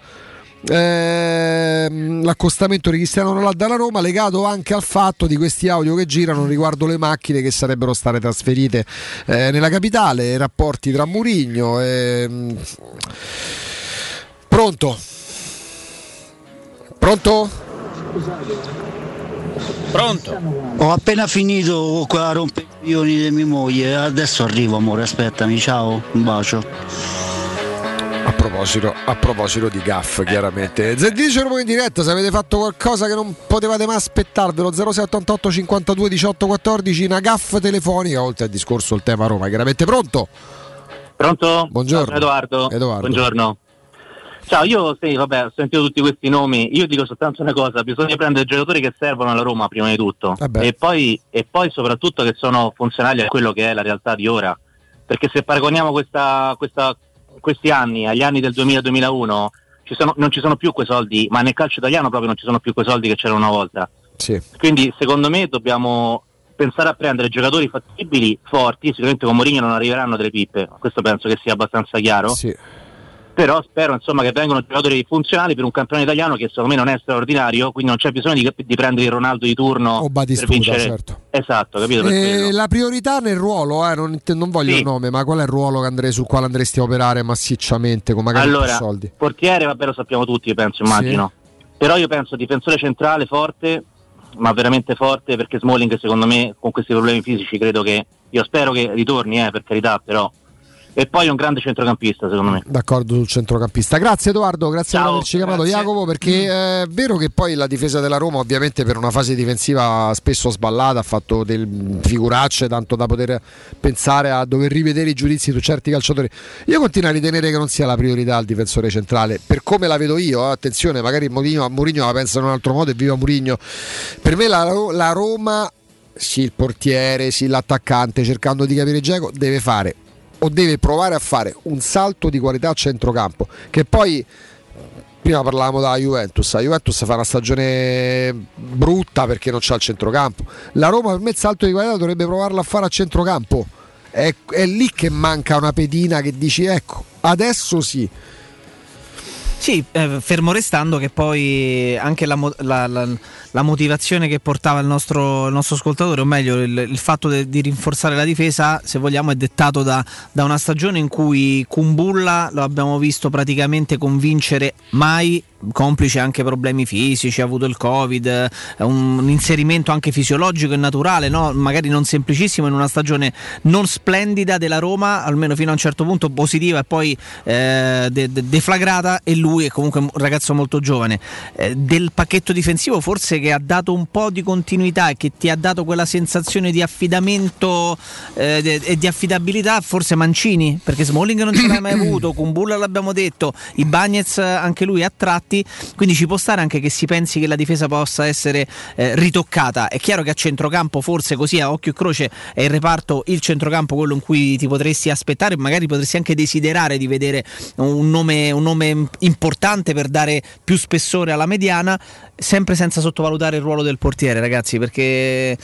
Ehm, l'accostamento di Cristiano Ronaldo alla Roma legato anche al fatto di questi audio che girano riguardo le macchine che sarebbero state trasferite eh, nella capitale, i rapporti tra Murigno e... Pronto? Pronto? Pronto? Ho appena finito con quella rompicoglioni di mia moglie, adesso arrivo amore, aspettami, ciao, un bacio. A proposito, a proposito di gaff, chiaramente. Z10 Roma in diretta, se avete fatto qualcosa che non potevate mai aspettarvelo, 0688 52 18 14, una gaff telefonica, oltre al discorso il tema Roma, chiaramente pronto? Pronto? Buongiorno. Edoardo. Edoardo. Buongiorno. Ciao, io sì, vabbè, ho sentito tutti questi nomi. Io dico soltanto una cosa: bisogna prendere i giocatori che servono alla Roma prima di tutto. E poi, e poi soprattutto che sono funzionali a quello che è la realtà di ora. Perché se paragoniamo questa, questa, questi anni agli anni del 2000-2001, ci sono- non ci sono più quei soldi, ma nel calcio italiano proprio non ci sono più quei soldi che c'erano una volta. Sì. Quindi secondo me dobbiamo pensare a prendere giocatori fattibili, forti, sicuramente con Mourinho non arriveranno delle pippe, questo penso che sia abbastanza chiaro. Però spero insomma che vengano giocatori funzionali per un campione italiano che secondo me non è straordinario, quindi non c'è bisogno di, di prendere il Ronaldo di turno per Batistuta, vincere. certo. Esatto, capito? Per Eh, la priorità nel ruolo, eh, non, non voglio Sì. il nome, ma qual è il ruolo che andrei- sul quale andresti a operare massicciamente con magari Allora, soldi? portiere vabbè lo sappiamo tutti, penso, immagino. Però io penso difensore centrale forte, ma veramente forte perché Smalling secondo me con questi problemi fisici credo che io spero che ritorni, eh, per carità, però e poi un grande centrocampista secondo me. D'accordo sul centrocampista. Grazie Edoardo, grazie per Ciao, averci chiamato grazie. Jacopo perché è vero che poi la difesa della Roma ovviamente per una fase difensiva spesso sballata ha fatto del figuracce tanto da poter pensare a dover rivedere i giudizi su certi calciatori. Io continuo a ritenere che non sia la priorità il difensore centrale, per come la vedo io, eh, attenzione, magari Mourinho, Mourinho la pensa in un altro modo e viva Mourinho. Per me la, la Roma sì il portiere, sì l'attaccante, cercando di capire Geco, deve fare o deve provare a fare un salto di qualità a centrocampo, che poi prima parlavamo della Juventus, la Juventus fa una stagione brutta perché non c'ha il centrocampo. La Roma per me il salto di qualità dovrebbe provarlo a fare a centrocampo. È, è lì che manca una pedina che dici ecco, adesso sì. Sì, eh, fermo restando che poi anche la, la- la- la motivazione che portava il nostro, il nostro ascoltatore, o meglio il, il fatto de- di rinforzare la difesa, se vogliamo, è dettato da, da una stagione in cui Kumbulla lo abbiamo visto praticamente convincere mai complice anche problemi fisici, ha avuto il covid, un, un inserimento anche fisiologico e naturale, no? magari non semplicissimo in una stagione non splendida della Roma, almeno fino a un certo punto positiva e poi eh, de- de- deflagrata e lui lui è comunque un ragazzo molto giovane, eh, del pacchetto difensivo forse che ha dato un po' di continuità e che ti ha dato quella sensazione di affidamento eh, e di affidabilità, forse Mancini, perché Smalling non ce l'ha mai avuto, Kumbulla l'abbiamo detto, i Bagnets anche lui a tratti, quindi ci può stare anche che si pensi che la difesa possa essere eh, ritoccata. È chiaro che a centrocampo forse così a occhio e croce è il reparto, il centrocampo quello in cui ti potresti aspettare, magari potresti anche desiderare di vedere un nome, un nome importante per dare più spessore alla mediana, sempre senza sottovalutare il ruolo del portiere, ragazzi, perché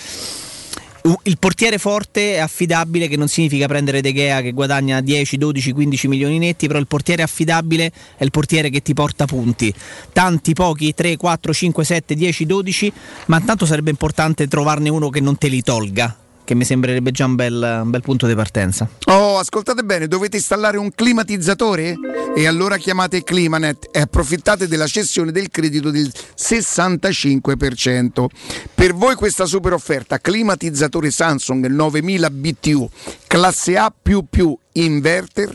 il portiere forte è affidabile, che non significa prendere De Gea che guadagna 10, 12, 15 milioni netti, però il portiere affidabile è il portiere che ti porta punti. Tanti, pochi, 3, 4, 5, 7, 10, 12, ma intanto sarebbe importante trovarne uno che non te li tolga, che mi sembrerebbe già un bel, un bel punto di partenza. Oh, ascoltate bene, dovete installare un climatizzatore? E allora chiamate Climanet e approfittate della cessione del credito del 65%. Per voi questa super offerta, climatizzatore Samsung 9000 BTU, classe A++ inverter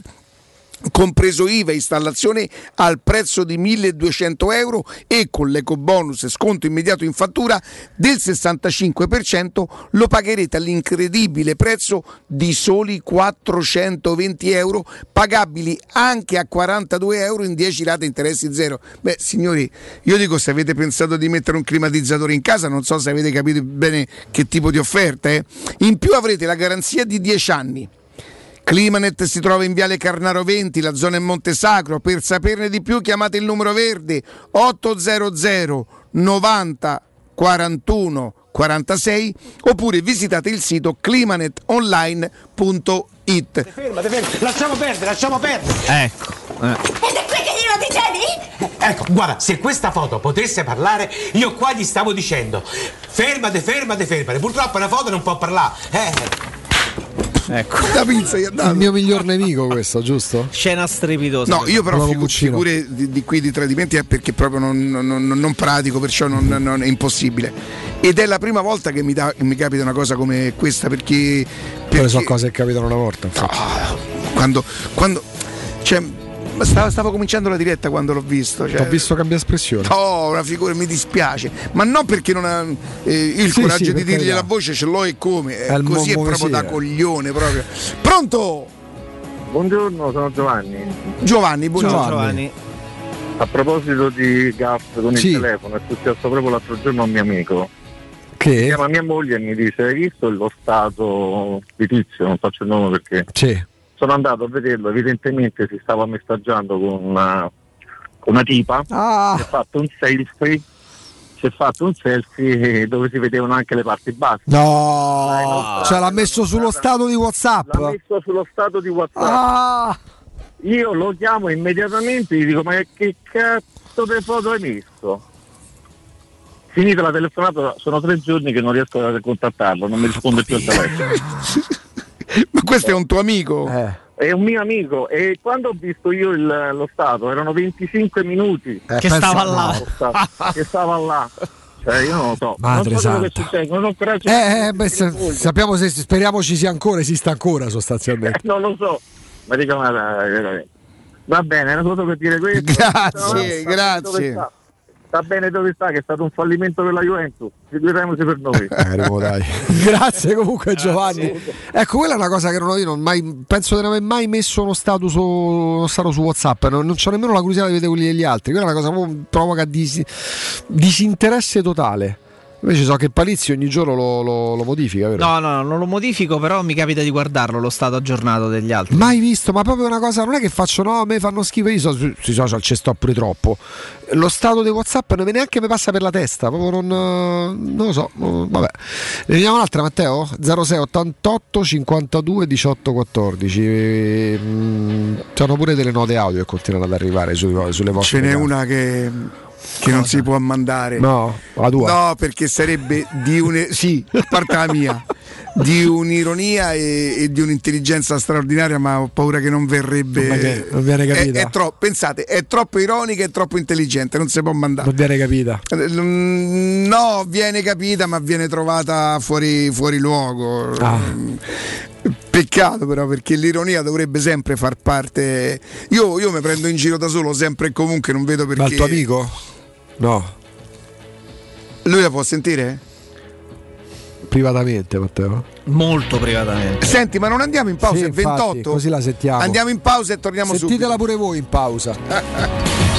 compreso IVA e installazione al prezzo di 1200 euro e con l'eco bonus e sconto immediato in fattura del 65% lo pagherete all'incredibile prezzo di soli 420 euro pagabili anche a 42 euro in 10 rate interessi zero beh signori io dico se avete pensato di mettere un climatizzatore in casa non so se avete capito bene che tipo di offerta eh? in più avrete la garanzia di 10 anni Climanet si trova in Viale Carnaro 20, la zona è Montesacro. Per saperne di più chiamate il numero verde 800 90 41 46 oppure visitate il sito climanetonline.it. Fermate, fermate, lasciamo perdere, lasciamo perdere. Ecco. Ed è qui che glielo dicevi? Ecco, guarda, se questa foto potesse parlare, io qua gli stavo dicendo. Fermate, fermate, fermate. Purtroppo una foto non può parlare. Eh. Ecco. La pizza gli ha dato. Il mio miglior nemico questo, giusto? Scena strepitosa. No, io però figu- figure di, di qui di tradimenti è perché proprio non, non- non- non pratico, perciò non, non- è impossibile. Ed è la prima volta che mi, che mi capita una cosa come questa perché... Quelle sono perché- cose che capitano una volta. infatti. quando, quando cioè, stavo, stavo cominciando la diretta quando l'ho visto. Cioè, Ho visto cambiare espressione. No, una figura mi dispiace, ma non perché non ha eh, il Sì, coraggio sì, di dirgli la voce, ce l'ho e come. eh, così è proprio da coglione proprio. Pronto? Buongiorno, sono Giovanni. Giovanni, buongiorno. Giovanni. A proposito di gas con Sì. il telefono, è successo proprio l'altro giorno a un mio amico. Che? Chiama mia moglie e mi dice: Hai visto lo stato di tizio? Non faccio il nome perché. Sì. Sono andato a vederlo, evidentemente si stava messaggiando con una, una tipa. Ah. Si è fatto un selfie. Si è fatto un selfie dove si vedevano anche le parti basse. No, cioè l'ha messo sullo stato di WhatsApp. L'ha messo sullo stato di WhatsApp. Ah. Io lo chiamo immediatamente e gli dico: Ma che cazzo di foto hai messo? Finita la telefonata, sono tre giorni che non riesco a contattarlo, non mi risponde più al telefono. Ma questo è un tuo amico? Eh. È un mio amico e quando ho visto io il- lo stato erano 25 minuti Eh, Che stava là. Stato- che stava là. Cioè io non lo so. Madre non so quello che santa. succede, non ho coraggio Eh, eh, beh, se- sappiamo se speriamo ci sia ancora, esista ancora sostanzialmente. non lo so. Ma dico, ma veramente. Va bene, era solo per dire questo. Grazie, grazie. Sta? Bene dove sta, che è stato un fallimento per la Juventus. Figuriamoci per noi. Eh, dai. Grazie comunque Giovanni. Ecco, quella è una cosa che non ho io, non mai, penso di non aver mai messo uno stato su, uno stato su WhatsApp, non, non c'ho nemmeno la curiosità di vedere quelli degli altri. Quella è una cosa che provoca dis- disinteresse totale. Invece so che Palizzi ogni giorno lo, lo- lo modifica, vero? No, no, non lo modifico, però mi capita di guardarlo lo stato aggiornato degli altri. Mai visto, ma proprio una cosa, non è che faccio no, a me fanno schifo, io so, su- sui social ci sto pure troppo. Lo stato di WhatsApp non neanche mi passa per la testa, proprio non, eh, non lo so, vabbè. Ne vediamo un'altra Matteo? 06 88 52 18 14. E, mm, C'hanno pure delle note audio che continuano ad arrivare su- sulle vostre Ce n'è una che, che non si può mandare. No, la tua. No, perché sarebbe di un sì, a parte la mia, di un'ironia e, e di un'intelligenza straordinaria, ma ho paura che non verrebbe. Non viene- non viene È- capita. È, troppo, pensate, è troppo ironica e troppo intelligente, non si può mandare. Non viene capita. Mm, No, viene capita, ma viene trovata fuori, fuori luogo. Ah. Peccato però perché l'ironia dovrebbe sempre far parte. Io, io mi prendo in giro da solo sempre e comunque non vedo perché. Ma il tuo amico? No. Lui la può sentire? Privatamente, Matteo. Molto privatamente. Senti, ma non andiamo in pausa? Sì, è infatti, 28. così la sentiamo. Andiamo in pausa e torniamo Sentitela subito. pure voi in pausa.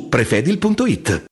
prefedil.it.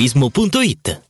maestroturismo.it.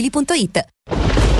ValentinoAutomobili.it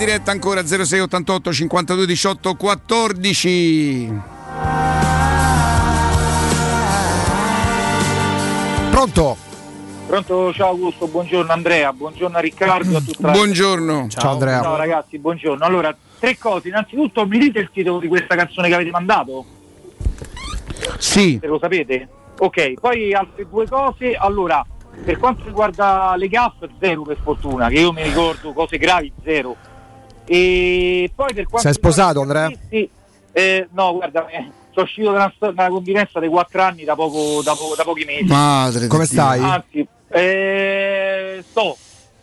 Diretta ancora 0688 52 18 14. Pronto? Pronto, ciao Augusto, buongiorno Andrea, buongiorno Riccardo, a tutta la- Buongiorno. Ciao, Andrea. Ciao ragazzi, buongiorno. Allora, tre cose. Innanzitutto mi dite il titolo di questa canzone che avete mandato? Sì. Se lo sapete? Ok, poi altre due cose. Allora, per quanto riguarda le gaff, zero per fortuna, che io mi ricordo cose gravi, zero. E poi per quanto Sei sposato, Andrea? sì, eh, no, guarda, eh, sono uscito da una, da una convivenza dei quattro anni da, poco, da, po- da pochi mesi. Madre Come di Dio. stai? Anzi, eh, sto,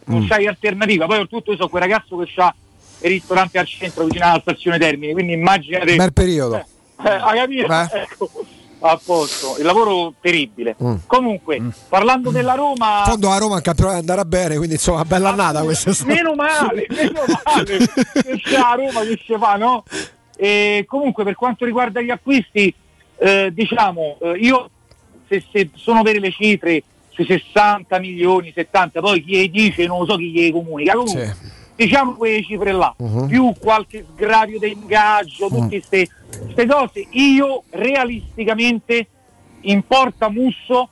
non Mm. c'hai alternativa. Poi oltretutto io sono quel ragazzo che ha il ristorante al centro vicino alla stazione Termini, quindi immaginate. Bel periodo. Eh, hai capito? Beh. Ecco, a posto, il lavoro terribile. Mm. Comunque, parlando della Roma. In fondo a Roma il campionato andrà bene, quindi insomma bella annata questa Meno male, meno male che a Roma che ci fa, no? E comunque per quanto riguarda gli acquisti, eh, diciamo, eh, io se, se sono vere le cifre sui 60 milioni, 70, poi chi le dice non lo so chi gli comunica, comunque diciamo quelle cifre là, Mhm. più qualche sgravio di ingaggio, tutte queste cose, io realisticamente in porta Musso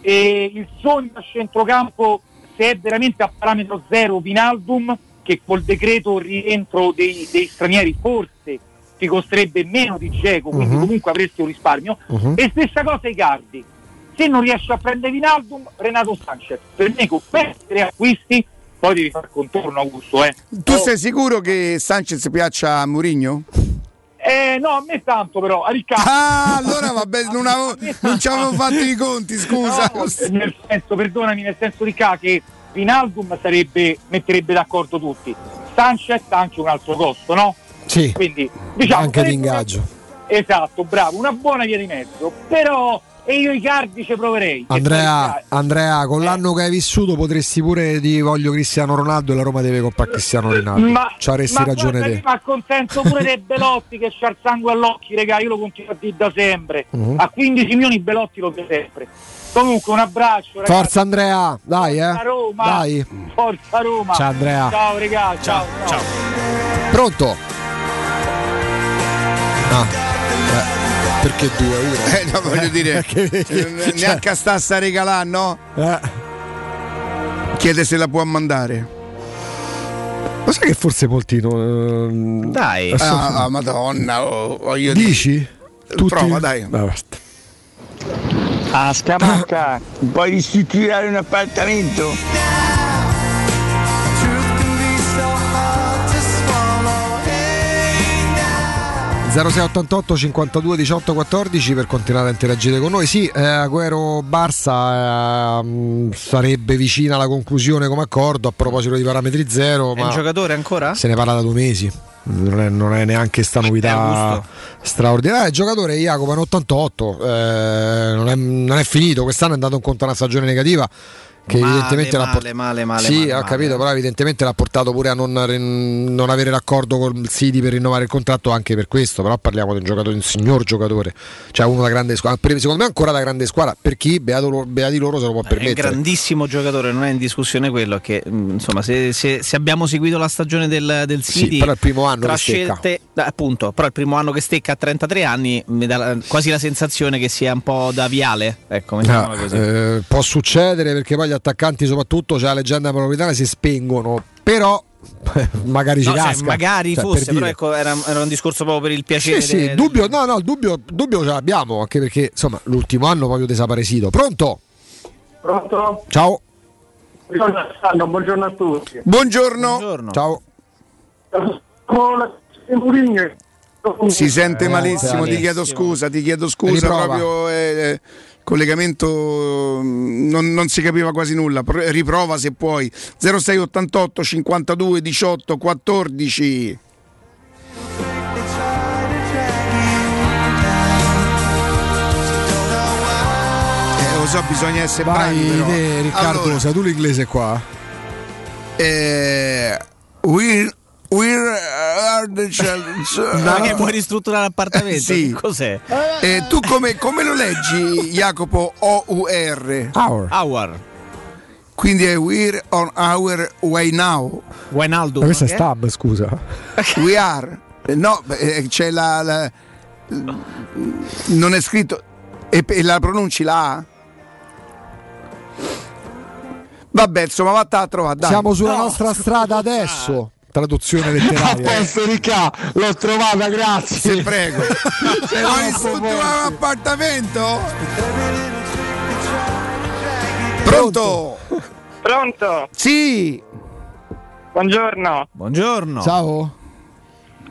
e il sogno a centrocampo se è veramente a parametro zero Vinaldum che col decreto rientro dei, dei stranieri forse ti costerebbe meno di Geco quindi Mhm. comunque avresti un risparmio Mhm. e stessa cosa Icardi se non riesci a prendere Vinaldum Renato Sanchez per me con questi tre acquisti poi devi far contorno Augusto eh. Tu sei sicuro che Sanchez piaccia a Mourinho? Eh, no, a me tanto però, a Riccardo. Ah, allora vabbè, non, avevo- non ci avevo fatto i conti, scusa. No, nel senso, perdonami, nel senso ca che Vinaldum sarebbe, metterebbe d'accordo tutti. Sanchez ha anche un altro costo, no? Sì. Quindi, diciamo, Anche di sarebbe- ingaggio. Esatto, bravo, una buona via di mezzo. Però, e io i cardi ci proverei. Andrea, Andrea, con l'anno che hai vissuto potresti pure di voglio Cristiano Ronaldo e la Roma deve comprare Cristiano Ronaldo. Ma, Ci avresti ma ragione te. io Mi accontento pure dei Belotti che c'ha il sangue all'occhio, regà, io lo continuo a dire da sempre. Mhm. A 15 milioni Belotti lo vedo sempre. Comunque un abbraccio, ragazzi. Forza Andrea, dai eh. Forza Roma. Dai. Forza Roma. Ciao, Andrea. Ciao regà, ciao. ciao. Pronto? Ah. Eh, perché due? Uno? Eh, no, voglio dire, eh, neanche a sta sta regalà, no? Eh. Chiede se la può mandare. Ma sai che forse molti non. Dai. Ah, ah, madonna, oh, voglio dire. Dici? Tutti? Prova, dai. Dai, basta. A Scamacca, puoi ristrutturare un appartamento? 0688 52 18 14 per continuare a interagire con noi. Sì, eh, Aguero Barça eh, sarebbe vicina alla conclusione come accordo a proposito di parametri zero. È ma un giocatore ancora? Se ne parla da due mesi. Non è, non è neanche sta novità Augusto. straordinaria. Il giocatore Jacopo è un 88, eh, non, è, non è finito. Quest'anno è andato in conto una stagione negativa. Che Male, evidentemente l'ha male, port- male, male, Sì, male, ho capito, però evidentemente l'ha portato pure a non, non avere l'accordo con il City per rinnovare il contratto anche per questo. Però parliamo di un giocatore, un signor giocatore, cioè uno da grande squadra. Secondo me ancora da grande squadra. Per chi beato beati loro se lo può È un permettere. grandissimo giocatore, non è in discussione quello. Che mh, insomma, se, se- se abbiamo seguito la stagione del, del Sì, City, però è il primo anno tra scelte, eh, appunto, però il primo anno che stecca a 33 anni mi dà quasi la sensazione che sia un po' da viale. Ecco, mettiamola Ah, così. eh, può succedere perché poi gli attaccanti, soprattutto, c'è la leggenda metropolitana, si spengono. Però magari ci No, cioè, magari Cioè, fosse, per però ecco, era, era un discorso proprio per il piacere. Sì, sì, de- dubbio, no, no, il dubbio, dubbio ce l'abbiamo, anche perché insomma l'ultimo anno proprio desaparecito. Pronto? Pronto? Ciao. Buongiorno, buongiorno a tutti. Buongiorno. Ciao. Si sente Eh, malissimo, ti chiedo scusa, ti chiedo scusa, Riprova. proprio eh, collegamento mm, non, non si capiva quasi nulla. Pro- Riprova se puoi. 0688 52 18 14. Eh, lo so, bisogna essere Vai, bravi. te, Riccardo, Allora, sai tu l'inglese qua? eh, we, we're are the challenge. Ma che vuoi ristrutturare l'appartamento? Sì. Cos'è? Eh, tu come, come lo leggi, Jacopo O-U-R? Hour. Hour. Quindi è We're on our way now. Wijnaldum. Ma questa è che Stab, scusa. We are. No, eh, c'è la, la- Non è scritto. E, e la pronunci la A? Vabbè, insomma, vatta a trovare. Dai. Siamo sulla nostra strada adesso. Traduzione letteraria. posto Ricca, l'ho trovata, grazie. Ti prego. Se Hai no, visto non tu può appartamento? Pronto? Pronto? Sì. Buongiorno Buongiorno. Ciao.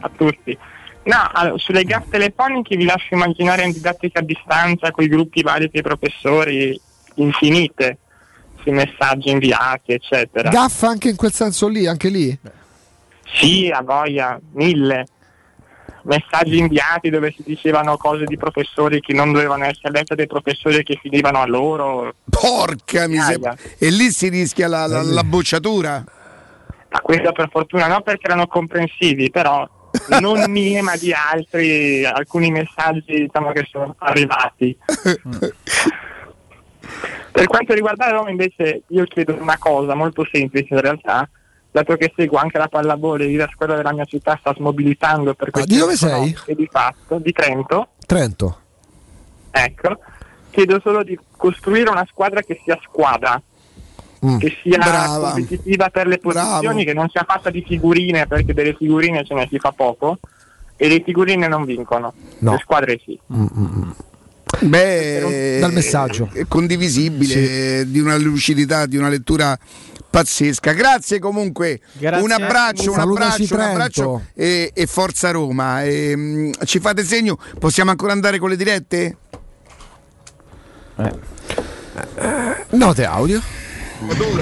a tutti. No, allora, sulle gaff telefoniche vi lascio immaginare in didattica a distanza con i gruppi vari dei professori infinite sui messaggi inviati, eccetera. Gaffa anche in quel senso lì, anche lì. Sì, a voglia, mille. Messaggi inviati dove si dicevano cose di professori che non dovevano essere lette dai professori che finivano a loro. Porca miseria. E lì si rischia la, la- la bocciatura. Ma questo per fortuna no perché erano comprensivi, però non mie ma di altri, alcuni messaggi diciamo che sono arrivati. per quanto riguarda Roma invece io chiedo una cosa molto semplice in realtà, dato che seguo anche la pallavolo e la squadra della mia città sta smobilitando per questo di dove sei? E di fatto, di Trento, Trento. ecco, chiedo solo di costruire una squadra che sia squadra, Mm. che sia Brava. competitiva per le posizioni, Bravo. che non sia fatta di figurine, perché delle figurine ce ne si fa poco, e le figurine non vincono, No. le squadre sì. Beh, Dal messaggio. È condivisibile, di una lucidità, di una lettura pazzesca. Grazie comunque. Grazie. Un abbraccio, un abbraccio, un abbraccio e, e forza Roma. E, mm, ci fate segno? Possiamo ancora andare con le dirette? Note audio.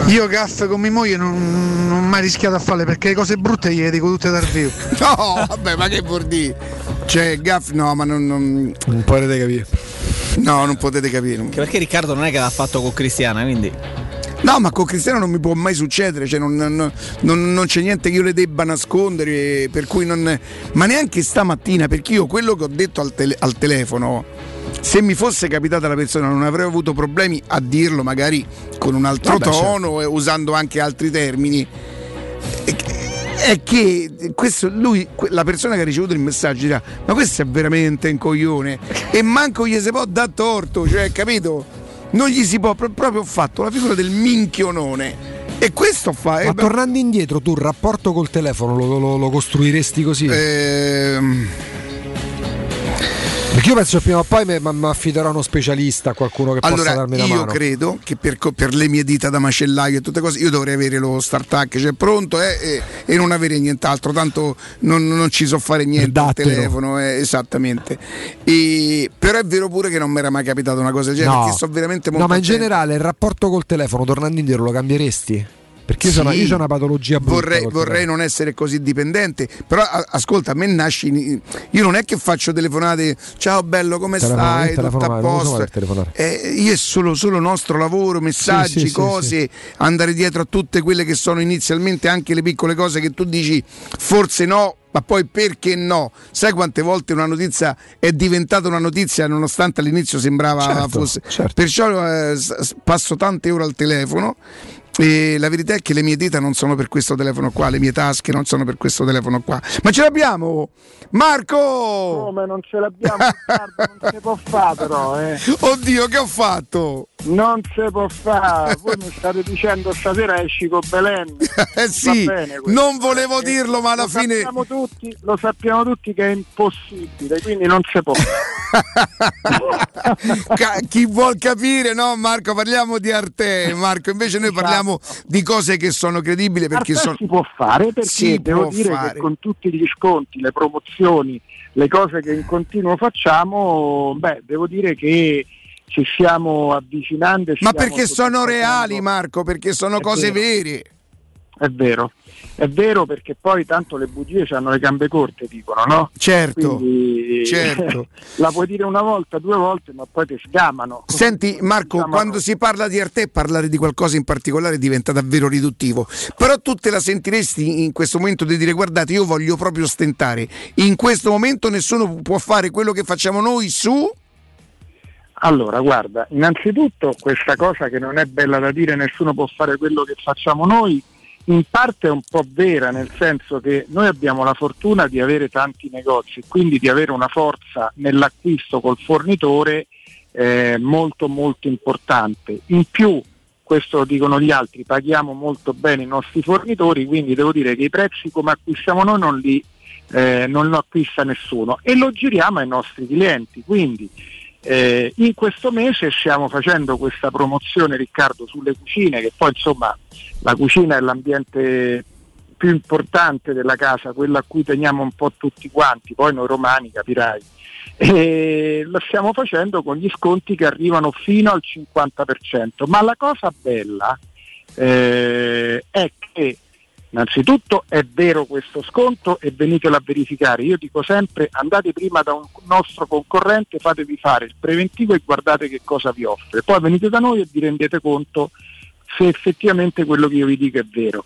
Io gaffe con mia moglie non, non ho mai rischiato a farle perché le cose brutte gliele dico tutte dal vivo. No, vabbè, ma che vuol dire? Cioè, Gaff, no, ma non, non- Non potete capire. no, non potete capire. Anche perché Riccardo non è che l'ha fatto con Cristiana, quindi. No, ma con Cristiano non mi può mai succedere, cioè non, non- non- non c'è niente che io le debba nascondere, per cui non. Ma neanche stamattina, perché io quello che ho detto al, tele- al telefono, se mi fosse capitata la persona non avrei avuto problemi a dirlo, magari con un altro Vabbè, tono e usando anche altri termini. È che- questo, lui, la persona che ha ricevuto il messaggio dirà: Ma questo è veramente un coglione. E manco gli si può dar torto, cioè, capito? Non gli si può, pro- proprio ho fatto la figura del minchionone. E questo fa. eh, Ma beh, tornando indietro, tu il rapporto col telefono lo, lo- lo costruiresti così? ehm, Perché io penso che prima o poi mi affiderò a uno specialista, a qualcuno che possa allora, darmi una io mano. credo che per, per le mie dita da macellaio e tutte cose, io dovrei avere lo start-up, cioè pronto eh, e, e non avere nient'altro, tanto non, non ci so fare niente al telefono, eh, esattamente. E- però è vero pure che non mi era mai capitata una cosa del genere, No. perché sto veramente molto No, ma in attento. generale il rapporto col telefono, tornando indietro, lo cambieresti? Perché io Sì. sono, io c'ho una patologia brutta Vorrei, vorrei non essere così dipendente, però a- ascolta, a me nasci. Io non è che faccio telefonate, ciao bello, come Telefonare, stai? Tutto a posto. Eh, io è solo, solo nostro lavoro, messaggi, Sì, sì, cose, andare dietro a tutte quelle che sono inizialmente anche le piccole cose che tu dici forse no. Ma poi perché no? Sai quante volte una notizia è diventata una notizia nonostante all'inizio sembrava Certo, fosse. certo. Perciò eh, passo tante ore al telefono e la verità è che le mie dita non sono per questo telefono qua, le mie tasche non sono per questo telefono qua. Ma ce l'abbiamo! Marco! Come non ce l'abbiamo, non si può fare però, eh. Oddio, che ho fatto? Non si può fare. Voi mi state dicendo stasera esci con Belen. Eh sì, non volevo perché dirlo, ma alla lo fine. Sappiamo tutti, lo sappiamo tutti che è impossibile, quindi non si può. Chi vuol capire, no, Marco? Parliamo di Arte, Marco. Invece noi parliamo di cose che sono credibili perché Arte sono. si può fare perché Si devo dire fare. che con tutti gli sconti, le promozioni, le cose che in continuo facciamo, beh, devo dire che ci stiamo avvicinando. e Ma stiamo perché sono reali, Marco? Perché sono È cose vero. vere. È vero, è vero perché poi tanto le bugie hanno le gambe corte, dicono, no? Certo, Quindi, certo. la puoi dire una volta, due volte, ma poi ti sgamano. Senti Marco, Diciamo- quando si parla di Arte parlare di qualcosa in particolare diventa davvero riduttivo, però tu te la sentiresti in questo momento di dire guardate io voglio proprio stentare, in questo momento nessuno può fare quello che facciamo noi su... Allora, guarda, innanzitutto questa cosa che non è bella da dire, nessuno può fare quello che facciamo noi, in parte è un po' vera, nel senso che noi abbiamo la fortuna di avere tanti negozi, quindi di avere una forza nell'acquisto col fornitore eh, molto molto importante. In più, questo lo dicono gli altri, paghiamo molto bene i nostri fornitori, quindi devo dire che i prezzi come acquistiamo noi non li, eh, non lo acquista nessuno e lo giriamo ai nostri clienti. Quindi eh, in questo mese stiamo facendo questa promozione Riccardo sulle cucine, che poi insomma la cucina è l'ambiente più importante della casa, quello a cui teniamo un po' tutti quanti, poi noi romani capirai. E lo stiamo facendo con gli sconti che arrivano fino al 50%, ma la cosa bella eh, è che Innanzitutto è vero questo sconto e venitelo a verificare. Io dico sempre andate prima da un nostro concorrente, fatevi fare il preventivo e guardate che cosa vi offre. Poi venite da noi e vi rendete conto se effettivamente quello che io vi dico è vero.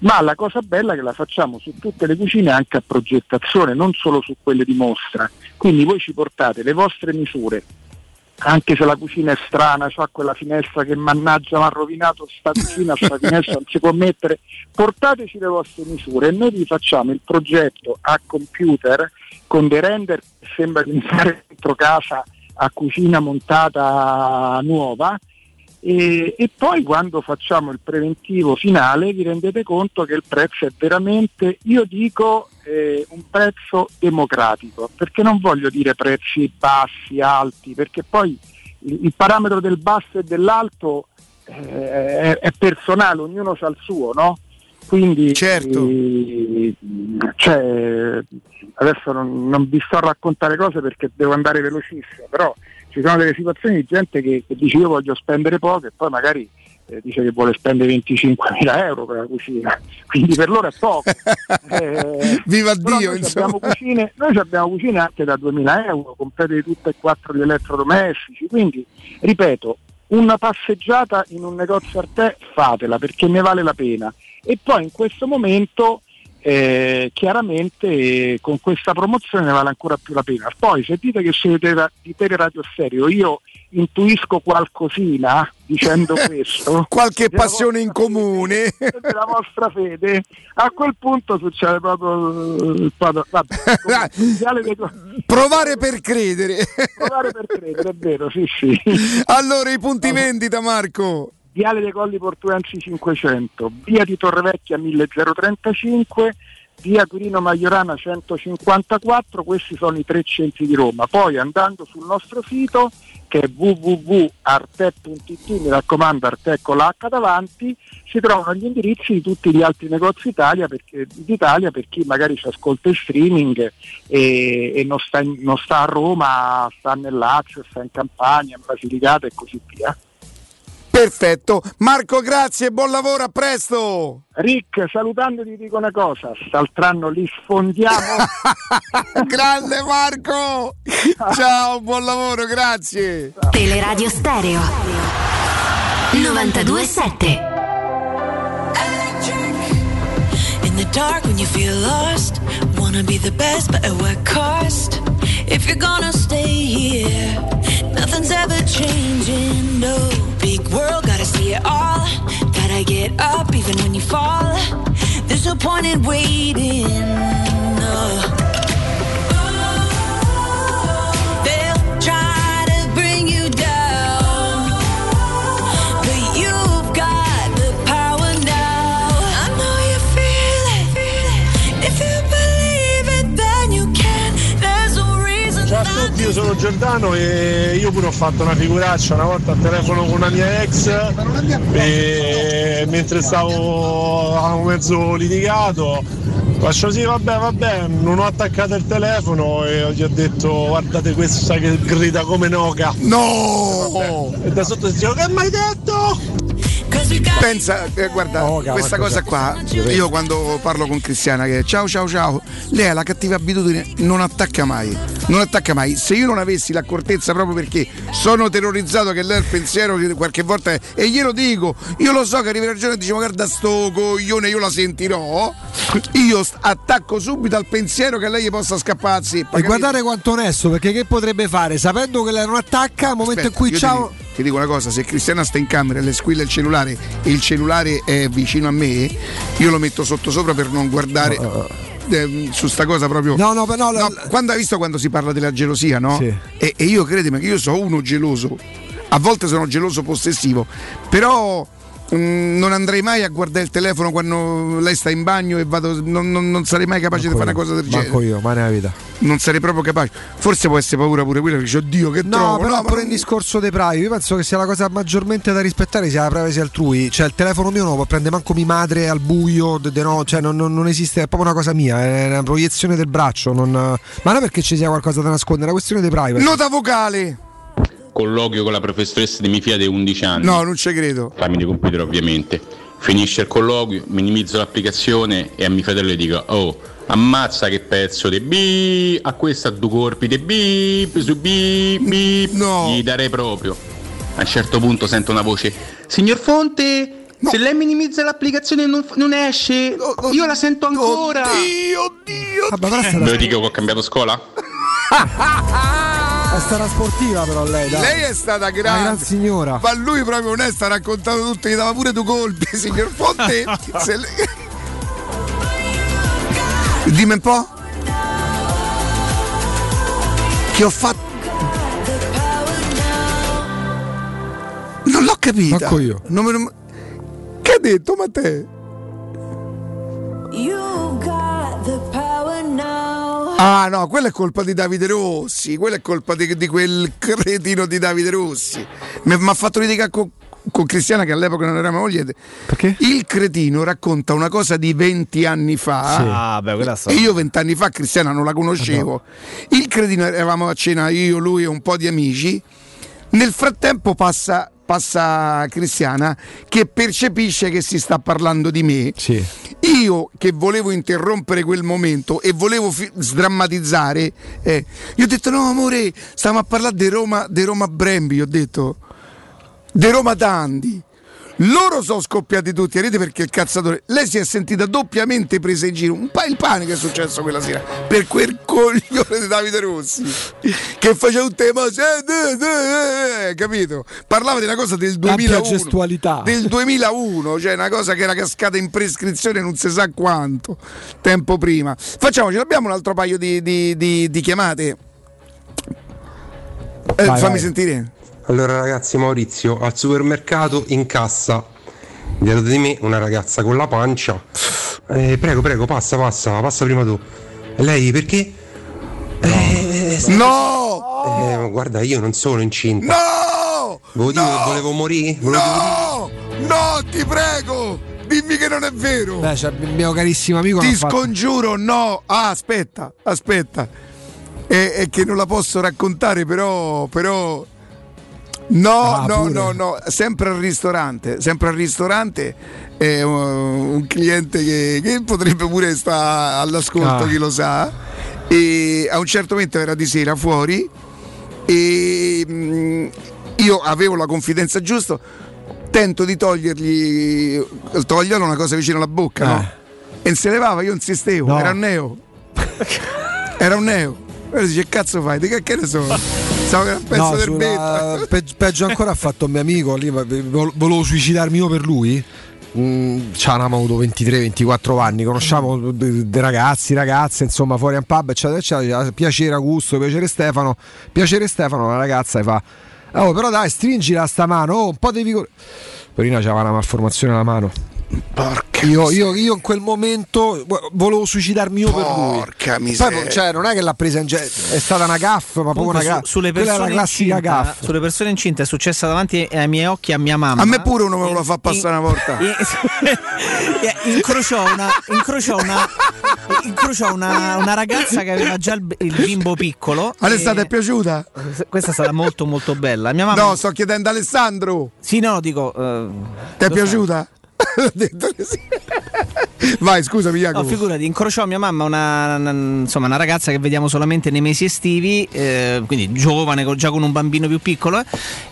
Ma la cosa bella è che la facciamo su tutte le cucine anche a progettazione, non solo su quelle di mostra. Quindi voi ci portate le vostre misure, anche se la cucina è strana, c'ha quella finestra che mannaggia mi ha rovinato sta cucina, sta finestra non si può mettere, portateci le vostre misure e noi vi facciamo il progetto a computer con dei render che sembra di fare dentro casa a cucina montata nuova. E, e, poi quando facciamo il preventivo finale vi rendete conto che il prezzo è veramente, io dico, eh, un prezzo democratico, perché non voglio dire prezzi bassi, alti, perché poi il, il parametro del basso e dell'alto eh, è, è, personale, ognuno ha il suo, no? Quindi certo. eh, cioè, adesso non, non vi sto a raccontare cose perché devo andare velocissimo, però ci sono delle situazioni di gente che, che dice io voglio spendere poco e poi magari eh, dice che vuole spendere 25.000 euro per la cucina, quindi per loro è poco. eh, Viva Dio! Noi abbiamo, cucine, noi abbiamo cucine anche da 2.000 euro, complete di tutte e quattro gli elettrodomestici, quindi ripeto, una passeggiata in un negozio a te fatela perché ne vale la pena. E poi in questo momento eh, chiaramente eh, con questa promozione ne vale ancora più la pena. Poi se dite che siete di Teleradio Stereo, io intuisco qualcosina dicendo questo. Qualche passione in comune. Della vostra fede, a quel punto succede proprio il vabbè, Provare per credere. Provare per credere, è vero, sì, sì. Allora i punti vendita Marco. Viale dei Colli Portuensi 500, via di Torrevecchia 1035, via Quirino Maiorana 154, questi sono i tre centri di Roma. Poi andando sul nostro sito che è www.arte.it, mi raccomando Arte con l'H davanti, si trovano gli indirizzi di tutti gli altri negozi Italia perché, d'Italia per chi magari ci ascolta in streaming e, e non, sta in, non sta a Roma, sta nel Lazio, sta in Campania, in Basilicata e così via. Perfetto. Marco, grazie, buon lavoro, a presto. Rick, salutando ti dico una cosa, st'altro li sfondiamo. Grande Marco! Ciao, buon lavoro, grazie. Teleradio Stereo 927 In the dark when you feel lost, wanna be the best but at what cost? If you're gonna stay here, nothing's ever changing, no. Big world, gotta see it all. Gotta get up even when you fall. There's no point in waiting, no. Io sono Giordano e io pure ho fatto una figuraccia una volta al telefono con una mia ex e mentre stavo avevamo mezzo litigato faccio sì vabbè vabbè non ho attaccato il telefono e gli ho detto guardate questa che grida come noca no! E da sotto dicevo che mi hai detto Pensa, eh, guarda, Oh, cavolo, questa cosa qua, Io quando parlo con Cristiana che è ciao ciao ciao, lei ha la cattiva abitudine, non attacca mai, non attacca mai. Se io non avessi l'accortezza proprio perché sono terrorizzato che lei ha il pensiero che qualche volta è, e glielo dico, io lo so che arriverà il giorno e dice guarda sto coglione io la sentirò, io attacco subito al pensiero che lei gli possa scapparsi. E guardare quanto onesto, perché che potrebbe fare? Sapendo che lei non attacca, al momento in Aspetta, cui io ciao. Dico- ti dico una cosa, se Cristiana sta in camera e le squilla il cellulare e il cellulare è vicino a me, io lo metto sotto sopra per non guardare. eh, su sta cosa proprio No, no, no, No, quando hai visto quando si parla della gelosia no? Sì. e, e io credimi che io sono uno geloso a volte sono geloso possessivo però mm, non andrei mai a guardare il telefono quando lei sta in bagno e vado non, non- non sarei mai capace di fare una cosa del genere Manco io, mai nella vita. non sarei proprio capace forse può essere paura pure quella dice oddio che No, trovo però no, ma in discorso dei privacy, io penso che sia la cosa maggiormente da rispettare sia la privacy altrui. Cioè il telefono mio non lo può prendere manco mia madre al buio, de- de no, cioè non, non- non esiste, è proprio una cosa mia, è una proiezione del braccio. non- ma non perché ci sia qualcosa da nascondere, è una questione dei privacy. nota vocale Colloquio con la professoressa di mia figlia di 11 anni. no non ci credo Tramite computer ovviamente. Finisce il colloquio, minimizzo l'applicazione e a mio fratello gli dico Oh, ammazza che pezzo di bi a questo ha due corpi di bip su bip bip gli darei proprio. A un certo punto sento una voce Signor Fonte, se lei minimizza l'applicazione non, non esce, io la sento ancora. Oddio, oddio. Ve lo dico che ho cambiato scuola? È stata sportiva però lei, dai. Lei è stata Una grande. gran signora. Ma lui proprio onesto ha raccontato tutto, gli dava pure due colpi, signor Fonte. se lei- Dimmi un po'. Che ho fatto. Non l'ho capita. Manco io. Non me lo- Che ha detto Matteo? You got the power now. Ah no, quella è colpa di Davide Rossi, quella è colpa di, di quel cretino di Davide Rossi. Mi ha fatto litigare con, con Cristiana che all'epoca non era mia moglie. Perché? Il cretino racconta una cosa di 20 anni fa. Sì. Ah, beh, quella sta- E io vent'anni fa Cristiana non la conoscevo. Il cretino eravamo a cena io, lui e un po' di amici. Nel frattempo passa, passa Cristiana che percepisce che si sta parlando di me. Sì. Io che volevo interrompere quel momento e volevo fi- sdrammatizzare, eh, gli ho detto: No, amore, stiamo a parlare di Roma, di Roma Brembi. Gli ho detto: di Roma Tandi. Loro sono scoppiati tutti a rete perché il cazzatore. Lei si è sentita doppiamente presa in giro. Un po' il pane che è successo quella sera per quel coglione di Davide Rossi che faceva un tema. eh, Capito? Parlava di una cosa del Ampia 2001 gestualità. del 2001, cioè una cosa che era cascata in prescrizione non si sa quanto tempo prima. Facciamoci, abbiamo un altro paio di, di- di- di chiamate. Eh, Vai, fammi vai. sentire. Allora ragazzi Maurizio, al supermercato in cassa, dietro di me una ragazza con la pancia. Eh, prego, prego, passa, passa, passa prima tu. E lei perché? Eh, no! Eh, guarda, io non sono incinta. No! Volevo dire che volevo morire? Volevo No! No, ti prego! Dimmi che non è vero! Beh, il mio carissimo amico. Ti l'ha fatto- scongiuro, no! Ah, aspetta, aspetta. È, è che non la posso raccontare, però. però... No, Ah, no, pure. no, no, sempre al ristorante, sempre al ristorante è un, cliente che, che potrebbe pure stare all'ascolto, Ah. chi lo sa. E a un certo momento era di sera fuori e mm, io avevo la confidenza giusta, tento di togliergli, toglierlo una cosa vicino alla bocca, no? E non se levava, io insistevo, No. era un neo. era un neo. E dice, che cazzo fai? Di che, che ne so? Stavo con un pezzo No, sulla- pe- peggio ancora ha fatto un mio amico lì, volevo suicidarmi io per lui. Mm, ci avevamo avuto 23-24 anni, conosciamo dei dei ragazzi, ragazze, insomma, fuori a un pub, eccetera, eccetera. Piacere Augusto, piacere Stefano, piacere Stefano, la ragazza e fa. Oh, però dai, stringila sta mano, oh, un po' di vigore. Porina c'aveva una malformazione alla mano. Porca io, io, io in quel momento vo- volevo suicidarmi io per lui. Porca Poi, miseria. non- cioè, non è che l'ha presa in ge- è stata una gaffa, ma proprio una su- gaffa. sulle Quella è la persone classica incinta, gaffa. sulle persone incinte è successa davanti ai miei occhi a mia mamma. A me pure uno me lo fa passare una volta. Incrociò una, incrociò una, incrociò una, una ragazza che aveva già il, il bimbo piccolo. Alessandro e- è piaciuta? Questa è stata molto molto bella. Mia mamma No, sto chiedendo a Alessandro. Sì, no, dico. eh, Ti è piaciuta? Sì. Vai, scusami, No, Jacopo. figurati, incrociò mia mamma una, una- insomma, una ragazza che vediamo solamente nei mesi estivi, eh, quindi giovane, già con un bambino più piccolo,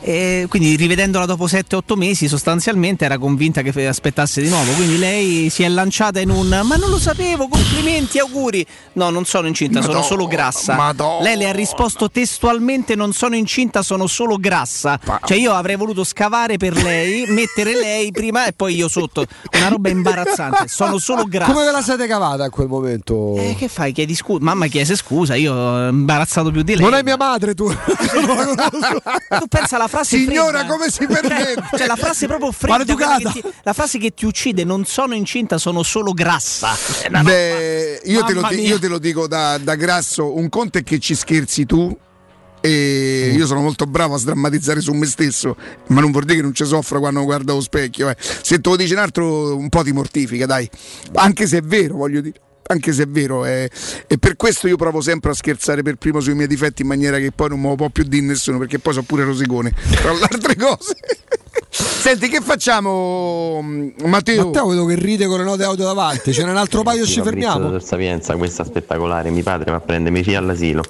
eh, e quindi rivedendola dopo 7-8 mesi sostanzialmente era convinta che aspettasse di nuovo, quindi lei si è lanciata in un ma non lo sapevo, complimenti, auguri. No, non sono incinta, sono Madonna, solo grassa. Madonna. Lei le ha risposto testualmente non sono incinta, sono solo grassa. Cioè io avrei voluto scavare per lei, mettere lei prima e poi io sotto. Una roba imbarazzante, sono solo grassa. Come ve la siete cavata a quel momento? Eh, che fai? Chiedi scusa. Mamma chiese scusa, io ho imbarazzato più di lei. Non è mia madre tu. tu pensa alla frase Signora, fredda. come si permette? Cioè, la frase proprio fredda, ti- la frase che ti uccide, non sono incinta, sono solo grassa. Beh, io te, di- io te lo dico da, da grasso, un conto è che ci scherzi tu e Mm. io sono molto bravo a sdrammatizzare su me stesso, ma non vuol dire che non ci soffro quando guardo allo specchio. eh. Se te lo dice un altro un po' ti mortifica, dai. Anche se è vero, voglio dire. Anche se è vero, eh. e per questo io provo sempre a scherzare per primo sui miei difetti in maniera che poi non me lo può più dire nessuno, perché poi sono pure rosicone, tra le altre cose. Senti, che facciamo, Matteo? Matteo vedo che ride con le note auto davanti. Ce n'è un altro paio, ci fermiamo. Sapienza, questa spettacolare. Mi padre va a prendere mia figlia all'asilo.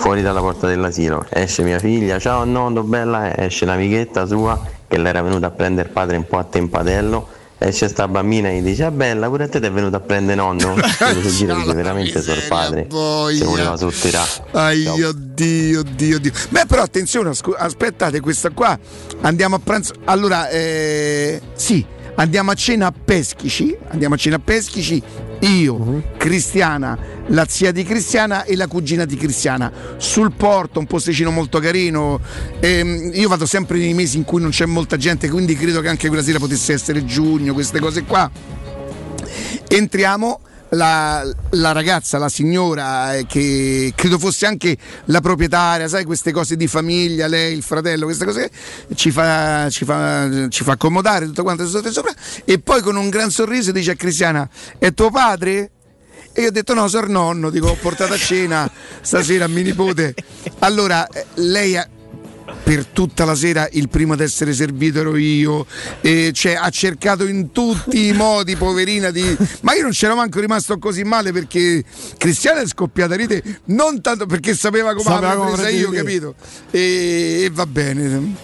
Fuori dalla porta dell'asilo esce mia figlia, ciao nonno, bella, esce l'amichetta sua che l'era venuta a prendere il padre un po' a tempatello. Esce sta bambina e gli dice: Ah bella, pure a te ti è venuta a prendere nonno. E si gira dice veramente suo padre. Se voleva sottirare. Ai, oddio, oddio, oddio. Beh, però attenzione, aspettate, questa qua andiamo a pranzo. Allora, eh, sì, andiamo a cena a Peschici. Andiamo a cena a Peschici. Io, Cristiana, la zia di Cristiana e la cugina di Cristiana. Sul porto, un posticino molto carino. Ehm, io vado sempre nei mesi in cui non c'è molta gente, quindi credo che anche quella sera potesse essere giugno, queste cose qua. Entriamo. La, la ragazza, la signora eh, che credo fosse anche la proprietaria, sai queste cose di famiglia, lei, il fratello, queste cose ci fa, ci fa, ci fa accomodare tutto quanto sotto sopra e poi con un gran sorriso dice a Cristiana è tuo padre? E io ho detto no, sor nonno, dico ho portato a cena stasera a mio nipote. Allora eh, lei ha, per tutta la sera il primo ad essere servito ero io, e cioè, ha cercato in tutti i modi, poverina, di... ma io non c'ero manco rimasto così male perché Cristiana è scoppiata a ride, non tanto perché sapeva come come presa io, capito? E, e va bene.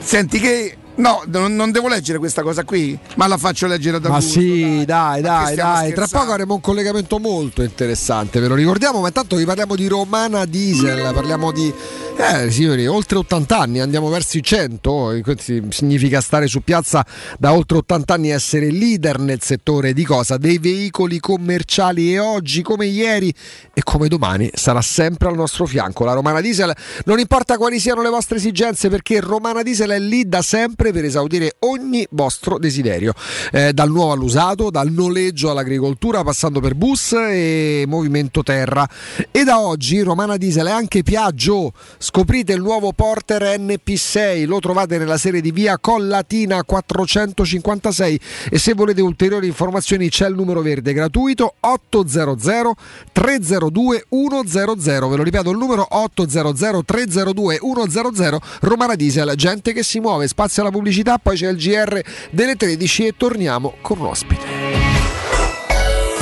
Senti che... No, non, devo leggere questa cosa qui, ma la faccio leggere da Ma gusto, sì, dai, dai, stiamo dai. Tra poco avremo un collegamento molto interessante, ve lo ricordiamo, ma intanto vi parliamo di Romana Diesel, parliamo di eh, signori, oltre 80 anni, andiamo verso i 100, e questo significa stare su piazza da oltre 80 anni e essere leader nel settore di cosa? Dei veicoli commerciali e oggi come ieri e come domani sarà sempre al nostro fianco. La Romana Diesel non importa quali siano le vostre esigenze perché Romana Diesel è lì da sempre per esaudire ogni vostro desiderio, Eh, dal nuovo all'usato, dal noleggio all'agricoltura, passando per bus e movimento terra. E da oggi Romana Diesel è anche Piaggio. Scoprite il nuovo Porter NP6, lo trovate nella serie di via Collatina 456 e se volete ulteriori informazioni c'è il numero verde gratuito 800 302 100. Ve lo ripeto il numero 800 302 100 Romana Diesel, gente che si muove, spazio alla pubblicità, poi c'è il GR delle 13 e torniamo con un ospite.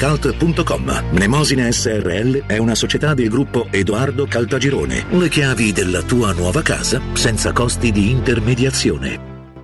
www.kcult.com. Mnemosine SRL è una società del gruppo Edoardo Caltagirone. Le chiavi della tua nuova casa senza costi di intermediazione.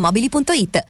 ValentinoAutomobili.it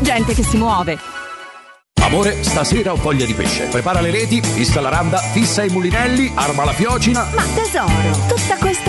gente che si muove. Amore, stasera ho voglia di pesce. Prepara le reti, fissa la randa, fissa i mulinelli, arma la fiocina. Ma tesoro, tutta questa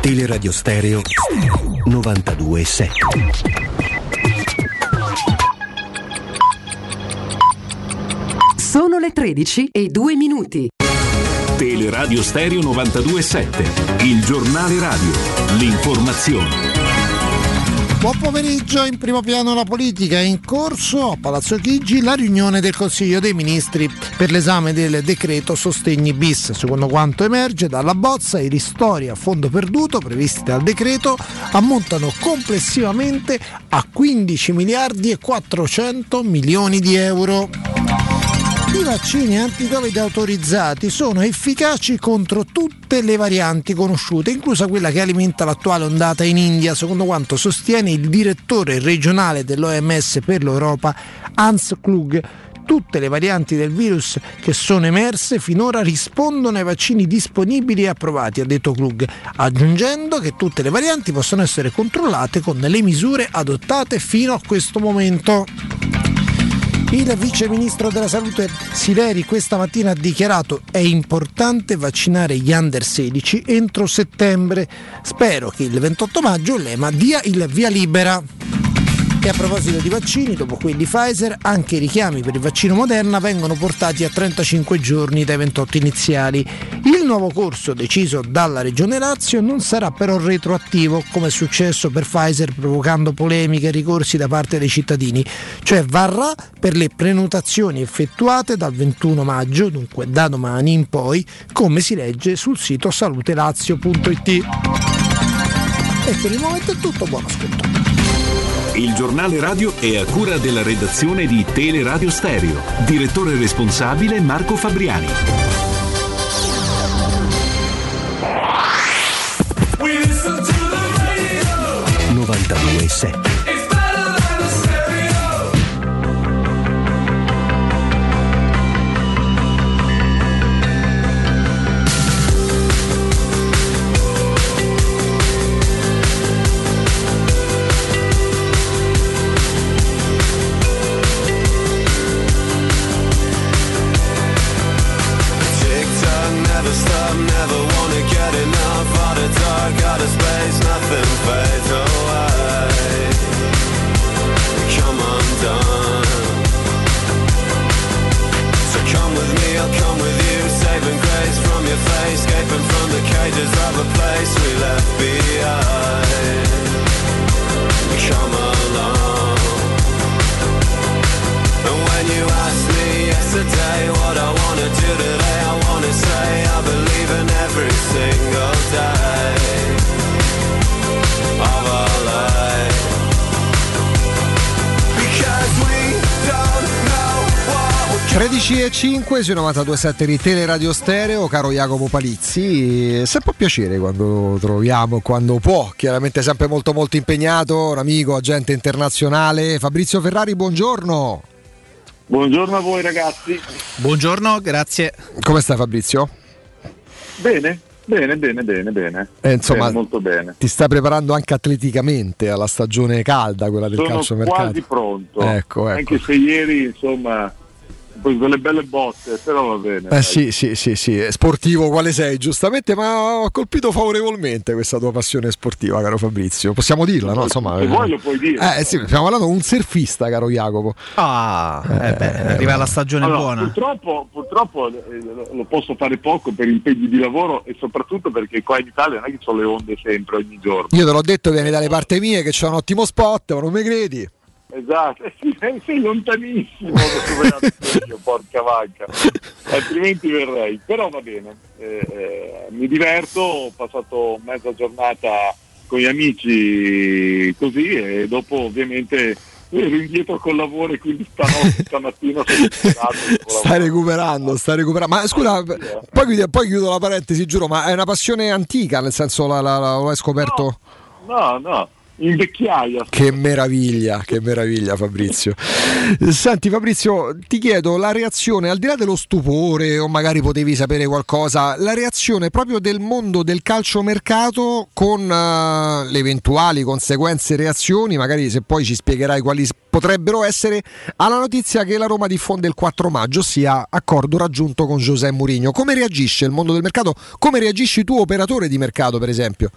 Teleradio Stereo 927. Sono le 13 e 2 minuti. Teleradio Stereo 927, il giornale radio, l'informazione. Buon pomeriggio, in primo piano la politica è in corso a Palazzo Chigi la riunione del Consiglio dei Ministri per l'esame del decreto sostegni bis. Secondo quanto emerge dalla bozza, i ristori a fondo perduto previsti dal decreto ammontano complessivamente a 15 miliardi e 400 milioni di euro. I vaccini anti-Covid autorizzati sono efficaci contro tutte le varianti conosciute, inclusa quella che alimenta l'attuale ondata in India, secondo quanto sostiene il direttore regionale dell'OMS per l'Europa, Hans Klug. Tutte le varianti del virus che sono emerse finora rispondono ai vaccini disponibili e approvati, ha detto Klug, aggiungendo che tutte le varianti possono essere controllate con le misure adottate fino a questo momento. Il vice ministro della salute Sileri questa mattina ha dichiarato è importante vaccinare gli under 16 entro settembre. Spero che il 28 maggio l'EMA dia il via libera. E a proposito di vaccini, dopo quelli Pfizer, anche i richiami per il vaccino Moderna vengono portati a 35 giorni dai 28 iniziali. Il nuovo corso deciso dalla Regione Lazio non sarà però retroattivo, come è successo per Pfizer provocando polemiche e ricorsi da parte dei cittadini, cioè varrà per le prenotazioni effettuate dal 21 maggio, dunque da domani in poi, come si legge sul sito salutelazio.it. E per il momento è tutto, buon ascolto. Il giornale radio è a cura della redazione di Teleradio Stereo. Direttore responsabile Marco Fabriani. e 7. Cages of a place we left behind. Come along. 13 e 5 sui 92.7 di Teleradio Stereo, caro Jacopo Palizzi, se può piacere quando lo troviamo, quando può, chiaramente sempre molto molto impegnato, un amico, agente internazionale, Fabrizio Ferrari, buongiorno. Buongiorno a voi ragazzi. Buongiorno, grazie. Come stai Fabrizio? Bene, bene, bene, bene, bene. Eh, insomma, Bene, molto bene. Ti sta preparando anche atleticamente alla stagione calda, quella del Sono calcio mercato. quasi pronto. Ecco, ecco. Anche se ieri, insomma, ho preso delle belle botte, però va bene. Eh sì, sì, sì, sì, sportivo quale sei, giustamente, ma ho colpito favorevolmente questa tua passione sportiva, caro Fabrizio. Possiamo dirla, no? Insomma, Se vuoi lo puoi dire. Eh sì, stiamo parlando di un surfista, caro Jacopo. Ah, eh beh, arriva la stagione Allora, buona. Purtroppo, purtroppo eh, lo- posso fare poco per impegni di lavoro e soprattutto perché qua in Italia non è che sono le onde sempre, ogni giorno. Io te l'ho detto, vieni dalle parti mie che c'è un ottimo spot, ma non mi credi? Esatto, eh sì, sei, sei lontanissimo io, porca vacca, altrimenti verrei. Però va bene, eh, eh, mi diverto, ho passato mezza giornata con gli amici così e dopo ovviamente ero indietro col lavoro e quindi stanotte, stamattina sono. Stai recuperando, stai recuperando. Ma scusa, poi, chiudo- poi chiudo la parentesi, giuro, ma è una passione antica, nel senso la, la- la- lo hai scoperto? No, no, in vecchiaia. Che meraviglia, che meraviglia Fabrizio. Senti Fabrizio, ti chiedo la reazione, al di là dello stupore o magari potevi sapere qualcosa, la reazione proprio del mondo del calciomercato con eh, le eventuali conseguenze reazioni, magari se poi ci spiegherai quali potrebbero essere, alla notizia che la Roma diffonde il 4 maggio, ossia accordo raggiunto con José Mourinho. Come reagisce il mondo del mercato? Come reagisci tu operatore di mercato per esempio?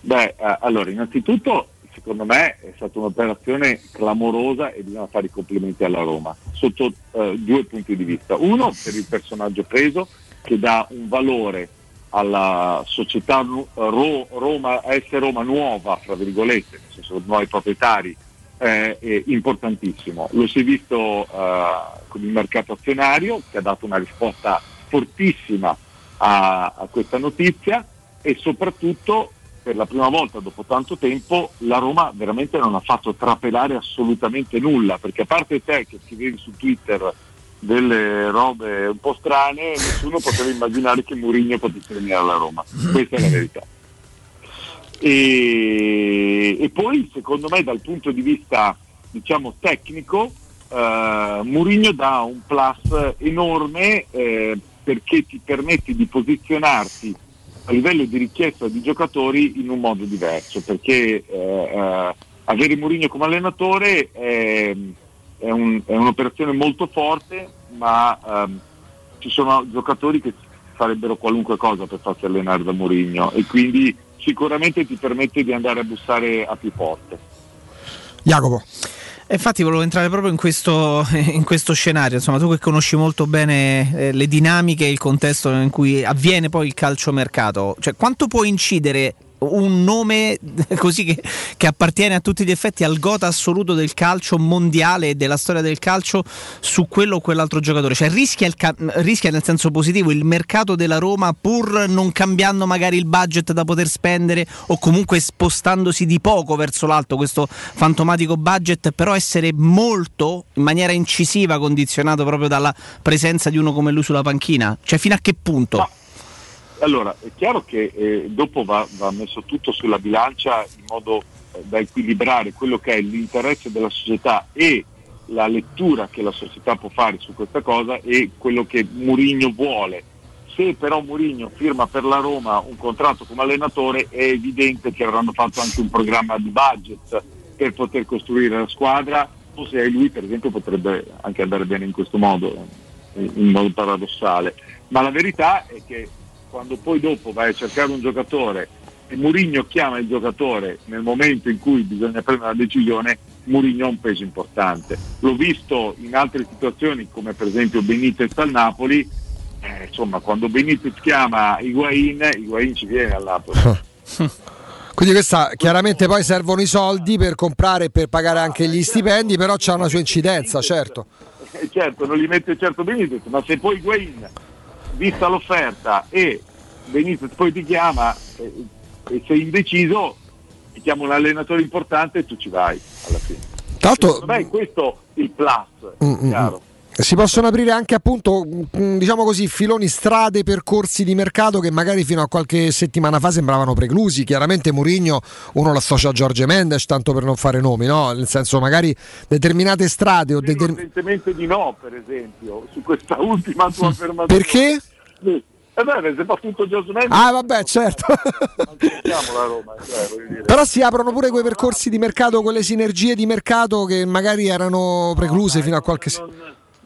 Beh, eh, allora, innanzitutto, secondo me è stata un'operazione clamorosa e bisogna fare i complimenti alla Roma, sotto eh, due punti di vista. Uno, per il personaggio preso, che dà un valore alla società Ro- Roma, AS Roma nuova, fra virgolette, nel senso nuovi proprietari, eh, importantissimo. Lo si è visto eh, con il mercato azionario, che ha dato una risposta fortissima a, a questa notizia e soprattutto per la prima volta dopo tanto tempo la Roma veramente non ha fatto trapelare assolutamente nulla, perché a parte te che scrivevi su Twitter delle robe un po' strane, nessuno poteva immaginare che Mourinho potesse venire alla Roma. Questa è la verità. E, e poi secondo me dal punto di vista diciamo tecnico eh, Mourinho dà un plus enorme eh, perché ti permette di posizionarti a livello di richiesta di giocatori in un modo diverso perché eh, eh, avere Mourinho come allenatore è, è, un- è un'operazione molto forte, ma ehm, ci sono giocatori che farebbero qualunque cosa per farsi allenare da Mourinho e quindi sicuramente ti permette di andare a bussare a più porte. Jacopo. Infatti volevo entrare proprio in questo, in questo scenario, insomma tu che conosci molto bene eh, le dinamiche e il contesto in cui avviene poi il calciomercato, cioè quanto può incidere un nome così che, che appartiene a tutti gli effetti al gota assoluto del calcio mondiale e della storia del calcio su quello o quell'altro giocatore, cioè rischia, il rischia nel senso positivo il mercato della Roma pur non cambiando magari il budget da poter spendere o comunque spostandosi di poco verso l'alto questo fantomatico budget, però essere molto in maniera incisiva condizionato proprio dalla presenza di uno come lui sulla panchina, cioè fino a che punto? Allora, è chiaro che eh, dopo va, va messo tutto sulla bilancia in modo eh, da equilibrare quello che è l'interesse della società e la lettura che la società può fare su questa cosa e quello che Mourinho vuole. Se però Mourinho firma per la Roma un contratto come allenatore è evidente che avranno fatto anche un programma di budget per poter costruire la squadra o se lui per esempio potrebbe anche andare bene in questo modo, in modo paradossale. Ma la verità è che quando poi dopo vai a cercare un giocatore e Mourinho chiama il giocatore nel momento in cui bisogna prendere una decisione, Mourinho ha un peso importante. L'ho visto in altre situazioni come per esempio Benitez al Napoli, eh, insomma quando Benitez chiama Higuain, Higuain ci viene al Napoli. Quindi questa chiaramente poi servono i soldi per comprare e per pagare anche gli stipendi, però c'ha una sua incidenza, certo. Eh, certo, non li mette certo Benitez, ma se poi Higuain, vista l'offerta e Benitez poi ti chiama e sei indeciso, ti chiama un allenatore importante e tu ci vai alla fine. L'altro Secondo me è questo il plus, Mm, mm, chiaro. Si possono aprire anche appunto, mm, diciamo così, filoni, strade, percorsi di mercato che magari fino a qualche settimana fa sembravano preclusi. Chiaramente Mourinho uno l'associa a Giorgio Mendes, tanto per non fare nomi, no? Nel senso magari determinate strade o determinate... evidentemente di no, per esempio, su questa ultima tua affermazione. Perché? Sì. Eh beh, se fa tutto Giorgio Mendes, Ah vabbè certo. Roma, cioè, voglio dire. Però si aprono pure quei percorsi di mercato, quelle sinergie di mercato che magari erano precluse fino a qualche...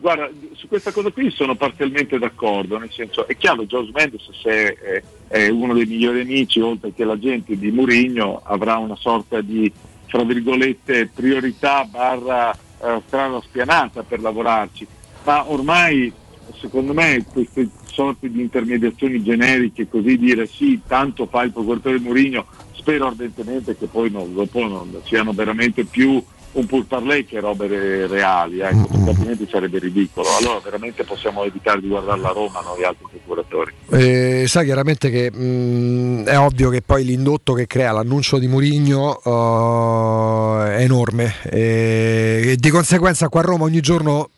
Guarda, su questa cosa qui sono parzialmente d'accordo, nel senso, è chiaro, Giorgio Mendes se è, è uno dei migliori amici, oltre che l'agente di Murigno, avrà una sorta di, fra virgolette, priorità barra eh, strada spianata per lavorarci, ma ormai secondo me queste sorti di intermediazioni generiche, così dire sì, tanto fa il procuratore Murigno, spero ardentemente che poi non, dopo non siano veramente più un pourparlers che robe re- reali, ecco, perché altrimenti sarebbe ridicolo. Allora veramente possiamo evitare di guardare la Roma noi altri procuratori. Eh, sai chiaramente che mh, è ovvio che poi l'indotto che crea l'annuncio di Murigno è enorme e, e di conseguenza qua a Roma ogni giorno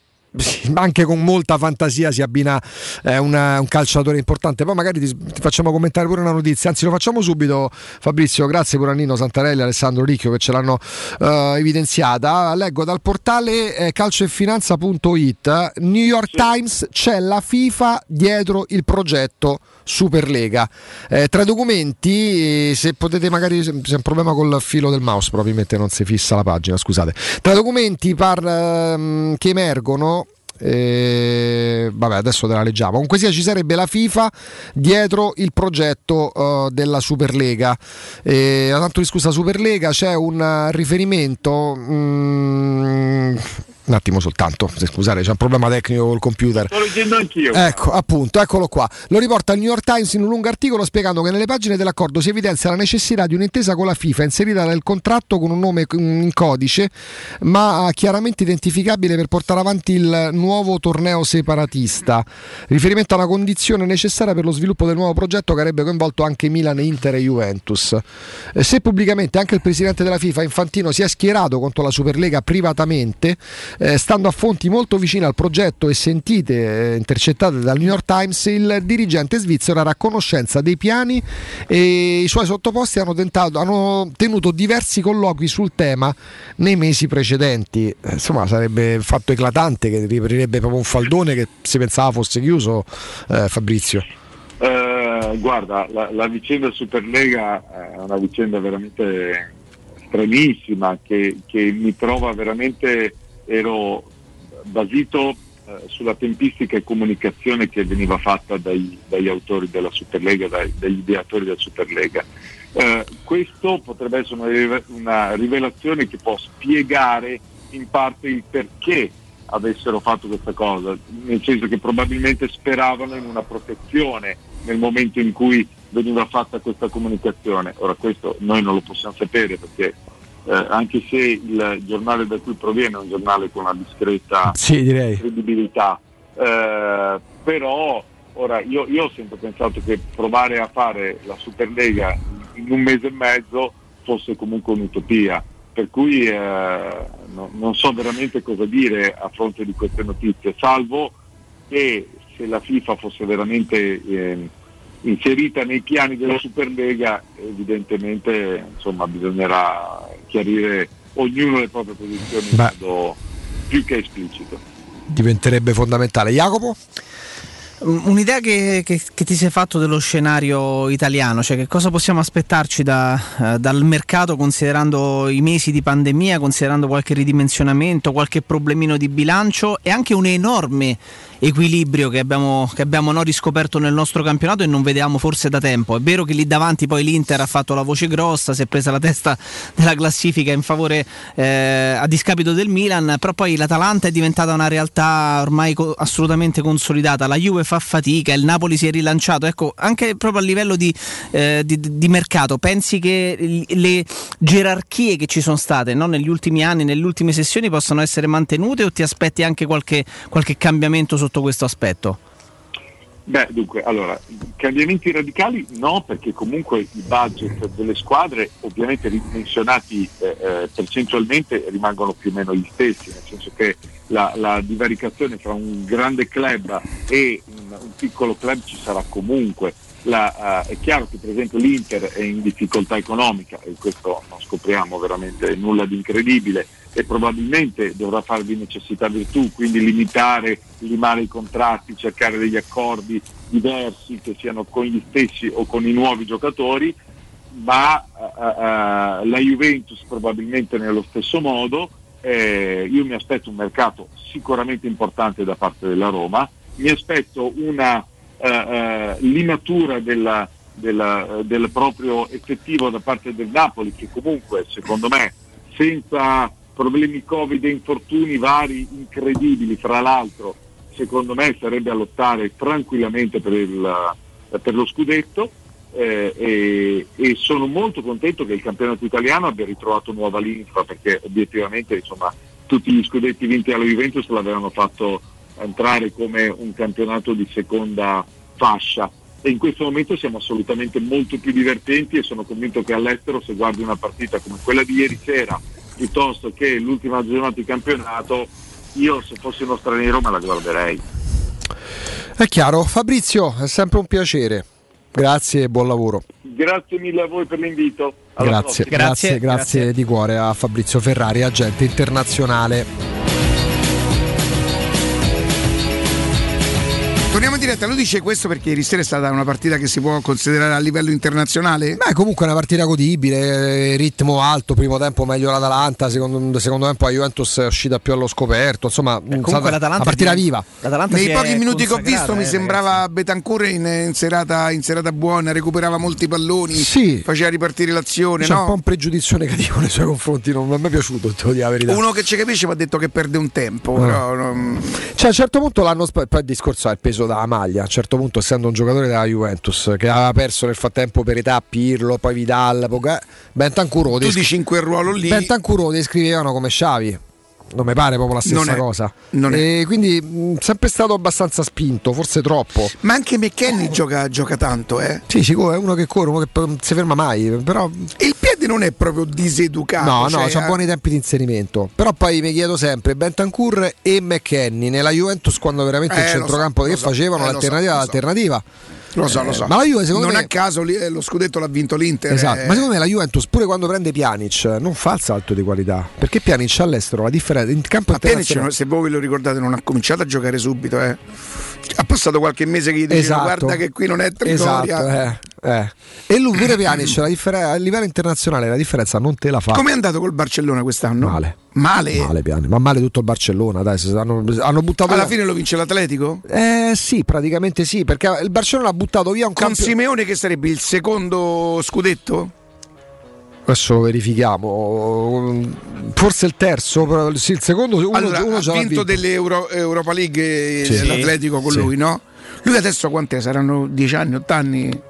anche con molta fantasia si abbina eh, una- un calciatore importante. Poi magari ti, ti facciamo commentare pure una notizia, anzi lo facciamo subito Fabrizio, grazie pure a Nino Santarelli e Alessandro Ricchio che ce l'hanno eh, evidenziata. Leggo dal portale eh, calcioefinanza.it, New York Times c'è la FIFA dietro il progetto Superlega. Eh, tra i documenti, eh, se potete magari, se c'è un problema col filo del mouse, probabilmente non si fissa la pagina, scusate. Tra i documenti par- ehm, che emergono, eh, vabbè, adesso te la leggiamo. Comunque sia, ci sarebbe la FIFA dietro il progetto eh, della Superlega. Eh, tanto di scusa Superlega, c'è un riferimento. mm, un attimo soltanto, scusate, c'è un problema tecnico col computer. Sto leggendo anch'io. Ecco, appunto, eccolo qua. Lo riporta il New York Times in un lungo articolo spiegando che nelle pagine dell'accordo si evidenzia la necessità di un'intesa con la FIFA inserita nel contratto con un nome in codice, ma chiaramente identificabile per portare avanti il nuovo torneo separatista. Riferimento a una condizione necessaria per lo sviluppo del nuovo progetto che avrebbe coinvolto anche Milan, Inter e Juventus. Eh, Se pubblicamente anche il presidente della FIFA Infantino si è schierato contro la Superlega privatamente, eh, stando a fonti molto vicine al progetto e sentite eh, intercettate dal New York Times, il dirigente svizzero era a conoscenza dei piani e i suoi sottoposti hanno, tentato- hanno tenuto diversi colloqui sul tema nei mesi precedenti. Eh, insomma, sarebbe un fatto eclatante che riaprirebbe proprio un faldone che si pensava fosse chiuso, eh, Fabrizio. Eh, guarda, la, la vicenda Superlega è una vicenda veramente stranissima che, che mi trova veramente ero basito eh, sulla tempistica e comunicazione che veniva fatta dai- dagli autori della Superlega, dai- dagli ideatori della Superlega. Eh, questo potrebbe essere una, una rivelazione che può spiegare in parte il perché avessero fatto questa cosa, nel senso che probabilmente speravano in una protezione nel momento in cui veniva fatta questa comunicazione. Ora questo noi non lo possiamo sapere perché eh, anche se il giornale da cui proviene è un giornale con una discreta Sì, credibilità, eh, però ora io, io ho sempre pensato che provare a fare la Superlega in un mese e mezzo fosse comunque un'utopia, per cui eh, no- non so veramente cosa dire a fronte di queste notizie, salvo che se la FIFA fosse veramente ehm, inserita nei piani della Superlega, evidentemente insomma, bisognerà chiarire ognuno le proprie posizioni in Beh. modo più che esplicito. Diventerebbe fondamentale. Jacopo? Mm, Un'idea che, che- che ti sei fatto dello scenario italiano, cioè che cosa possiamo aspettarci da- eh, dal mercato considerando i mesi di pandemia, considerando qualche ridimensionamento, qualche problemino di bilancio e anche un enorme equilibrio che abbiamo, che abbiamo no, riscoperto nel nostro campionato e non vedevamo forse da tempo. È vero che lì davanti poi l'Inter ha fatto la voce grossa, si è presa la testa della classifica in favore eh, a discapito del Milan, però poi l'Atalanta è diventata una realtà ormai co- assolutamente consolidata, la Juve fa fatica, il Napoli si è rilanciato, ecco anche proprio a livello di, eh, di- di mercato, pensi che le gerarchie che ci sono state no, negli ultimi anni, nelle ultime sessioni possano essere mantenute o ti aspetti anche qualche, qualche cambiamento sotto questo aspetto? Beh, dunque, allora, cambiamenti radicali no, perché comunque i budget delle squadre, ovviamente ridimensionati eh, eh, percentualmente, rimangono più o meno gli stessi, nel senso che la, la divaricazione tra un grande club e un, un piccolo club ci sarà comunque. La, eh, è chiaro che per esempio l'Inter è in difficoltà economica e questo non scopriamo veramente nulla di incredibile e probabilmente dovrà fare di necessità virtù, quindi limitare, limare i contratti, cercare degli accordi diversi che siano con gli stessi o con i nuovi giocatori, ma eh, eh, la Juventus probabilmente nello stesso modo, eh, io mi aspetto un mercato sicuramente importante da parte della Roma, mi aspetto una eh, limatura della- della- del proprio effettivo da parte del Napoli che comunque secondo me senza problemi Covid e infortuni vari incredibili. Fra l'altro secondo me sarebbe a lottare tranquillamente per, il- per lo scudetto eh, e, e sono molto contento che il campionato italiano abbia ritrovato nuova linfa perché obiettivamente insomma, tutti gli scudetti vinti alla Juventus l'avevano fatto entrare come un campionato di seconda fascia. E in questo momento siamo assolutamente molto più divertenti e sono convinto che all'estero se guardi una partita come quella di ieri sera piuttosto che l'ultima giornata di campionato io se fossi uno straniero me la guarderei. È chiaro. Fabrizio, è sempre un piacere. Grazie e buon lavoro. Grazie mille a voi per l'invito. Alla Grazie, prossima. grazie, grazie, di cuore a Fabrizio Ferrari, agente internazionale. Torniamo diretta, lui dice questo perché ieri sera è stata una partita che si può considerare a livello internazionale? Beh, comunque è una partita godibile, eh, ritmo alto, primo tempo meglio l'Atalanta, secondo, secondo tempo la Juventus è uscita più allo scoperto, insomma, è stata l'Atalanta una partita è di- viva. l'Atalanta Nei pochi minuti che ho visto mi eh, sembrava Betancourt in, in serata, in serata buona, recuperava molti palloni, Sì. faceva ripartire l'azione. C'è un no? po' un pregiudizio negativo nei suoi confronti, non mi è mai piaciuto, devo dire la verità. Uno che ci capisce mi ha detto che perde un tempo. Ah. però, non- Cioè, a un certo punto l'hanno sp- poi il discorso è il peso della maglia. A un certo punto, essendo un giocatore della Juventus che aveva perso nel frattempo per età Pirlo, poi Vidal, poi Ga- Bentancur lo Tu descri- dici in quel ruolo lì. Bentancur lo descrivevano come Xavi. Non mi pare proprio la Non stessa è. cosa. Non è. E quindi mh, sempre stato abbastanza spinto, forse troppo. Ma anche McKenny gioca, gioca tanto, eh. Sì, sì, è uno che corre, uno che non si ferma mai. Però Il piede non è proprio diseducato. No, cioè, no, c'ha eh, buoni tempi di inserimento. Però poi mi chiedo sempre, Bentancur e McKenny nella Juventus quando veramente Eh, il centrocampo so, che so, facevano eh, l'alternativa so, lo so. all'alternativa. Lo so, Eh. Ma la Juve secondo non me a caso eh, lo scudetto l'ha vinto l'Inter. Esatto, eh. ma secondo me la Juventus pure quando prende Pjanic non fa il salto di qualità, perché Pjanic all'estero la differenza in campo Ma Pjanic, internazionale se voi ve lo ricordate, non ha cominciato a giocare subito, eh. Ha passato qualche mese che gli diceva Esatto. guarda che qui non è Trigoria. Esatto, eh, eh. E lui pure Pjanic, la differ- a livello internazionale la differenza non te la fa. Come è andato col Barcellona quest'anno? Male. Male? Male, Pjanic, ma male tutto il Barcellona, dai, hanno, hanno buttato Alla via- fine lo vince l'Atletico? Eh sì, praticamente sì, perché il Barcellona ha buttato via un Con campionato. Simeone che sarebbe il secondo scudetto? Adesso lo verifichiamo. Forse il terzo, però sì, il secondo uno, allora, uno ha vinto, delle Euro- Europa League eh, Sì. l'Atletico con Sì. lui, no? Lui adesso quant'è? Saranno 10 anni, 8 anni?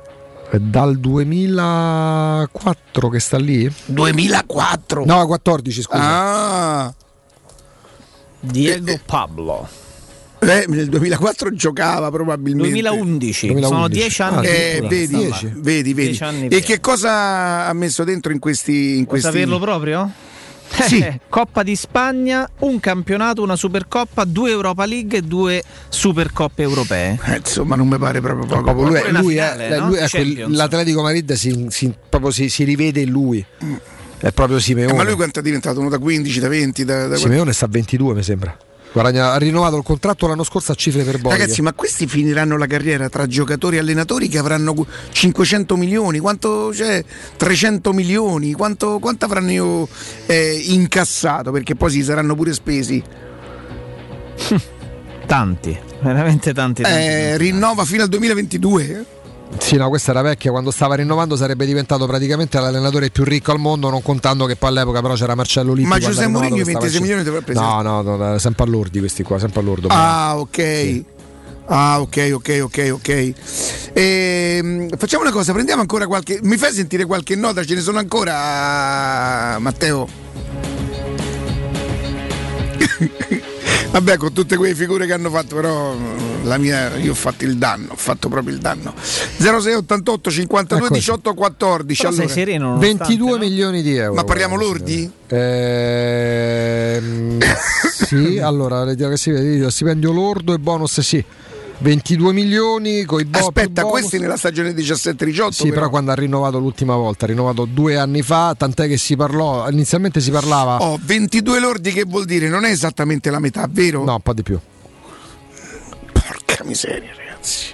È dal 2004 che sta lì? 2004? No, 14 scusa. Ah, Diego Pablo. Eh, nel 2004 giocava probabilmente. 2011, 2011. sono 10 anni. Eh, vedi, là. 10, vedi, vedi. 10 anni E che cosa ha messo dentro in questi... In Vuoi questi... saperlo proprio? Sì. Eh, Coppa di Spagna, un campionato, una Supercoppa, due Europa League e due Supercoppe europee. Eh, insomma, non mi pare proprio poco. Proprio lui, lui finale, è, no? lui è quel- Champions. l'Atletico Madrid si, si- proprio si, si rivede in lui. È proprio Eh, Simeone. ma lui quanto è diventato? Uno da 15, da 20? Da, da... Simeone sta a 22 mi sembra. Guadagna- ha rinnovato il contratto l'anno scorso a cifre per bolle. Ragazzi, ma questi finiranno la carriera tra giocatori e allenatori che avranno 500 milioni, quanto c'è? 300 milioni, quanto, quanto avranno eh, incassato? Perché poi si saranno pure spesi. Tanti, veramente tanti. tanti, Eh, tanti. rinnova fino al 2022. Sì, no, questa era vecchia. Quando stava rinnovando sarebbe diventato praticamente l'allenatore più ricco al mondo, non contando che poi all'epoca però c'era Marcello Lippi. Ma Giuseppe Mourinho che 26 stava milioni dovrà prendere. No, no, no, sempre all'ordi questi qua, sempre all'ordo. Ah, ok. Ah, ok, ok, ok, ok. Ehm, facciamo una cosa, prendiamo ancora qualche. Mi fai sentire qualche nota? Ce ne sono ancora, Matteo? Vabbè, con tutte quelle figure che hanno fatto, però la mia, io ho fatto il danno, ho fatto proprio il danno. 06 88 52 Eccoci. 18 14. Però sei allora. sereno, nonostante, 22 no? milioni di euro. Ma parliamo guarda, lordi? Ehm, sì, allora vediamo che si vede, stipendio lordo e bonus sì. 22 milioni con i bo- Aspetta, questi nella stagione 17-18. Sì, però quando ha rinnovato l'ultima volta, ha rinnovato due anni fa, tant'è che si parlò, inizialmente si parlava... Oh, 22 lordi che vuol dire? Non è esattamente la metà, vero? No, un po' di più. Porca miseria, ragazzi.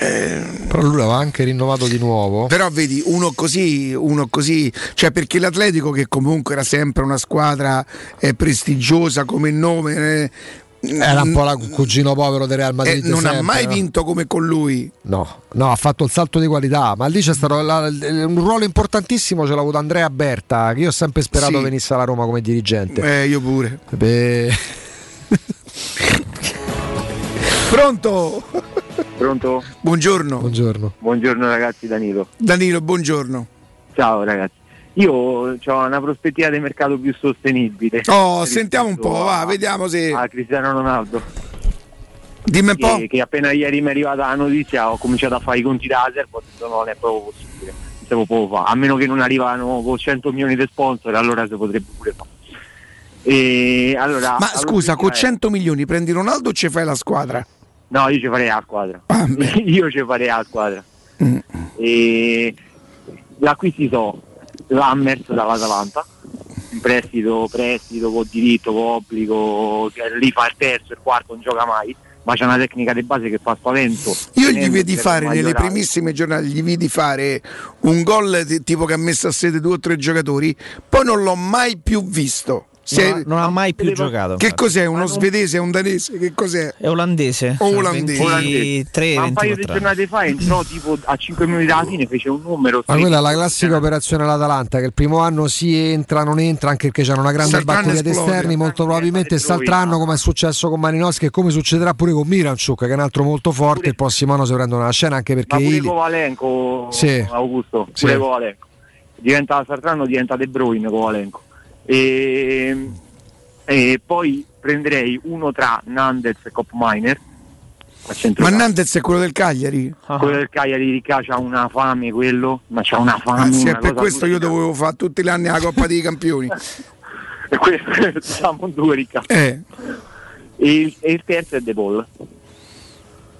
Eh, Però lui l'aveva anche rinnovato di nuovo. Però vedi, uno così, uno così, cioè perché l'Atletico che comunque era sempre una squadra eh, prestigiosa come nome, eh, Era un po' la cugino povero del Real eh, Madrid. non ha sempre, mai no? vinto come con lui. No, no, ha fatto il salto di qualità, ma lì c'è stato la- un ruolo importantissimo, ce l'ha avuto Andrea Berta, che io ho sempre sperato Sì. venisse alla Roma come dirigente. Eh, io pure. Beh, Pronto? Pronto? Buongiorno. buongiorno. Buongiorno ragazzi, Danilo. Danilo, buongiorno. Ciao ragazzi. Io ho una prospettiva di mercato più sostenibile. Oh, sentiamo un po', va, a- vediamo se. A Cristiano Ronaldo. Dimmi un po'. Che, appena ieri mi è arrivata la notizia ho cominciato a fare i conti da Aser, ho detto no, non è proprio possibile. Non si può fare. A meno che non arrivano con 100 milioni di sponsor, allora si potrebbe pure fare. E allora, Ma la scusa, con prospettiva è- 100 milioni prendi Ronaldo o ci fai la squadra? No, io ci farei a squadra. Ah, io ci farei a squadra. Mm. E l'acquisti so Lammers dall'Atalanta, in prestito, prestito, con diritto, con obbligo, che lì fa il terzo, il quarto, non gioca mai, ma c'è una tecnica di base che fa spavento. Io gli vedi fare nelle primissime giornate, gli vedi fare un gol tipo che ha messo a sede due o tre giocatori, poi non l'ho mai più visto. Si è- Non, ha, non ha mai più giocato. Che infatti. cos'è? Uno svedese, un danese? Che cos'è? È olandese. O olandese. 23, Ma un paio di 24 anni. giornate fa entrò tipo a 5 minuti dalla fine, fece un numero. Ma quella è la classica operazione all'Atalanta, che il primo anno si entra, non entra, anche perché c'è una grande batteria di esterni, molto probabilmente quest'altro anno come è successo con Malinowski e come succederà pure con Miranchuk, che è un altro molto forte, il prossimo anno si prendono una scena anche perché Ma pure Ili- Kovalenko, Sì. Augusto, Sì. pure Kovalenko. Diventa l'altro anno diventa De Bruyne Kovalenko. E, e poi prenderei uno tra Nandez e Cop Miner. Ma. Nandez è quello del Cagliari? Quello del Cagliari di c'ha una fame quello, ma c'ha una fame. Sì, una è per questo io dovevo fare tutti gli anni la Coppa dei Campioni. E questo siamo due ricca. Eh. E, il- e il terzo è De Paul.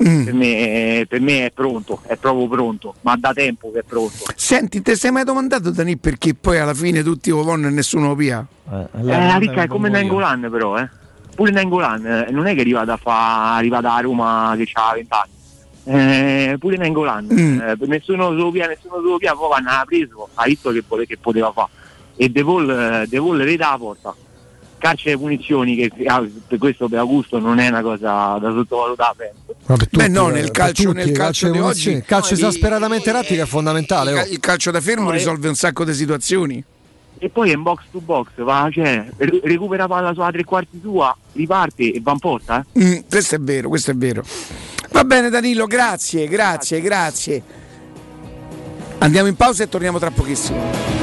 Mm. Per, me, per me è pronto, è proprio pronto, ma da tempo che è pronto. Senti, ti sei mai domandato Dani perché poi alla fine tutti lo vanno e nessuno lo pia? Eh, la ricca è come Nengolan però, eh. pure Nengolan eh, non è che arriva da, fa, arriva da Roma che ha 20 anni. Eh, pure Nengolan, Mm. eh, nessuno se lo via, nessuno se lo via, poi l'ha preso, ha visto che, che poteva fare. E De Paul, eh, De Paul vede la porta. Calcio e punizioni, che per questo per Augusto non è una cosa da sottovalutare. penso. Beh, no, nel per calcio, tutti, nel calcio di oggi Il calcio no, esasperatamente rattico è fondamentale. il, oh. il calcio da fermo No, eh. risolve un sacco di situazioni. E poi è in box to box, va, cioè, re- recupera palla sulla tre quarti sua, riparte e va in porta. Eh. Mm, questo è vero, questo è vero. Va bene Danilo, grazie, grazie, grazie. Andiamo in pausa e torniamo tra pochissimo.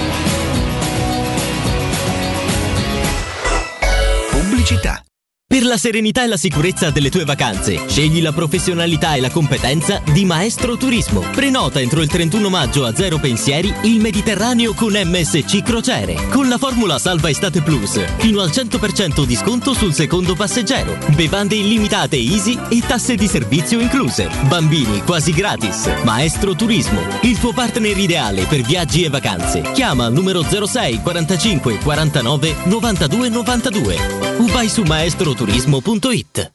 Pubblicità. Per la serenità e la sicurezza delle tue vacanze, scegli la professionalità e la competenza di Maestro Turismo. Prenota entro il 31 maggio a zero pensieri il Mediterraneo con MSC Crociere. Con la formula Salva Estate Plus, fino al 100% di sconto sul secondo passeggero. Bevande illimitate easy e tasse di servizio incluse. Bambini quasi gratis. Maestro Turismo, il tuo partner ideale per viaggi e vacanze. Chiama al numero 06 45 49 92 92 o vai su maestroturismo.it.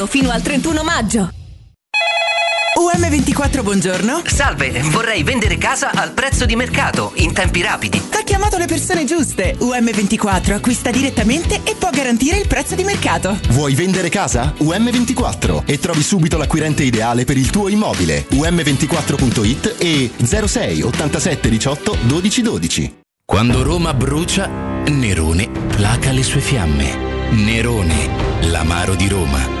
fino al 31 maggio. UM24, buongiorno. Salve, vorrei vendere casa al prezzo di mercato, in tempi rapidi. Ha chiamato le persone giuste. UM24 acquista direttamente e può garantire il prezzo di mercato. Vuoi vendere casa? UM24 e trovi subito l'acquirente ideale per il tuo immobile. UM24.it e 06 87 18 12 12. Quando Roma brucia, Nerone placa le sue fiamme. Nerone, l'amaro di Roma.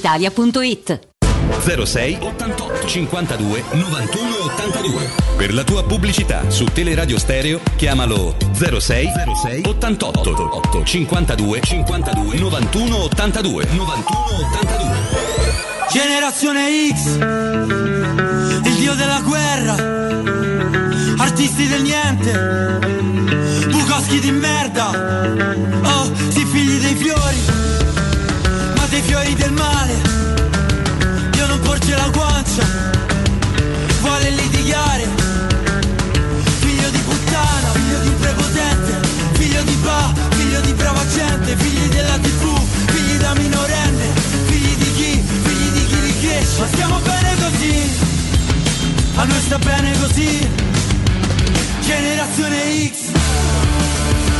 brispalitalia.it. 06 88 52 91 82 Per la tua pubblicità su Teleradio Stereo chiamalo 06 06 88 52 52 91 82 91 82 Generazione X, il dio della guerra, artisti del niente, Bukowski di merda, oh, si figli dei fiori, dei fiori del male, io non porge la guancia, vuole litigare, figlio di puttana, figlio di un prepotente, figlio di ba, figlio di brava gente, figli della tv, figli da minorenne, figli di chi, figli di chi li cresce, ma stiamo bene così, a noi sta bene così, generazione X,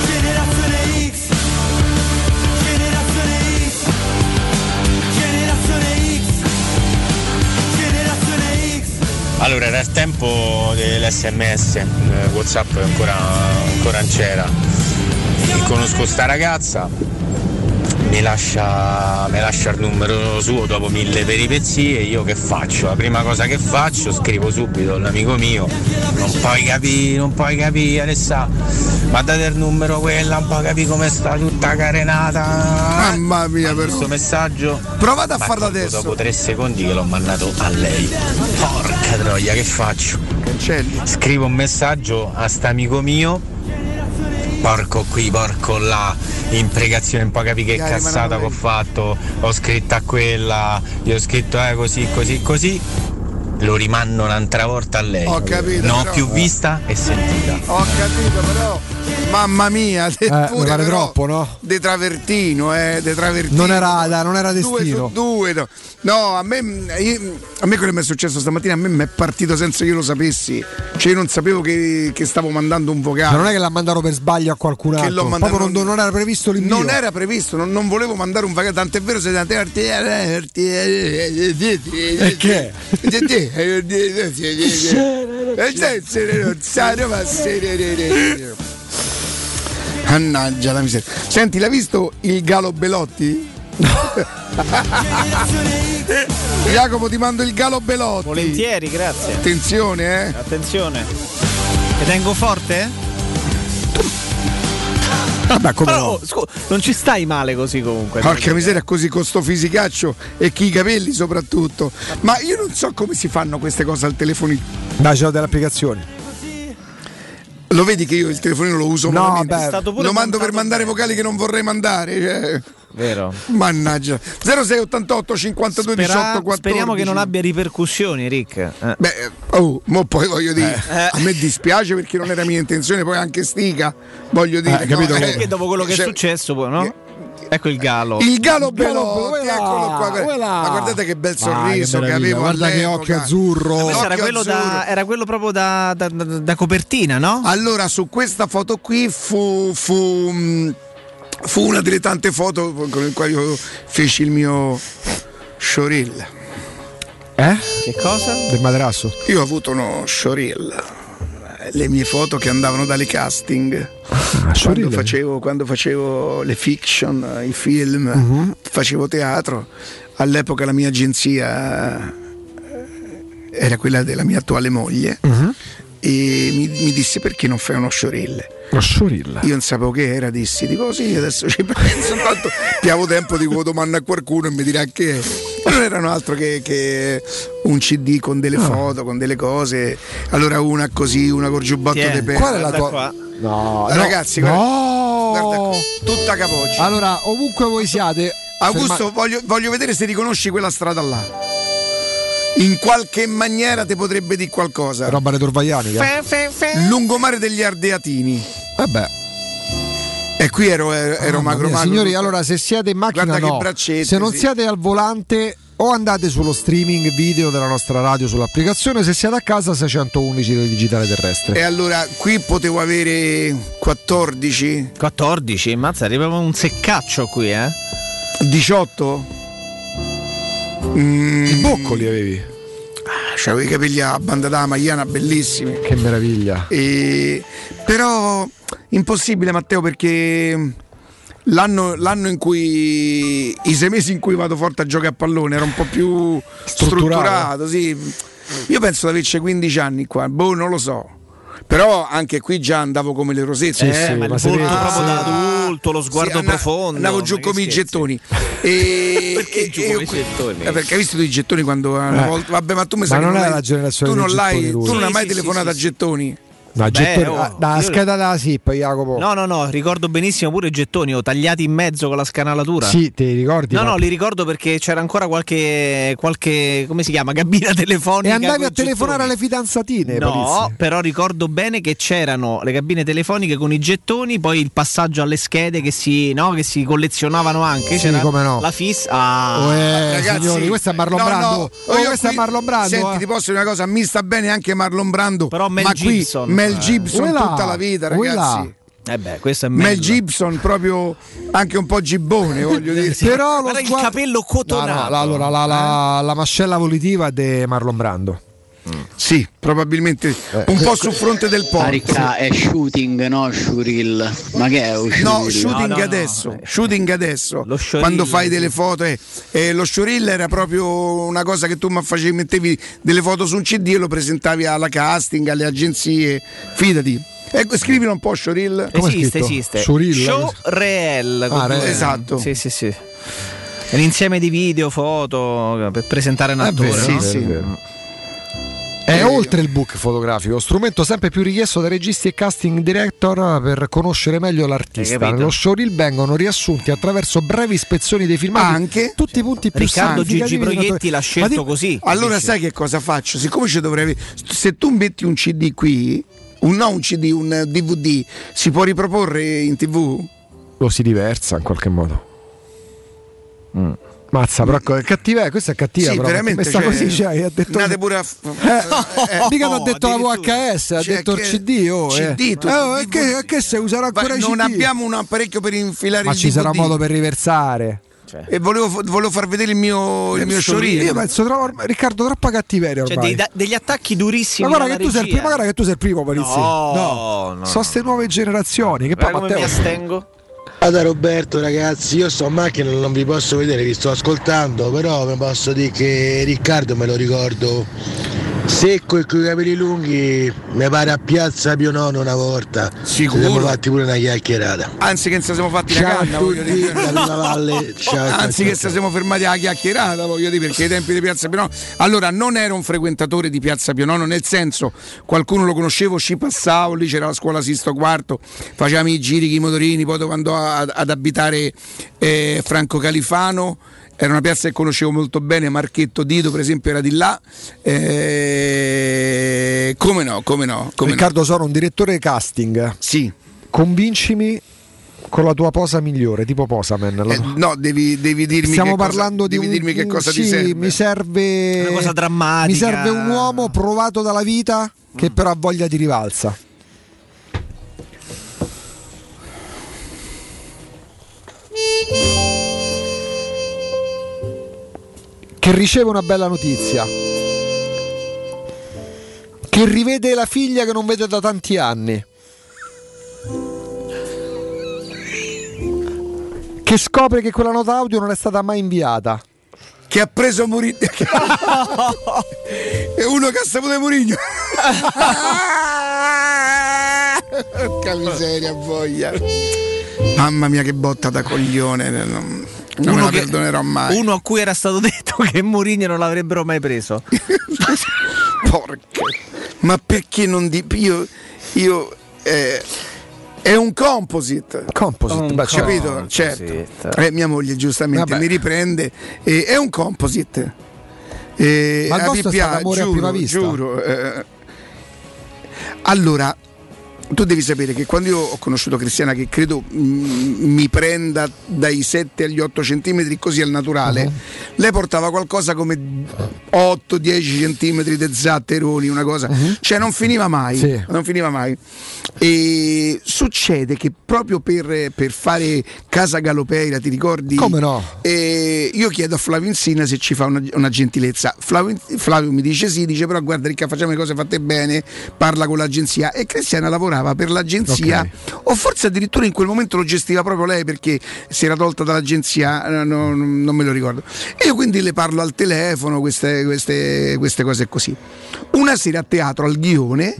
generazione X, Allora era il tempo dell'SMS, eh, Whatsapp ancora, ancora non c'era. E conosco sta ragazza, mi lascia, mi lascia il numero suo dopo mille peripezie, io che faccio? La prima cosa che faccio, scrivo subito all'amico mio, non puoi capire, non puoi capire Alessà, ma date il numero quella, un po' capire come sta tutta carenata. Mamma mia, però. Questo messaggio. Provate a farlo adesso. Dopo tre secondi che l'ho mandato a lei. Porca troia, che faccio? Cancelli. Scrivo un messaggio a st'amico mio. Porco qui, porco là, imprecazione, un po' capi che Dai, cazzata che ho fatto, ho scritto a quella, gli ho scritto eh così, così, così, lo rimando un'altra volta a lei. Ho capito, Non ho però- più vista e sentita. Ho capito, però. Mamma mia, te Eh, pure pare però, troppo, no? De Travertino, eh, De Travertino. Non era, non era Due destino. su due, no. No, a me, io- a me quello che mi è successo stamattina, a me mi è partito senza che io lo sapessi. Cioè, io non sapevo che, che stavo mandando un vocale. Ma non è che l'ha mandato per sbaglio a qualcun Che altro. l'ho mandato- Proprio non, non era previsto l'invio. Non era previsto, non, non volevo mandare un vocale, tant'è vero se E che? Mannaggia la miseria. Senti, l'hai visto il Galo Belotti? Jacopo ti mando il Galo Belotti. Volentieri, grazie. Attenzione, eh. Attenzione. Ti tengo forte? Vabbè, come Però, no? oh, scu- non ci stai male così comunque. Porca miseria, così con sto fisicaccio e chi i capelli soprattutto. Ma io non so come si fanno queste cose al telefonino. Dai, c'ho delle applicazioni. Lo vedi che io il telefonino lo uso No, malamente? beh. È stato pure Lo mando per mandare vocali che non vorrei mandare. cioè. Vero. Mannaggia. 0688 52 Spera- 18 14. speriamo che non abbia ripercussioni, Rick. Eh. Beh, oh, mo poi voglio dire, Eh. a me dispiace perché non era mia intenzione, poi anche stica, voglio dire. Eh, capito? no, Perché dopo quello che cioè, è successo, poi, no? Ecco il gallo. Il Galo Belotti, Belotti, eccolo qua. quella. Ma guardate che bel sorriso che che, meraviglia, avevo guarda che all'epoca. occhio azzurro. Era Occhio quello, da, azzurro. era quello proprio da, da- da- da copertina, no? Allora, su questa foto qui fu, fu, mh, fu una delle tante foto con le quali io feci il mio showreel. Eh? Che cosa? Del materasso? Io ho avuto uno showreel. Le mie foto che andavano dalle casting. quando, showreel? facevo, quando facevo le fiction, i film, Mhm. facevo teatro. All'epoca la mia agenzia eh, era quella della mia attuale moglie. Mhm. E mi, mi disse perché non fai uno showreel? Lo showreel. Io non sapevo che era, dissi, dico sì, adesso ci penso, intanto piavo tempo dico domanda a qualcuno e mi dirà che è. E non erano altro che, che un CD con delle foto, con delle cose. Allora una così, una col giubbotto Tieni, di pelle. Qual è la tua. qua. No, Eh, no. ragazzi, guarda- no. Guarda qua, tutta capoccia. Allora, ovunque voi siate. Augusto, ferma- voglio, voglio vedere se riconosci quella strada là. In qualche maniera ti potrebbe dire qualcosa. Roba retorvaianica. Lungomare degli Ardeatini. Vabbè. E qui ero, ero, ero Mamma magro mia, magro. Signori, allora se siete in macchina Guarda che no. se non sì. siete al volante o andate sullo streaming video della nostra radio sull'applicazione, se siete a casa 611 del digitale terrestre. E allora qui potevo avere 14, 14, mazza, arriva un seccaccio qui, eh. 18. Mm, I boccoli avevi. C'avevo i capelli a banda da magliana bellissimi. Che meraviglia. E- però impossibile Matteo perché l'anno, l'anno in cui i sei mesi in cui vado forte a giocare a pallone era un po' più Strutturato. strutturato, sì. Io penso di averci 15 anni qua, boh, non lo so. Però anche qui già andavo come le rosette. Sì, sì, ma il volto proprio da adulto, lo sguardo andavo- profondo. Andavo giù come i gettoni. E, Perché giù come i gettoni? Eh, perché hai visto i gettoni quando una Eh. volta. Vabbè, ma tu mi Ma sai che non è hai- la generazione tu non dei l'hai, gettoni tu non hai Sì, mai sì, telefonato sì, a gettoni. No, Beh, gettoni- oh, dalla io- scheda della SIP, Jacopo. No, no, no, ricordo benissimo pure i gettoni, ho tagliati in mezzo con la scanalatura. Sì, te li ricordi? No, ma- no, li ricordo perché c'era ancora qualche, qualche come si chiama, cabina telefonica. E andavi a telefonare gettoni. alle fidanzatine. No, Palizzi. però ricordo bene che c'erano le cabine telefoniche con i gettoni, poi il passaggio alle schede che si, no, che si collezionavano anche. Sì, C'era come no. La fissa. Ah. Oh, eh, Ragazzi, signori, questo è Marlon no, Brando. no, Oh, io questo è qui- Marlon Brando. Senti, eh. ti posso dire una cosa, mi sta bene anche Marlon Brando. Però Mel ma Gibson, qui Mel eh. Gibson Uè là, tutta la vita, ragazzi. là. Eh beh, questo è Mel Mel Gibson proprio anche un po' gibbone, voglio dire. Però lo Guarda il sguardo- capello No, cotonato. no, la- allora la, la- la mascella volitiva è di Marlon Brando. Sì, probabilmente Eh. un po' sul fronte del ponte. Arica è shooting, no shurill. Ma che è un No, shooting No, no, no. adesso, shooting adesso. Lo showreel, Quando fai delle foto, eh, eh, lo showreel era proprio una cosa che tu mi facevi, mettevi delle foto su un CD e lo presentavi alla casting, alle agenzie. Fidati. Ecco, scrivilo un po' showreel. Come è esiste, esiste. Showreel? Show Reel. Ah. Esatto. Sì, sì, sì. È un insieme di video, foto per presentare un attore. vero, sì, no? sì. È oltre il book fotografico, strumento sempre più richiesto dai registi e casting director per conoscere meglio l'artista. Nello showreel vengono riassunti attraverso brevi ispezioni dei filmati Anche? tutti i punti più Riccardo Gigi Proietti l'ha scelto di- così. Allora Dici. sai che cosa faccio? Siccome ci dovrei avere- se tu metti un CD qui, un, no un CD, un DVD, si può riproporre in tv? Lo si diversa in qualche modo. Mazza, però è cattiva, eh, questa è cattiva. sì, però, veramente. messa cioè, così, cioè, ha detto andate pure a f- Eh, mica ti ha no, detto la addirittura. VHS, ha Cioè, detto il che- CD. Oh, eh. CD, tu- Eh, oh, e DVD. che, che se userà ancora Ma i non CD? abbiamo un apparecchio per infilare Ma il ci sarà modo per riversare. E volevo, volevo far vedere il mio, il mio showreel. Io penso troppo, Riccardo, troppa cattiveria Cioè, ormai. dei- da- degli attacchi durissimi. ma guarda che, tu sei il primo, ma guarda che tu sei il primo, Palizzi. No, no, Sono ste nuove generazioni. Che poi come mi Matteo. astengo. Guarda Roberto ragazzi, io sto in macchina non vi posso vedere, vi sto ascoltando, però vi posso dire che Riccardo me lo ricordo secco e con i capelli lunghi, mi pare a Piazza Pio Nono una volta. Sicuro? Ci siamo fatti pure una chiacchierata. Anzi, che ci siamo fatti la Ciao a canna, voglio dire. Valle, ciao, ciao, Anzi, che ciao. ci siamo fermati alla chiacchierata, voglio dire, perché ai tempi di Piazza Pionono. Allora, non ero un frequentatore di Piazza Pionono, nel senso, qualcuno lo conoscevo, ci passavo, lì c'era la scuola Sisto Quarto, facevamo i giri con i motorini, poi dopo andò ad abitare eh, Franco Califano. Era una piazza che conoscevo molto bene, Marchetto Dito per esempio era di là. Eh, come no, come no, come no. Riccardo, sono un direttore casting. Sì. Convincimi con la tua posa migliore, tipo Posaman. La- Eh, no, devi, devi dirmi Stiamo che cosa- parlando di devi un, dirmi che cosa sì, ti serve. Mi serve Una cosa drammatica. Mi serve un uomo provato dalla vita che però ha voglia di rivalsa. Che riceve una bella notizia. Che rivede la figlia che non vede da tanti anni. Che scopre che quella nota audio non è stata mai inviata. Che ha preso Mourinho. e uno che ha saputo Mourinho. Porca miseria, voglia. Mamma mia, che botta da coglione. Non, non la che- perdonerò mai. uno a cui era stato detto che Mourinho non l'avrebbero mai preso. Porca. Ma perché non di. Io. io eh, è un composite. Composite, Un beh, capito? composite. Certo. Eh, mia moglie giustamente Vabbè. mi riprende. eh, è un composite. Eh, Ma il a vostro è stato amore a giuro, prima vista? giuro, eh. allora, tu devi sapere che quando io ho conosciuto Cristiana, che credo mm, mi prenda dai 7 agli 8 centimetri così al naturale, Uh-huh. lei portava qualcosa come 8-10 centimetri di zatteroni, una cosa, cioè non finiva mai, Uh-huh. Sì. non finiva mai. E succede che proprio per, per fare Casa Galopeira, ti ricordi? Come no? E io chiedo a Flavio Insina se ci fa una, una gentilezza. Flavio, Flavio mi dice sì, dice però guarda Ricca facciamo le cose fatte bene, parla con l'agenzia e Cristiana lavorava per l'agenzia o forse addirittura in quel momento lo gestiva proprio lei perché si era tolta dall'agenzia, eh, no- non me lo ricordo. E io quindi le parlo al telefono, queste, queste- queste cose così. Una sera a teatro al Ghione,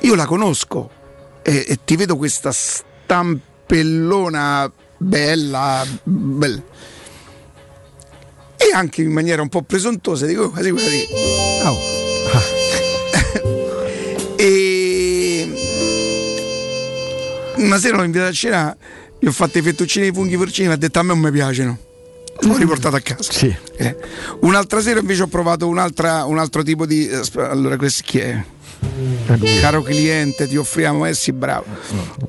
io la conosco e, e ti vedo questa stampellona bella, bella. E anche in maniera un po' presuntuosa dico "Oh, quasi quella di... e una sera l'ho invitata a cena, gli ho fatto i fettuccini di funghi porcini, mi ha detto a me non mi piacciono. L'ho riportato a casa. Eh. Un'altra sera invece ho provato un'altra- un altro tipo di. eh, Allora, questo chi è? Caro cliente, ti offriamo, eh sì, bravo.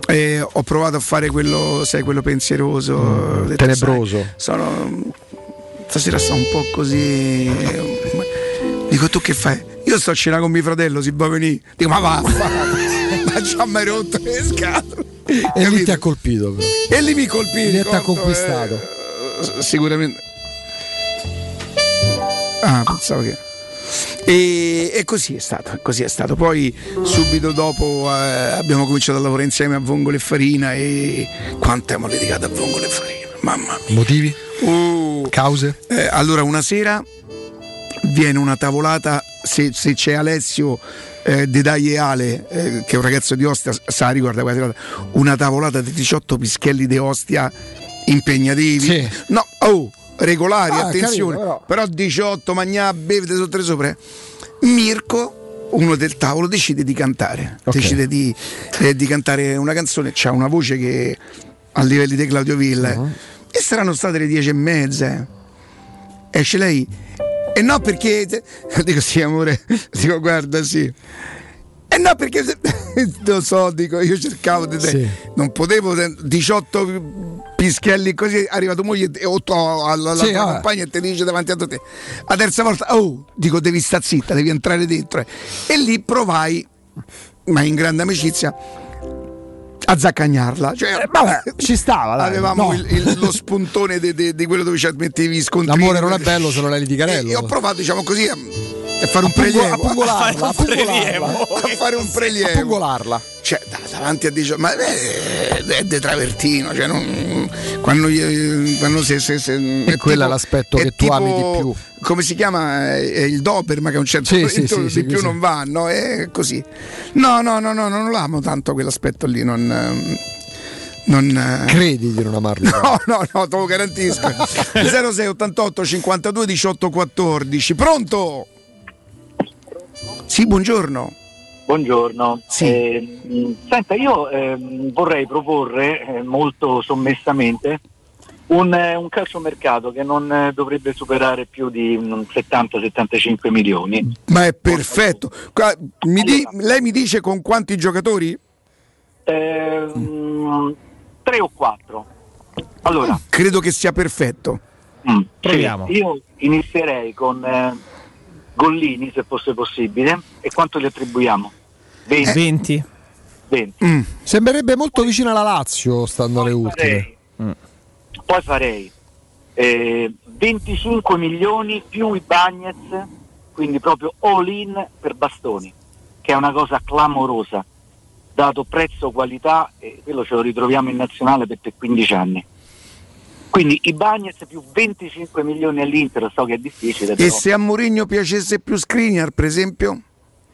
Eh, ho provato a fare quello, sai, quello pensieroso, ho detto, tenebroso. sai, sono. Stasera sto un po' così. Dico, tu che fai? Io sto a cena con mio fratello, si può venire. Dico, ma va, ma ci ha mai rotto le scatole. E lì ti ha colpito, però. E lì mi colpì. Lì ti ha conto, conquistato. eh, sicuramente. Ah, pensavo che. E, e così è stato, così è stato. Poi subito dopo eh, abbiamo cominciato a lavorare insieme a Vongole e Farina e quanto abbiamo litigato a Vongole e Farina, mamma mia. Motivi? Uh, Cause? eh, allora una sera viene una tavolata, se, se c'è Alessio eh, De Dai e Ale, eh, che è un ragazzo di Ostia, sa ricorda quella serata, una tavolata di 18 pischelli di Ostia impegnativi. No, oh, regolari, Ah, attenzione, capito, però. 18 magnà, bevete sotto e sopra. Mirko, uno del tavolo, decide di cantare, decide di, eh, di cantare una canzone, c'ha una voce che a livelli di Claudio Villa Uh-huh. e saranno state le dieci e mezza. Esce lei. E no perché. Dico sì, amore. Dico guarda, sì. E no perché. Lo so, dico, io cercavo di te. Sì. Non potevo. 18 pischelli così. È arrivato moglie e otto alla, alla Sì, tua vabbè. compagna e ti dice davanti a te. La terza volta, oh, dico, devi stare zitta, devi entrare dentro. E lì provai, ma in grande amicizia, a zaccagnarla. Cioè, vabbè, ci stava, dai. Avevamo No. il- il- lo spuntone di quello dove ci mettevi i scontrini. L'amore non è bello se non è litigarello. E ho provato, diciamo così, a, a fare un prelievo. a pungolarla, a fare un prelievo. A pungolarla. Cioè, da- davanti a 18 ma eh, è de travertino, cioè non, quando, quando se, se, se- quello è l'aspetto che tu ami di più. Come si chiama? È il Doberman che a un certo Sì, momento sì, sì, di sì, più sì. non va, no? È così. No, no, no, no, non l'amo tanto quell'aspetto lì, non. ehm, non eh, Credi di non amarlo? No, no, no, te lo garantisco. 06 88 52 18 14. Pronto? Sì, buongiorno. Buongiorno. Sì. Eh, senta, io ehm, vorrei proporre eh, molto sommessamente un, eh, un calciomercato che non eh, dovrebbe superare più di mm, 70-75 milioni. Ma è perfetto. Qua- mi di- lei mi dice con quanti giocatori? Ehm, tre o quattro. Allora, Credo che sia perfetto. mm, Proviamo. sì, io inizierei con eh, Gollini, se fosse possibile. E quanto gli attribuiamo? 20. 20. 20. Mm. Sembrerebbe molto vicino alla Lazio, stando alle ultime. Poi farei eh, 25 milioni più i Bagnets, quindi proprio all in per bastoni, che è una cosa clamorosa, dato prezzo qualità e quello ce lo ritroviamo in nazionale per 15 anni. Quindi i Bagnets più 25 milioni all'Inter, so che è difficile, E però. se a Mourinho piacesse più Skriniar, per esempio?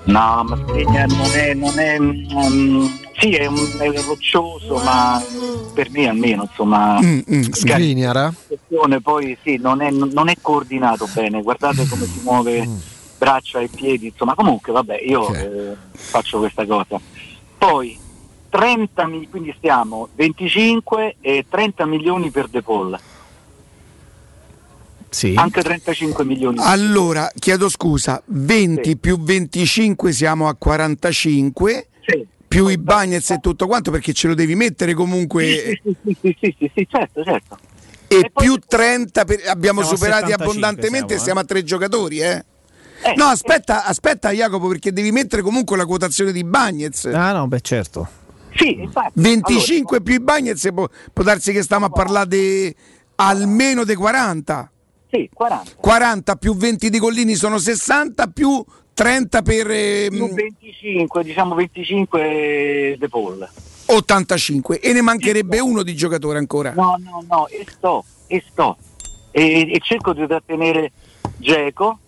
No, ma Skriniar non è, non è mm, sì, è, un, è roccioso, ma per me almeno, insomma, Mm, mm, Skriniar, questione poi sì, non è, non è coordinato bene, guardate come si muove braccia e piedi, insomma comunque vabbè io eh, faccio questa cosa. Poi 30 mi- quindi stiamo 25 e 30 milioni per De Paul. Sì. Anche 35 milioni. Allora, chiedo scusa, 20 più 25 siamo a 45, più i Bagnets e tutto quanto perché ce lo devi mettere comunque Sì, sì, sì, sì, sì, sì, certo, certo. e più 30 per- abbiamo superati 75 abbondantemente siamo, eh. siamo a tre giocatori eh. No, aspetta, aspetta Jacopo perché devi mettere comunque la quotazione di Bagnets. Ah no, beh certo. Sì, infatti. 25 più i Bagnets può, può darsi che stiamo a parlare di almeno dei 40. Sì, 40. 40 più 20 di Collini sono 60 più 30 per ehm, Più 25, diciamo 25 De Paul. 85 e ne mancherebbe uno di giocatore ancora. No, no, no, e sto, e sto. E, e cerco di trattenere Geco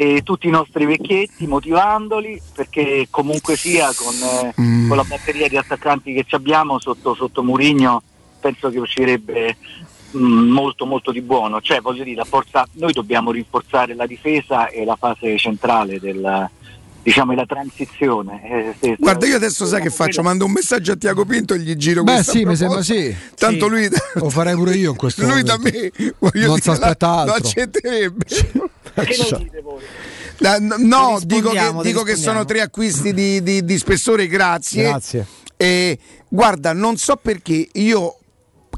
e tutti i nostri vecchietti motivandoli perché comunque sia con, eh, Mm. con la batteria di attaccanti che ci abbiamo sotto, sotto Murigno penso che uscirebbe mm, molto molto di buono. Cioè voglio dire, la forza, noi dobbiamo rinforzare la difesa e la fase centrale del diciamo la transizione. Eh, se- Guarda, io adesso sai che faccio? Mando un messaggio a Tiago Pinto e gli giro Beh, questa sì, mi proposta. sembra sì. Tanto Sì. lui Lo farei pure io in questo Lui da momento. me voglio Non dire, si aspetta la- altro. Lo accetterebbe. Cioè, La- no, no, dico, che, dico che sono tre acquisti di, di- di spessore, grazie. Grazie. E, guarda, non so perché io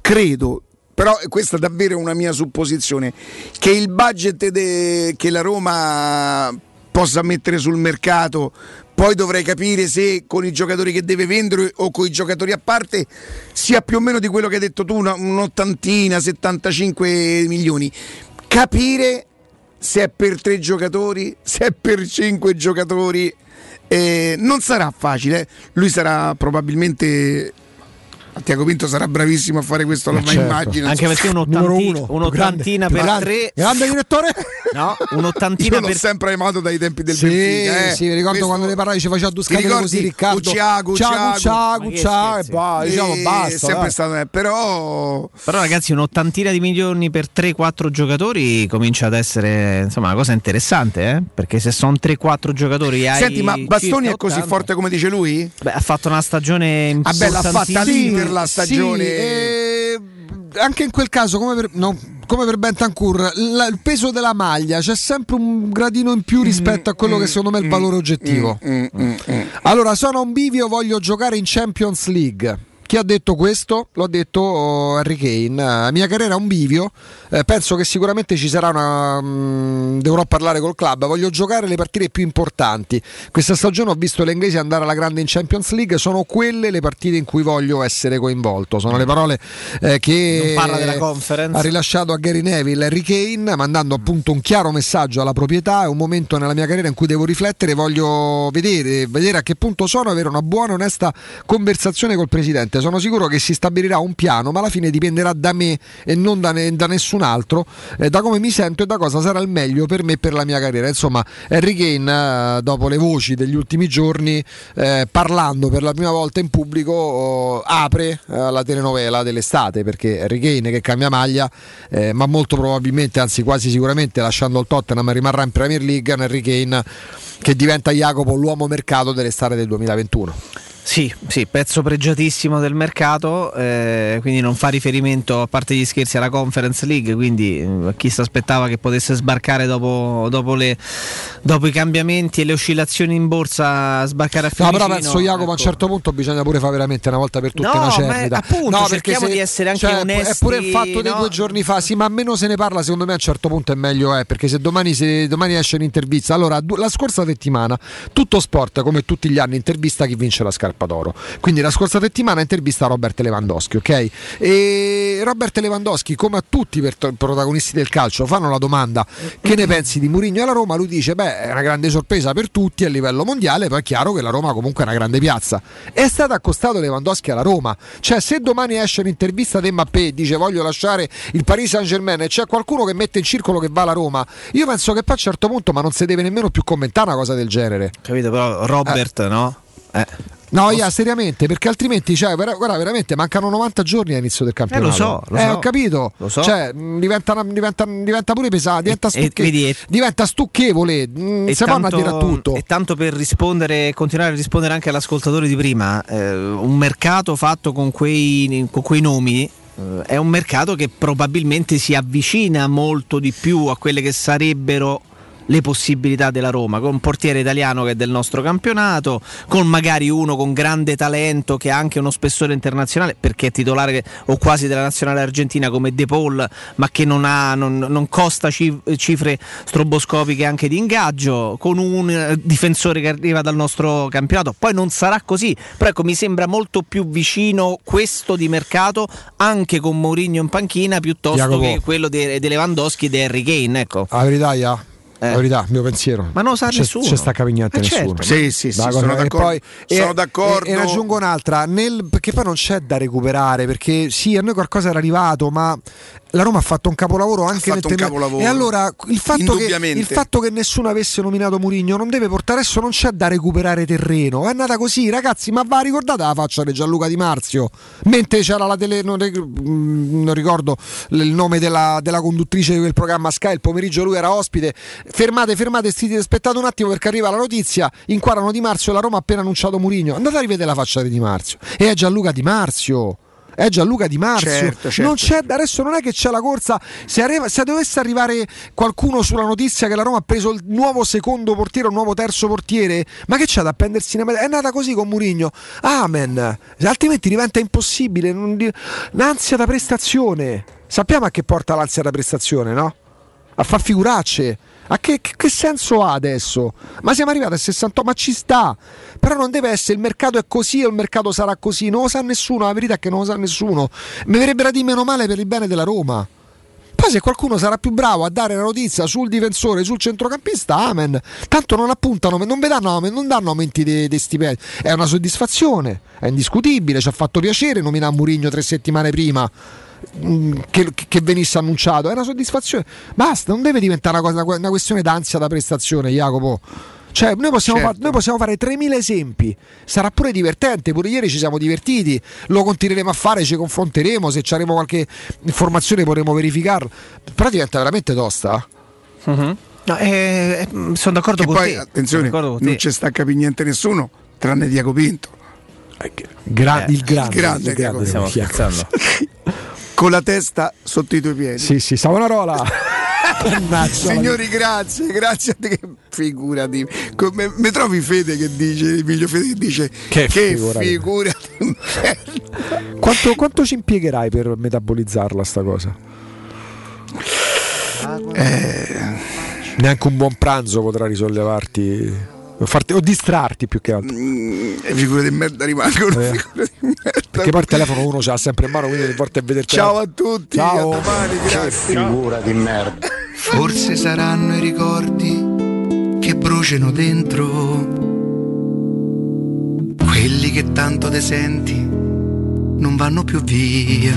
credo, però questa è davvero una mia supposizione, che il budget de- che la Roma possa mettere sul mercato, poi dovrei capire se con i giocatori che deve vendere o con i giocatori a parte sia più o meno di quello che hai detto tu, un'ottantina, 75 milioni. Capire se è per tre giocatori, se è per cinque giocatori. Eh, non sarà facile, lui sarà probabilmente. Tiago Pinto sarà bravissimo a fare questo, lo certo. immagino. Anche perché un'ottantina, un'ottantina per tre. Grande direttore? No, un'ottantina Io l'ho per sempre amato dai tempi del Sì, Benfica. eh. sì, mi ricordo Questo- quando ne parlavi ci faceva due scatole così Riccardo. Ciao, ciao, che ciao e poi diciamo Eh, basta. È sempre stato, eh, però Però ragazzi un'ottantina di milioni per 3-4 giocatori comincia ad essere insomma una cosa interessante, eh? perché se sono 3-4 giocatori hai Senti, ma Bastoni è così 80. forte come dice lui? Beh, ha fatto una stagione Vabbè, l'ha fatta lì. Per la stagione. Sì, e anche in quel caso, come per, no, come per Bentancur, la- il peso della maglia c'è sempre un gradino in più rispetto a quello che secondo me è il valore oggettivo. Mm, Allora, sono a un bivio, voglio giocare in Champions League. Chi ha detto questo? L'ho detto oh, Harry Kane. La mia carriera è un bivio. Eh, penso che sicuramente ci sarà una. mm, dovrò parlare col club. Voglio giocare le partite più importanti. Questa stagione ho visto le inglesi andare alla grande in Champions League. Sono quelle le partite in cui voglio essere coinvolto. Sono le parole eh, che ha rilasciato a Gary Neville Harry Kane, mandando appunto un chiaro messaggio alla proprietà. È un momento nella mia carriera in cui devo riflettere. Voglio vedere, vedere a che punto sono, avere una buona, onesta conversazione col presidente. Sono sicuro che si stabilirà un piano, ma alla fine dipenderà da me e non da, ne- da nessun altro, eh, da come mi sento e da cosa sarà il meglio per me e per la mia carriera. Insomma, Harry Kane, eh, dopo le voci degli ultimi giorni, eh, parlando per la prima volta in pubblico, oh, apre eh, la telenovela dell'estate perché Harry Kane che cambia maglia, ma molto probabilmente, anzi quasi sicuramente, lasciando il Tottenham rimarrà in Premier League. Harry Kane che diventa Jacopo l'uomo mercato dell'estate del 2021. Sì, sì, pezzo pregiatissimo del mercato, eh, quindi non fa riferimento a parte gli scherzi alla Conference League, quindi eh, a chi si aspettava che potesse sbarcare dopo, dopo le- dopo i cambiamenti e le oscillazioni in borsa, sbarcare a No, Fiumicino. però penso Jacopo a un certo punto bisogna pure fare veramente una volta per tutte No, una ma cernita. appunto, no, cerchiamo di essere anche cioè, onesti, È pure il fatto dei no? due giorni fa, sì, ma meno se ne parla, secondo me a un certo punto è meglio è, perché se domani, se domani esce un'intervista, allora la scorsa settimana tutto sport, come tutti gli anni, intervista chi vince la scarpa d'oro. Quindi la scorsa settimana intervista Robert Lewandowski, ok? E Robert Lewandowski, come a tutti i protagonisti del calcio, fanno la domanda che ne pensi di Mourinho alla Roma? Lui dice, beh, è una grande sorpresa per tutti a livello mondiale, poi è chiaro che la Roma comunque è una grande piazza. È stato accostato Lewandowski alla Roma. Cioè, se domani esce un'intervista di Mbappé e dice voglio lasciare il Paris Saint Germain e c'è qualcuno che mette in circolo che va alla Roma, io penso che poi a un certo punto, ma non si deve nemmeno più commentare una cosa del genere. Capito, però Robert, no? Eh. No, yeah, seriamente, perché altrimenti, cioè, guarda, veramente mancano 90 giorni all'inizio del campionato. so, lo eh, so. ho capito. Lo so. Cioè, diventa, diventa- diventa pure pesante, diventa, stucche- e- diventa stucchevole. E si vanno a dire a tutto. e tanto per rispondere, continuare a rispondere anche all'ascoltatore di prima, eh, un mercato fatto con quei, con quei nomi eh, è un mercato che probabilmente si avvicina molto di più a quelle che sarebbero le possibilità della Roma, con un portiere italiano che è del nostro campionato, con magari uno con grande talento che ha anche uno spessore internazionale, perché è titolare o quasi della nazionale argentina come De Paul, ma che non, ha, non, non costa cif- cifre stroboscopiche anche di ingaggio, con un eh, difensore che arriva dal nostro campionato. Poi non sarà così, però ecco, mi sembra molto più vicino questo di mercato anche con Mourinho in panchina piuttosto Jacopo. che quello di, di Lewandowski e di Harry Kane. Ecco. La verità, ja. La verità, il mio pensiero. Ma non lo sa c'è, nessuno. C'è sta capignante Eh, nessuno. certo. Sì, sì, sì, sono e d'accordo. poi- Sono e- d'accordo. E, e ne aggiungo un'altra, nel- perché poi non c'è da recuperare, perché sì, a noi qualcosa era arrivato, ma la Roma ha fatto un capolavoro anche nel capolavoro. E allora il fatto, che, il fatto che nessuno avesse nominato Murigno non deve portare adesso, non c'è da recuperare terreno. È andata così, ragazzi, ma va ricordate la faccia di Gianluca Di Marzio? Mentre c'era la tele, non, mm, non ricordo il nome della, della conduttrice di quel programma Sky, il pomeriggio lui era ospite. Fermate, fermate, sti- aspettate un attimo perché arriva la notizia. Inquadrano Di Marzio e la Roma ha appena annunciato Murigno. Andate a rivedere la faccia di Di Marzio. E è Gianluca Di Marzio. È Gianluca Di Marzio. Certo, certo, non c'è, adesso non è che c'è la corsa. Se, arriva- se dovesse arrivare qualcuno sulla notizia che la Roma ha preso il nuovo secondo portiere, un nuovo terzo portiere, ma che c'è da appendersi? in È nata così con Murigno. Amen. Altrimenti diventa impossibile. L'ansia da prestazione. Sappiamo a che porta l'ansia da prestazione, no? A far figuracce. A che, che- che senso ha adesso? Ma siamo arrivati a 68, ma ci sta. Però non deve essere il mercato è così o il mercato sarà così. Non lo sa nessuno, la verità è che non lo sa nessuno. Mi verrebbe da dire meno male per il bene della Roma. Poi se qualcuno sarà più bravo a dare la notizia sul difensore, sul centrocampista, amen. Tanto non appuntano, non, vi danno, non danno aumenti di stipendi. È una soddisfazione, è indiscutibile. Ci ha fatto piacere nominare Murigno tre settimane prima mm, che, che venisse annunciato. È una soddisfazione. Basta, non deve diventare una, cosa, una questione d'ansia da prestazione, Jacopo. Cioè, noi possiamo, Certo. fa- noi possiamo fare 3.000 esempi. Sarà pure divertente. Pure ieri ci siamo divertiti. Lo continueremo a fare, ci confronteremo. Se avremo qualche informazione potremo verificarla. Però diventa veramente tosta. No, eh, eh, sono d'accordo E con poi, te. attenzione, Sono d'accordo con non ci sta a capire niente nessuno, tranne Diaco Pinto. Gra- Eh, il grande, il grande il grande Diaco Stiamo Diaco. scherzando. Con la testa sotto i tuoi piedi. Sì, sì, Savonarola. Signori, grazie, grazie a te. Che figurati. Come, mi trovi Fede che dice, Emilio Fede che dice Che che figurati. figurati. Quanto, quanto ci impiegherai per metabolizzarla sta cosa? Neanche un buon pranzo potrà risollevarti farti- o distrarti più che altro. Mm, e figure di merda rimangono. Eh. figure di merda. Perché poi il telefono uno ce l'ha sempre in mano, quindi ogni volta è vederti. Ciao a tutti, Ciao. a domani, grazie. Figura di merda. Forse saranno i ricordi che bruciano dentro. Quelli che tanto te senti non vanno più via.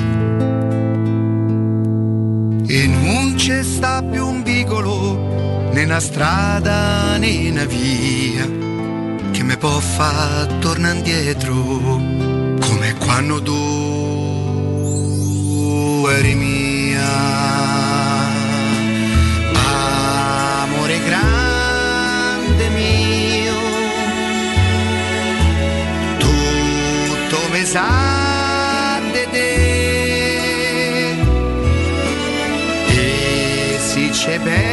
E non c'è sta più un vicolo, né una strada né una via che mi può far tornare indietro come quando tu eri mia. Amore grande mio, tutto mi sa di te. E se ci penso